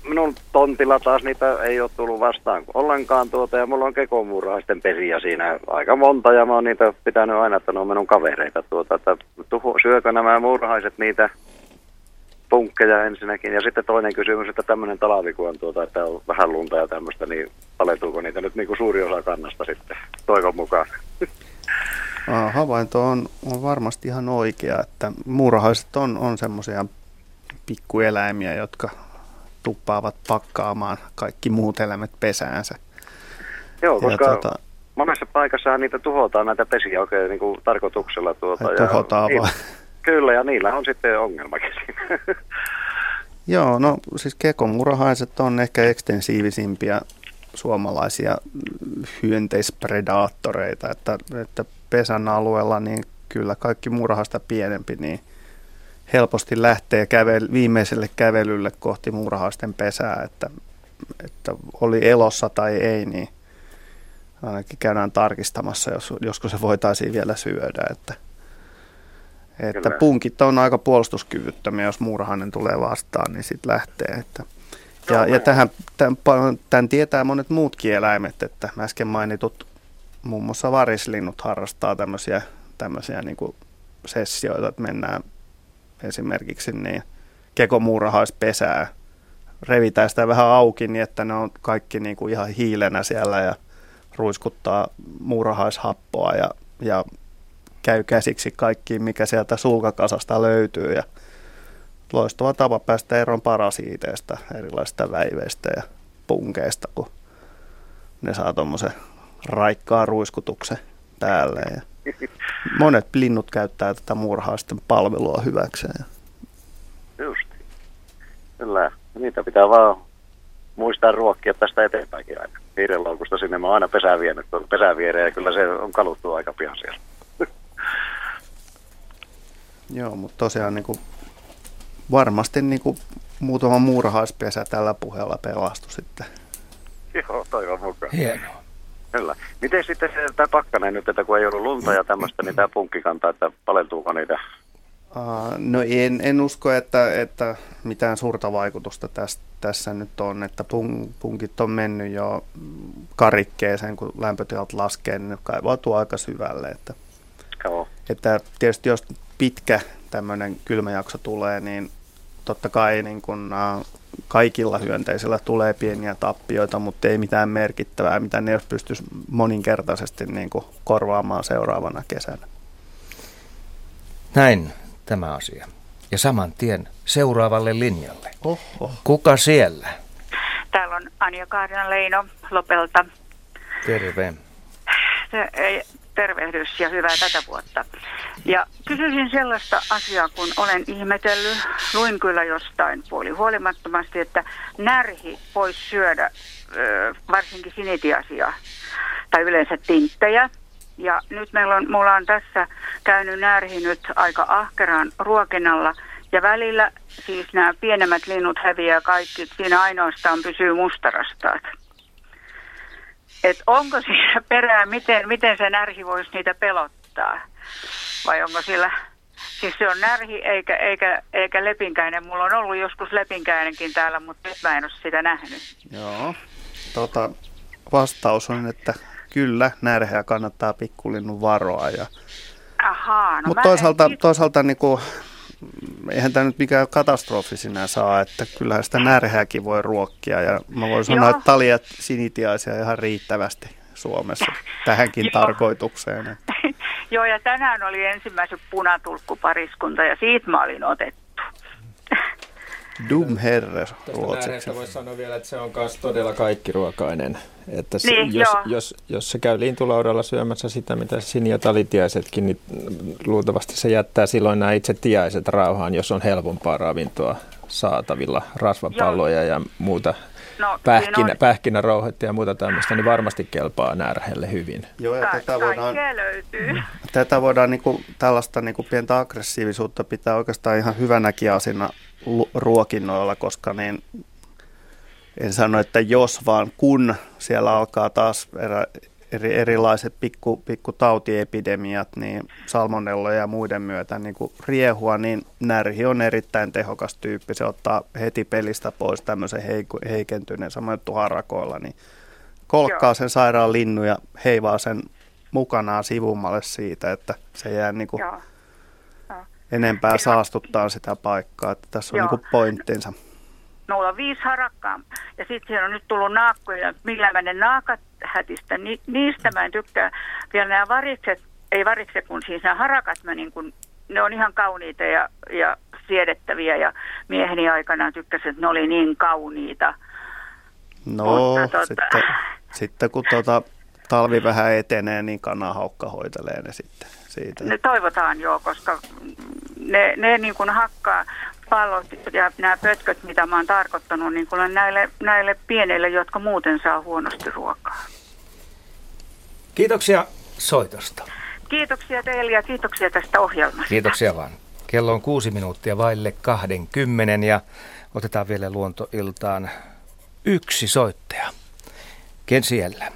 minun tontilla taas niitä ei ole tullut vastaan ollenkaan tuota, ja mulla on kekomuurahaisten pesiä siinä aika monta, ja mä oon niitä pitänyt aina, että ne on minun kavereita tuota, että tuho, syökö nämä muurahaiset niitä punkkeja ensinnäkin, ja sitten toinen kysymys, että tämmöinen talavi, on tuota, että on vähän lunta ja tämmöistä, niin alentuuko niitä nyt niin kuin suuri osa kannasta sitten, toivon mukaan? Havainto on, on varmasti ihan oikea, että muurahaiset on, on semmoisia pikkueläimiä, jotka tuppaavat pakkaamaan kaikki muut eläimet pesäänsä. Joo, koska ja, tuota, monessa paikassa niitä tuhotaan näitä pesiä oikein niin kuin tarkoituksella. Tuota, ja tuhotaan niin, vaan. Kyllä, ja niillä on sitten ongelmakin Joo, no siis kekomurahaiset on ehkä ekstensiivisimpiä suomalaisia hyönteispredaattoreita, että, että pesän alueella niin kyllä kaikki murahasta pienempi, niin helposti lähtee kävel, viimeiselle kävelylle kohti muurahaisten pesää, että, että oli elossa tai ei, niin ainakin käydään tarkistamassa, jos, josko se voitaisiin vielä syödä. Että, että punkit on aika puolustuskyvyttömiä, jos muurahainen tulee vastaan, niin sitten lähtee. Että, ja, ja tähän, tämän, tämän tietää monet muutkin eläimet, että äsken mainitut muun muassa varislinnut harrastaa tämmöisiä, tämmöisiä niin kuin sessioita, että mennään esimerkiksi niin kekomuurahaispesää, revitään sitä vähän auki niin, että ne on kaikki niin kuin ihan hiilenä siellä ja ruiskuttaa muurahaishappoa ja, ja käy käsiksi kaikkiin, mikä sieltä sulkakasasta löytyy ja loistava tapa päästä eroon parasiiteista, erilaisista väiveistä ja punkeista, kun ne saa tuommoisen raikkaa ruiskutuksen päälle. Ja monet linnut käyttää tätä muurahaisten palvelua hyväkseen. Just. Kyllä. Niitä pitää vaan muistaa ruokkia tästä eteenpäinkin aina. Hiirenloukusta sinne mä oon aina pesää vienyt pesää ja kyllä se on kaluttu aika pian siellä. Joo, mutta tosiaan niin kuin, varmasti niin kuin, muutama muurahaispesä tällä puheella pelastu sitten. Joo, toivon mukaan. Hienoa. Kyllä. Miten sitten se, tämä pakkanen nyt, että kun ei ollut lunta ja tämmöistä, niin tämä punkki kantaa, että palentuuko niitä? Uh, no en, en usko, että, että mitään suurta vaikutusta tästä, tässä nyt on, että pun, punkit on mennyt jo karikkeeseen, kun lämpötilat laskee, niin ne kaivautuu aika syvälle. Että, Joo. että tietysti jos pitkä tämmöinen kylmäjakso tulee, niin totta kai niin kun, uh, kaikilla hyönteisillä tulee pieniä tappioita, mutta ei mitään merkittävää, mitä ne jos pystyisi moninkertaisesti niin kuin korvaamaan seuraavana kesänä. Näin tämä asia. Ja saman tien seuraavalle linjalle. Oho. Kuka siellä? Täällä on Anja Kaarina Leino Lopelta. Terve. Tervehdys ja hyvää tätä vuotta. Ja kysyisin sellaista asiaa, kun olen ihmetellyt, luin kyllä jostain puoli huolimattomasti, että närhi voisi syödä varsinkin sinitiasia tai yleensä tinttejä. Ja nyt meillä on, mulla on tässä käynyt närhi nyt aika ahkeraan ruokinnalla ja välillä siis nämä pienemmät linnut häviää kaikki, siinä ainoastaan pysyy mustarastaat. Et onko siinä perää, miten, miten se närhi voisi niitä pelottaa? Vai onko sillä, siis se on närhi eikä, eikä, eikä lepinkäinen. Mulla on ollut joskus lepinkäinenkin täällä, mutta nyt mä en ole sitä nähnyt. Joo, tota, vastaus on, että kyllä, närheä kannattaa pikkulinnun varoa. Ja... Ahaa, no Mutta toisaalta, en... toisaalta niin kuin, eihän tämä nyt mikään katastrofi sinä saa, että kyllähän sitä närheäkin voi ruokkia. Ja mä voin sanoa, Joo. että talia sinitiaisia ihan riittävästi Suomessa tähänkin tarkoitukseen. Joo, ja tänään oli ensimmäiset punatulkkupariskunta ja siitä mä olin otettu. Dumherre Tästä ruotsiksi. nääreestä voisi sanoa vielä, että se on myös todella kaikkiruokainen. Että se, Niin, jos, joo. jos, jos se käy lintulaudalla syömässä sitä, mitä Sini ja talitiaisetkin, niin luultavasti se jättää silloin nämä itse tiaiset rauhaan, jos on helpompaa ravintoa saatavilla, rasvapalloja ja muuta No, pähkinä, on- pähkinärouhetta ja muuta tämmöistä, niin varmasti kelpaa näärähelle hyvin. Joo, ja tätä voidaan, tätä voidaan niinku, tällaista niinku pientä aggressiivisuutta pitää oikeastaan ihan hyvänäkin asina ruokinnoilla, koska niin, en sano, että jos, vaan kun siellä alkaa taas erä, eri, erilaiset pikku, pikku tautiepidemiat, niin salmonelloja ja muiden myötä niin kuin riehua, niin närhi on erittäin tehokas tyyppi. Se ottaa heti pelistä pois tämmöisen heiku- heikentyneen, samoin juttu harakoilla, niin kolkkaa sen sairaan linnun ja heivaa sen mukanaan sivummalle siitä, että se jää niin kuin Joo. enempää saastuttaa sitä paikkaa. Että tässä on Joo. niin kuin pointtinsa. Mulla on viisi harakkaa ja sitten siellä on nyt tullut naakkoja. Millä mä ne naakat hätistä, ni, niistä mä en tykkää. Vielä nämä varikset, ei varikset kun siis nämä harakat, mä niin kun, ne on ihan kauniita ja, ja siedettäviä ja mieheni aikana tykkäsin, että ne oli niin kauniita. No, Mutta tota- sitten, sitten kun tuota, talvi vähän etenee, niin kanahaukka hoitelee ne sitten siitä. Ne toivotaan joo, koska ne, ne niin kuin hakkaa pallot ja nämä pötköt, mitä mä oon tarkoittanut, niin kuin näille, näille pienille, jotka muuten saa huonosti ruokaa. Kiitoksia soitosta. Kiitoksia teille ja kiitoksia tästä ohjelmasta. Kiitoksia vaan. Kello on kuusi minuuttia vaille 20 ja otetaan vielä luontoiltaan yksi soittaja. Ken siellä?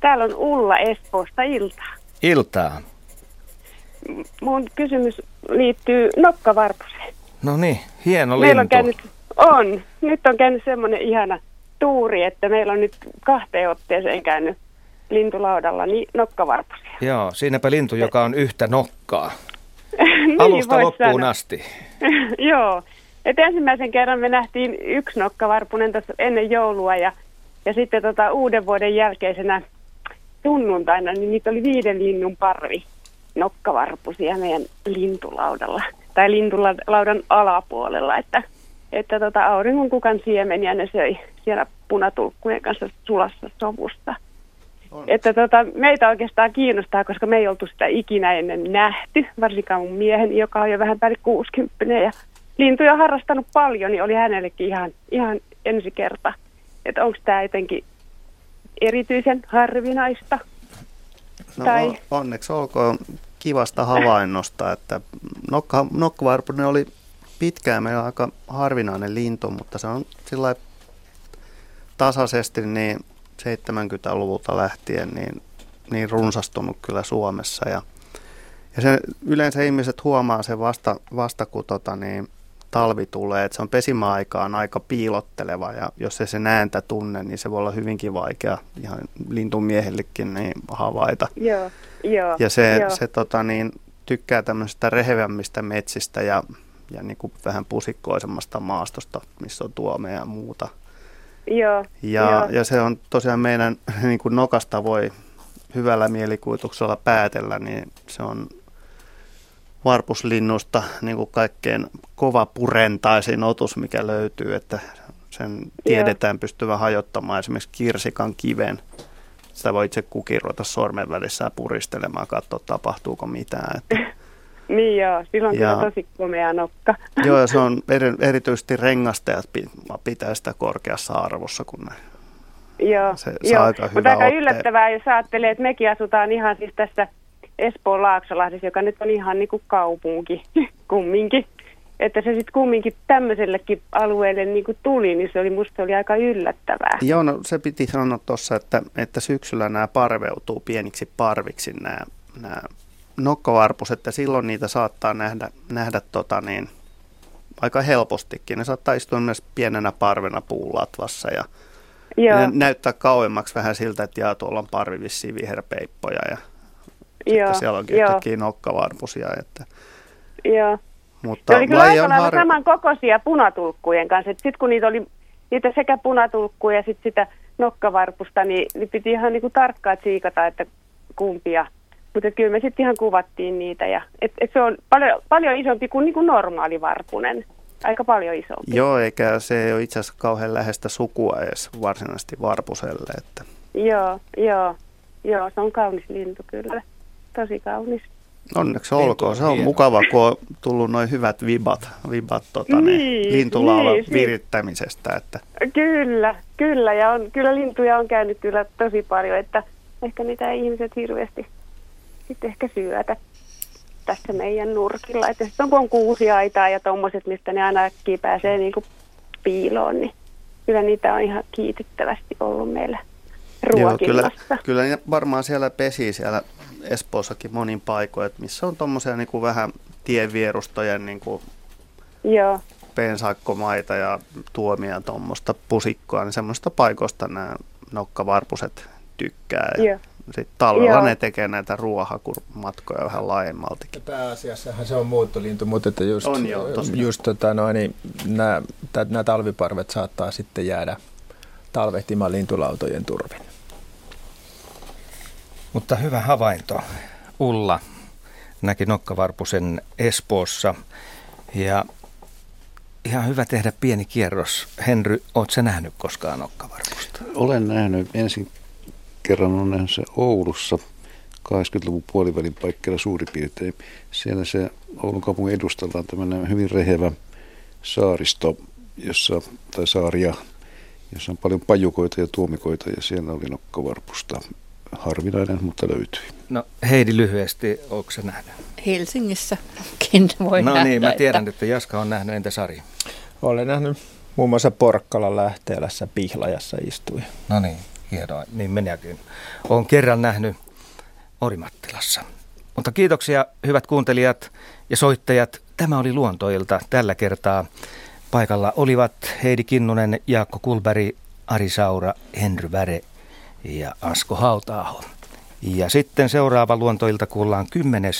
Täällä on Ulla Espoosta ilta. Iltaa. Mun kysymys liittyy nokkavarpuseen. No niin, hieno Meillä on lintu. käynyt, on, nyt on käynyt semmoinen ihana tuuri, että meillä on nyt kahteen otteeseen käynyt lintulaudalla niin nokkavarpusia. Joo, siinäpä lintu, joka on yhtä nokkaa. niin Alusta loppuun sanoa. asti. Joo. Et ensimmäisen kerran me nähtiin yksi nokkavarpunen tuossa ennen joulua ja, ja sitten tota uuden vuoden jälkeisenä sunnuntaina, niin niitä oli viiden linnun parvi nokkavarpusia meidän lintulaudalla tai lintulaudan alapuolella, että, että tota auringonkukan siemeniä ne söi siellä punatulkkujen kanssa sulassa sovusta. Että tota, meitä oikeastaan kiinnostaa, koska me ei oltu sitä ikinä ennen nähty, varsinkaan mun miehen, joka on jo vähän päälle 60 ja lintuja harrastanut paljon, niin oli hänellekin ihan, ihan ensi kerta. Että onko tämä jotenkin erityisen harvinaista? No, Tai- on- onneksi olkoon kivasta havainnosta, että nokka, nokkavarpunen oli pitkään meillä aika harvinainen lintu, mutta se on sillä tasaisesti niin 70-luvulta lähtien niin, niin runsastunut kyllä Suomessa. Ja, ja se, yleensä ihmiset huomaa sen vasta, vasta kun tota, niin, talvi tulee, että se on pesimäaikaan aika piilotteleva ja jos ei sen ääntä tunne, niin se voi olla hyvinkin vaikea ihan lintumiehellekin niin havaita. Joo, joo. Ja se, joo. se tota, niin, tykkää tämmöisistä rehevämmistä metsistä ja, ja niin kuin vähän pusikkoisemmasta maastosta, missä on tuomea ja muuta. Joo, Ja, joo. ja se on tosiaan meidän niin kuin nokasta voi hyvällä mielikuvituksella päätellä, niin se on varpuslinnusta niin kuin kaikkein kova purentaisin otus, mikä löytyy, että sen tiedetään pystyvän hajottamaan esimerkiksi kirsikan kiven. Sitä voi itse kukin ruveta sormen välissä puristelemaan, katsoa tapahtuuko mitään. Että Niin joo, silloin Ja- kyllä tosi komea nokka. Joo, ja se on eri, erityisesti rengastajat pi- pitää sitä korkeassa arvossa, kun ne Joo, Se saa joo. aika mutta hyvän aika otteen. yllättävää, jos ajattelee, että mekin asutaan ihan siis tässä Espoon Laaksolahdessa, joka nyt on ihan niin kuin kaupunki kumminkin. Että se sitten kumminkin tämmöisellekin alueelle niin kuin tuli, niin se oli musta oli aika yllättävää. Joo, no se piti sanoa tuossa, että, että syksyllä nämä parveutuu pieniksi parviksi nämä, nämä nokkavarpus, että silloin niitä saattaa nähdä, nähdä tota niin, aika helpostikin. Ne saattaa istua myös pienenä parvena puulatvassa ja Joo, näyttää kauemmaksi vähän siltä, että jaa, tuolla on parvi vissiin viherpeippoja ja joo, sitten siellä onkin joo, yhtäkkiä nokkavarpusia. Että, joo. mutta oli kyllä aika har... saman kokoisia punatulkkujen kanssa. Sitten kun niitä oli niitä sekä punatulkkuja ja sitten sitä nokkavarpusta, niin, niin piti ihan niinku tarkkaan siikata, että kumpia. Mutta kyllä me sitten ihan kuvattiin niitä. Ja, et, et se on paljon, paljon isompi kuin niinku normaali varpunen. aika paljon isompi. Joo, eikä se ole itse asiassa kauhean läheistä sukua edes varsinaisesti varpuselle. Että. Joo, joo, joo, se on kaunis lintu kyllä. Tosi kaunis. Onneksi olkoon. Se on mukava, kun on tullut noin hyvät vibat, vibat tota, niin, niin, lintulaulon niin, virittämisestä. Että. Kyllä, kyllä. Ja on, kyllä lintuja on käynyt kyllä tosi paljon, että ehkä niitä ei ihmiset hirveästi sitten ehkä syötä tässä meidän nurkilla. Että sitten on, kun on kuusiaitaa ja tuommoiset, mistä ne aina äkkiä pääsee niin kuin piiloon, niin kyllä niitä on ihan kiitettävästi ollut meillä Joo, kyllä, kyllä niitä varmaan siellä pesi siellä Espoossakin monin paikoin, että missä on tuommoisia niin kuin vähän tienvierustojen niin kuin Joo. pensakkomaita ja tuomia tuommoista pusikkoa, niin semmoista paikoista nämä nokkavarpuset tykkää. Ja sitten talvella Joo. ne tekee näitä ruohakurmatkoja vähän laajemmaltikin. Pääasiassahan se on muuttolintu, mutta että just, on jo, just tota, no, niin, nämä, nämä talviparvet saattaa sitten jäädä talvehtimaan lintulautojen turvin. Mutta hyvä havainto. Ulla näki nokkavarpusen Espoossa ja ihan hyvä tehdä pieni kierros. Henry, oletko nähnyt koskaan nokkavarpusta? Olen nähnyt. Ensin kerran on nähnyt se Oulussa 80-luvun puolivälin paikkeilla suurin piirtein. Siellä se Oulun kaupungin edustalla on tämmöinen hyvin rehevä saaristo, jossa, tai saaria, jossa on paljon pajukoita ja tuomikoita ja siellä oli nokkavarpusta harvinainen, mutta löytyi. No Heidi lyhyesti, onko se nähnyt? Helsingissäkin voi No nähdä, niin, mä tiedän, että... että Jaska on nähnyt, entä Sari? Olen nähnyt muun muassa Porkkalan lähteelässä Pihlajassa istui. No niin, hienoa, niin minäkin. Olen kerran nähnyt Orimattilassa. Mutta kiitoksia hyvät kuuntelijat ja soittajat. Tämä oli Luontoilta tällä kertaa. Paikalla olivat Heidi Kinnunen, Jaakko Kulberi, Ari Saura, Henry Väre ja Asko Hautaaho. Ja sitten seuraava luontoilta kuullaan 10.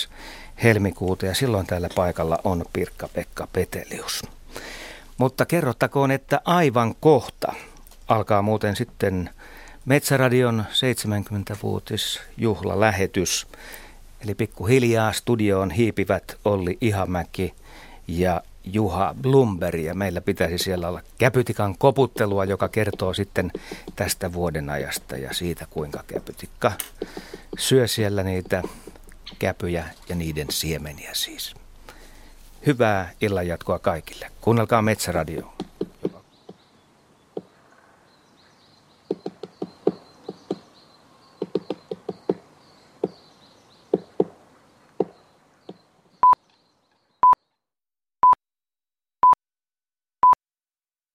helmikuuta ja silloin täällä paikalla on Pirkka-Pekka Petelius. Mutta kerrottakoon, että aivan kohta alkaa muuten sitten Metsäradion 70-vuotisjuhlalähetys. Eli pikkuhiljaa studioon hiipivät Olli Ihamäki ja Juha Blumberg ja meillä pitäisi siellä olla käpytikan koputtelua, joka kertoo sitten tästä vuoden ajasta ja siitä, kuinka käpytikka syö siellä niitä käpyjä ja niiden siemeniä siis. Hyvää illanjatkoa kaikille. Kuunnelkaa Metsäradioa.